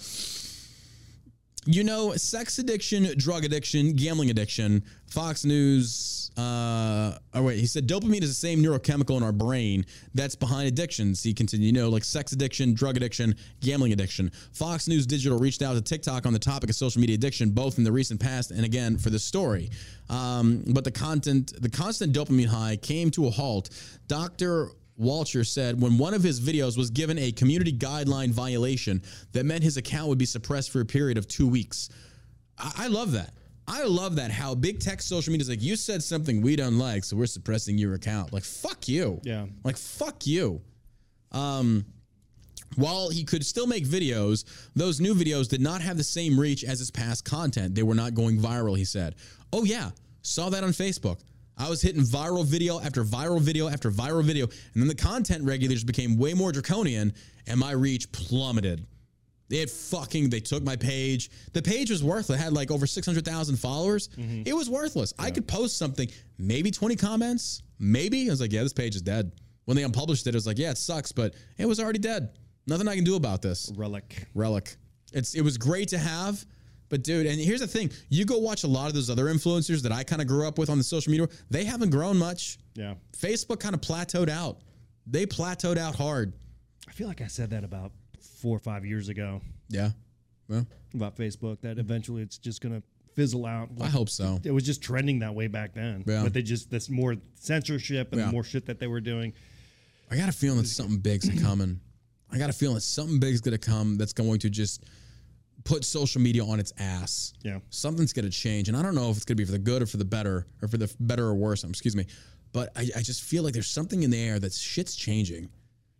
you know, sex addiction, drug addiction, gambling addiction. Fox News. Uh, oh wait, he said dopamine is the same neurochemical in our brain that's behind addictions. He continued, you know, like sex addiction, drug addiction, gambling addiction. Fox News Digital reached out to TikTok on the topic of social media addiction, both in the recent past and again for this story. Um, but the content, the constant dopamine high came to a halt. Doctor Wachler said when one of his videos was given a community guideline violation that meant his account would be suppressed for a period of two weeks. I, I love that. I love that how big tech social media is like, you said something we don't like, so we're suppressing your account. Like, fuck you. Yeah. Like, fuck you. Um, while he could still make videos, those new videos did not have the same reach as his past content. They were not going viral, he said. Oh, yeah. Saw that on Facebook. I was hitting viral video after viral video after viral video. And then the content regulators became way more draconian and my reach plummeted. It fucking, they took my page. The page was worthless. It had like over 600,000 followers. Mm-hmm. It was worthless. I could post something, maybe 20 comments, maybe. I was like, yeah, this page is dead. When they unpublished it, it was like, yeah, it sucks, but it was already dead. Nothing I can do about this. Relic. Relic. It's it was great to have, but dude, and here's the thing: you go watch a lot of those other influencers that I kind of grew up with on the social media. They haven't grown much. Yeah. Facebook kind of plateaued out. They plateaued out hard. I feel like I said that about four or five years ago Yeah. Well, about Facebook. That eventually it's just gonna fizzle out. I hope so. It was just trending that way back then. Yeah. But they just this more censorship and Yeah. the more shit that they were doing. I got a feeling that something big's coming. I got a feeling that something big's gonna come that's going to just put social media on its ass. Yeah. Something's gonna change. And I don't know if it's gonna be for the good or for the better, or for the better or worse, excuse me. But I, I just feel like there's something in the air that shit's changing.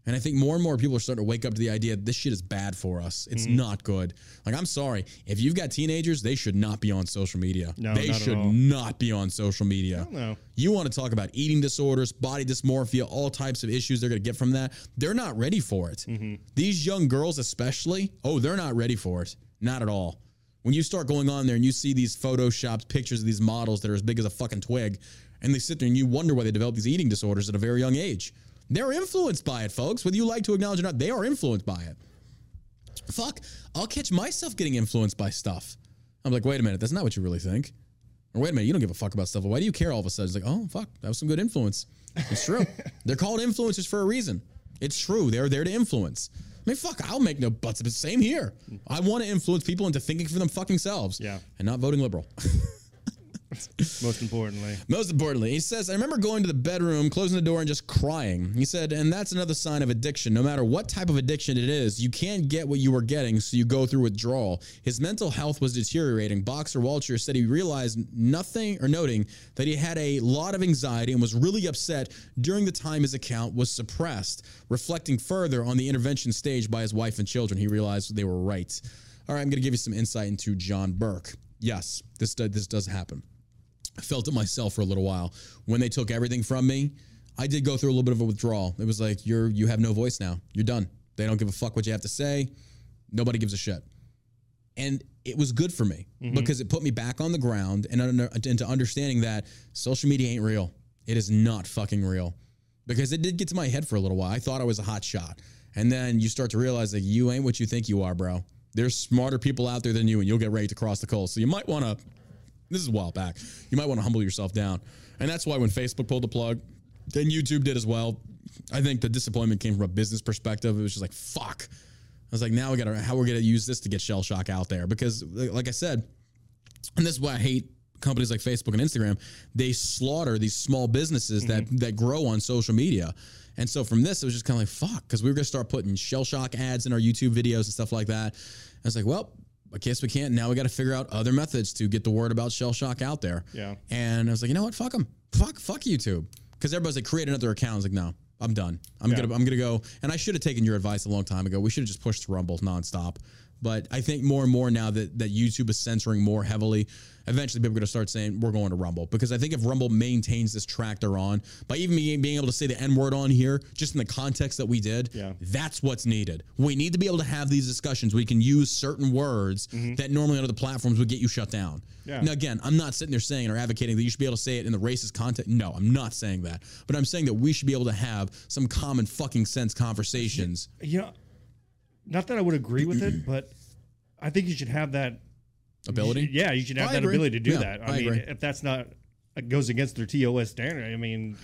And I think more and more people are starting to wake up to the idea that this shit is bad for us. It's Mm-hmm. not good. Like, I'm sorry. If you've got teenagers, they should not be on social media. No, they not at should not be on social media. know. You want to talk about eating disorders, body dysmorphia, all types of issues they're going to get from that. They're not ready for it. Mm-hmm. These young girls, especially, oh, they're not ready for it. Not at all. When you start going on there and you see these photoshopped pictures of these models that are as big as a fucking twig, and they sit there and you wonder why they develop these eating disorders at a very young age. They're influenced by it, folks. Whether you like to acknowledge it or not, they are influenced by it. Fuck, I'll catch myself getting influenced by stuff. I'm like, wait a minute, that's not what you really think. Or wait a minute, you don't give a fuck about stuff. Why do you care all of a sudden? It's like, oh, fuck, that was some good influence. It's true. They're called influencers for a reason. It's true. They're there to influence. I mean, fuck, I'll make no buts. But same here. I want to influence people into thinking for them fucking selves. Yeah. And not voting liberal. Most importantly. Most importantly, he says, I remember going to the bedroom, closing the door, and just crying. He said, and that's another sign of addiction. No matter what type of addiction it is, you can't get what you were getting, so you go through withdrawal. His mental health was deteriorating. Boxer Wachler said he realized nothing or noting that he had a lot of anxiety and was really upset during the time his account was suppressed. Reflecting further on the intervention stage by his wife and children, he realized they were right. All right, I'm going to give you some insight into John Burk. Yes, this, this does happen. I felt it myself for a little while. When they took everything from me, I did go through a little bit of a withdrawal. It was like you're you have no voice now. You're done. They don't give a fuck what you have to say. Nobody gives a shit. And it was good for me mm-hmm. because it put me back on the ground and under, into understanding that social media ain't real. It is not fucking real. Because it did get to my head for a little while. I thought I was a hot shot. And then you start to realize that you ain't what you think you are, bro. There's smarter people out there than you, and you'll get ready to cross the coals. So you might want to this is a while back. You might want to humble yourself down. And that's why when Facebook pulled the plug, then YouTube did as well. I think the disappointment came from a business perspective. It was just like, fuck. I was like, now we got to, how we're going to use this to get shell shock out there. Because, like I said, and this is why I hate companies like Facebook and Instagram. They slaughter these small businesses that mm-hmm. that grow on social media. And so from this, it was just kind of like fuck, because we were gonna start putting shell shock ads in our YouTube videos and stuff like that. I was like, well, I guess we can't. Now we got to figure out other methods to get the word about shell shock out there. Yeah. And I was like, you know what? Fuck them. Fuck fuck YouTube. Because everybody's like, create another account. I was like, no, I'm done. I'm Yeah. gonna I'm gonna go. And I should have taken your advice a long time ago. We should have just pushed Rumble nonstop. But I think more and more now that that YouTube is censoring more heavily, eventually people are going to start saying we're going to Rumble because I think if Rumble maintains this track they're on by even being, able to say the N word on here, just in the context that we did, Yeah. that's what's needed. We need to be able to have these discussions. We can use certain words that normally on other platforms would get you shut down. Mm-hmm. Yeah. Now, again, I'm not sitting there saying or advocating that you should be able to say it in the racist context. No, I'm not saying that. But I'm saying that we should be able to have some common fucking sense conversations. You know, not that I would agree with it, but I think you should have that Ability? Yeah, you should have I that agree. ability to do Yeah, that. I, I mean, agree. if that's not it goes against their TOS standard, I mean,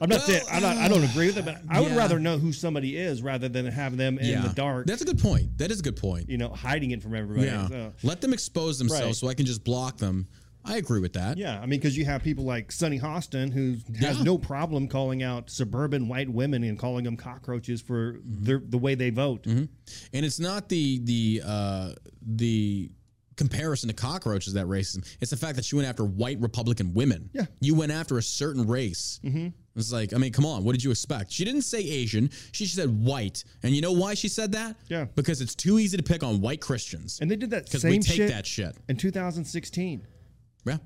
I'm not saying I'm not. I don't agree with it, but I would Yeah. rather know who somebody is rather than have them in the dark. That's a good point. That is a good point. you know, hiding it from everybody. Yeah. So, Let them expose themselves Right. so I can just block them. I agree with that. yeah, I mean, because you have people like Sunny Hostin who has Yeah. no problem calling out suburban white women and calling them cockroaches for Mm-hmm. their, the way they vote. And it's not the the uh the comparison to cockroaches that racism. It's the fact that you went after white Republican women. Yeah. You went after a certain race. Mm-hmm. It's like, I mean, come on, what did you expect? She didn't say Asian. She said white. And you know why she said that? Yeah. Because it's too easy to pick on white Christians. And they did that Because same we take shit that shit. in 2016. Yeah.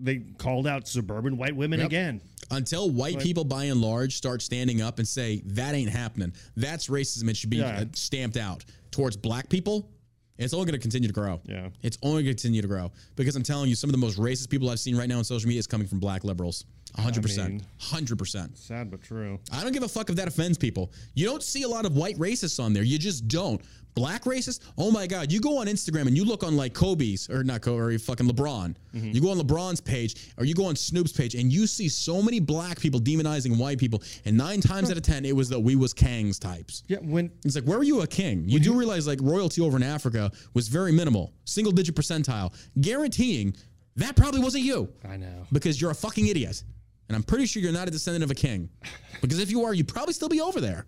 They called out suburban white women Yep. again. Until white people by and large start standing up and say that ain't happening, that's racism. It should be Yeah. uh, stamped out towards black people. It's only going to continue to grow. Yeah. it's only going to continue to grow because I'm telling you, some of the most racist people I've seen right now on social media is coming from black liberals. hundred percent, mean- hundred percent. Sad but true. I don't give a fuck if that offends people. You don't see a lot of white racists on there. You just don't. Black racists? Oh my God. You go on Instagram and you look on like Kobe's or not Kobe or fucking LeBron. Mm-hmm. You go on LeBron's page or you go on Snoop's page and you see so many black people demonizing white people. And nine times out of 10, it was the we was Kangs types. Yeah, when It's like, where were you a king? You do realize like royalty over in Africa was very minimal, single digit percentile, guaranteeing that probably wasn't you I know. because you're a fucking idiot. And I'm pretty sure you're not a descendant of a king. Because if you are, you'd probably still be over there.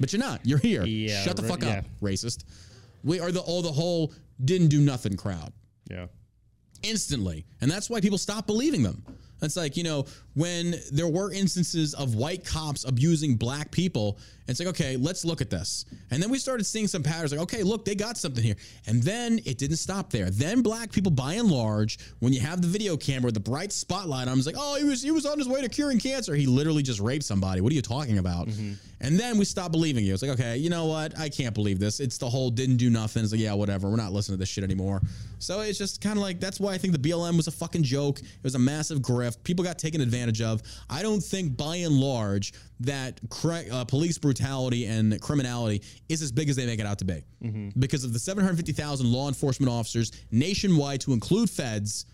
But you're not. You're here. Yeah, Shut the fuck yeah. up, racist. We are the all the whole didn't do nothing crowd Yeah. instantly. And that's why people stop believing them. It's like, you know, when there were instances of white cops abusing black people, it's like, okay, let's look at this. And then we started seeing some patterns like, okay, look, they got something here. And then it didn't stop there. Then black people, by and large, when you have the video camera, the bright spotlight on him, it's like, oh, he was he was on his way to curing cancer. He literally just raped somebody. What are you talking about? Mm-hmm. And then we stopped believing you. It's like, okay, you know what? I can't believe this. It's the whole didn't do nothing. It's like, yeah, whatever. We're not listening to this shit anymore. So it's just kind of like that's why I think the BLM was a fucking joke. It was a massive grift. People got taken advantage of. I don't think by and large that cra- uh, police brutality and criminality is as big as they make it out to be. Because of the 750,000 law enforcement officers nationwide, to include feds,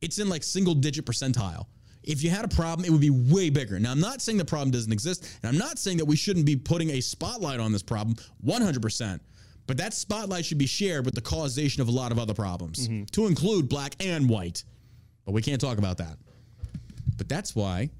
it's in like single digit percentile. If you had a problem, it would be way bigger. Now, I'm not saying the problem doesn't exist, and I'm not saying that we shouldn't be putting a spotlight on this problem 100%. But that spotlight should be shared with the causation of a lot of other problems, to include black and white. But we can't talk about that. But that's why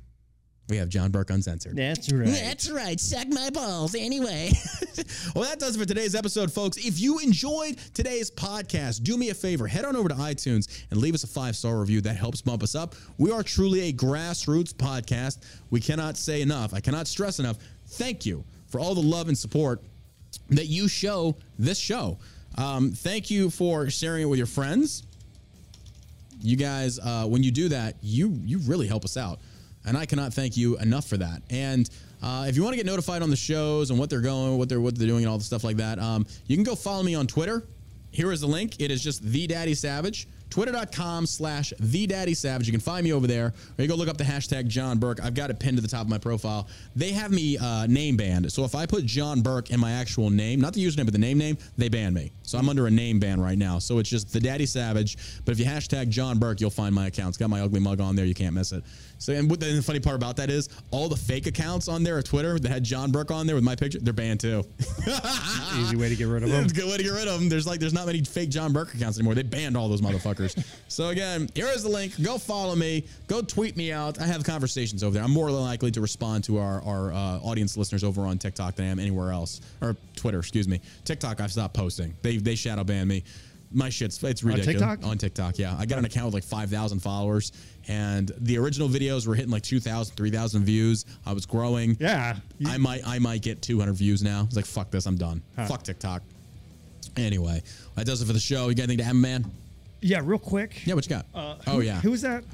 we have John Burk Uncensored. That's right. That's right. Suck my balls anyway. well, that does it for today's episode, folks. If you enjoyed today's podcast, do me a favor. Head on over to iTunes and leave us a five star review. That helps bump us up. We are truly a grassroots podcast. We cannot say enough. I cannot stress enough. Thank you for all the love and support that you show this show. Um, thank you for sharing it with your friends you guys uh, when you do that you you really help us out. And i cannot thank you enough for that. And uh, if you want to get notified on the shows and what they're going what they're what they're doing and all the stuff like that um, you can go follow me on twitter. Here is the link. It is just the daddy savage twitter.com slash savage. You can find me over there. Or you go look up the hashtag john burk. I've got it pinned to the top of my profile. They have me uh, name banned. So if i put john burk in my actual name not the username but the name name they ban me. So i'm under a name ban right now. So it's just the daddy savage. But if you hashtag john burk you'll find my account. It's got my ugly mug on there. You can't miss it so and what the, and the funny part about that is all the fake accounts on there at twitter that had john burk on there with my picture they're banned too Easy way to get rid of them. good way to get rid of them. There's like there's not many fake John Burk accounts anymore. They banned all those motherfuckers. so again, here is the link. Go follow me. Go tweet me out. I have conversations over there. I'm more than likely to respond to our our uh, audience listeners over on TikTok than I am anywhere else or Twitter. Excuse me. TikTok I've stopped posting. They they shadow ban me. My shit's it's ridiculous TikTok? on TikTok. Yeah, I got an account with like five thousand followers, and the original videos were hitting like 2,000, 3,000 views. I was growing. Yeah. You- I might I might get 200 views now. It's like fuck this, I'm done. Fuck TikTok. Anyway, that does it for the show. You got anything to add, man? Yeah, real quick. Yeah, what you got? Uh, oh who- yeah. Who was that?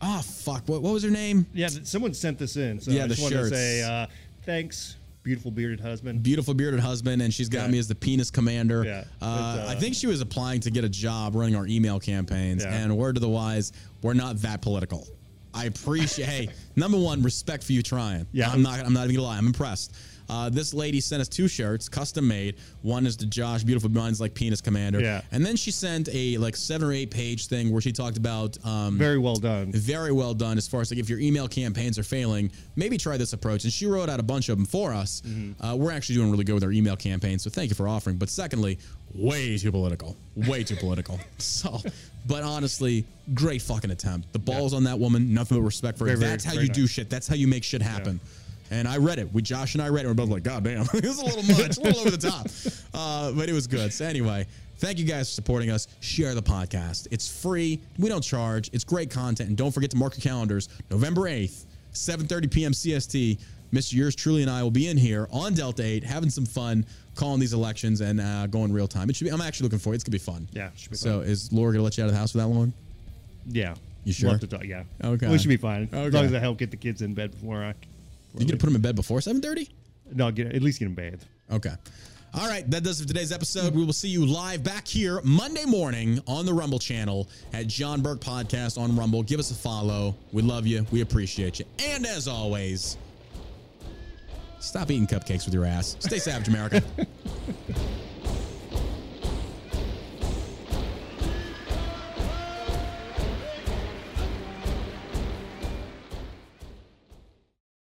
oh fuck. What, what was her name? Yeah, th- someone sent this in. So Yeah, I the just wanted shirts. to say uh, thanks, beautiful bearded husband. Beautiful bearded husband, and she's got Yeah. me as the penis commander. Yeah. Uh, uh, I think she was applying to get a job running our email campaigns. Yeah. And word to the wise, we're not that political. I appreciate. hey, number one, respect for you trying. Yeah. I'm not. I'm not even gonna lie. I'm impressed. Uh, this lady sent us two shirts, custom made. One is to Josh, beautiful minds like penis commander. Yeah. And then she sent a like seven or eight page thing where she talked about um, Very well done. very well done as far as like if your email campaigns are failing maybe try this approach. And she wrote out a bunch of them for us. Mm-hmm. uh, we're actually doing really good with our email campaigns so thank you for offering. But secondly way too political. Way too political. So but honestly great fucking attempt. The balls on that woman nothing but respect for her. Very, that's how very you do shit. That's how you make shit happen And I read it. We Josh and I read it. We're both like, God damn, it was a little much, a little over the top. Uh, but it was good. So anyway, thank you guys for supporting us. Share the podcast. It's free. We don't charge. It's great content. And don't forget to mark your calendars. November 8th, 7:30 p.m. CST. Mr. Yours truly and I will be in here on Delta 8 having some fun calling these elections and uh, going real time. It should be. I'm actually looking forward. It's gonna be fun. Yeah, should be So fun. is Laura gonna let you out of the house for that long? Yeah. You sure? Love to talk. Yeah. Okay. We should be fine. Okay. As long as I help get the kids in bed before I. You gonna put them in bed before 7:30? No, get at least get them bathed. Okay. All right, that does it for today's episode. We will see you live back here Monday morning on the Rumble channel at John Burk Podcast on Rumble. Give us a follow. We love you. We appreciate you. And as always, stop eating cupcakes with your ass. Stay savage, America.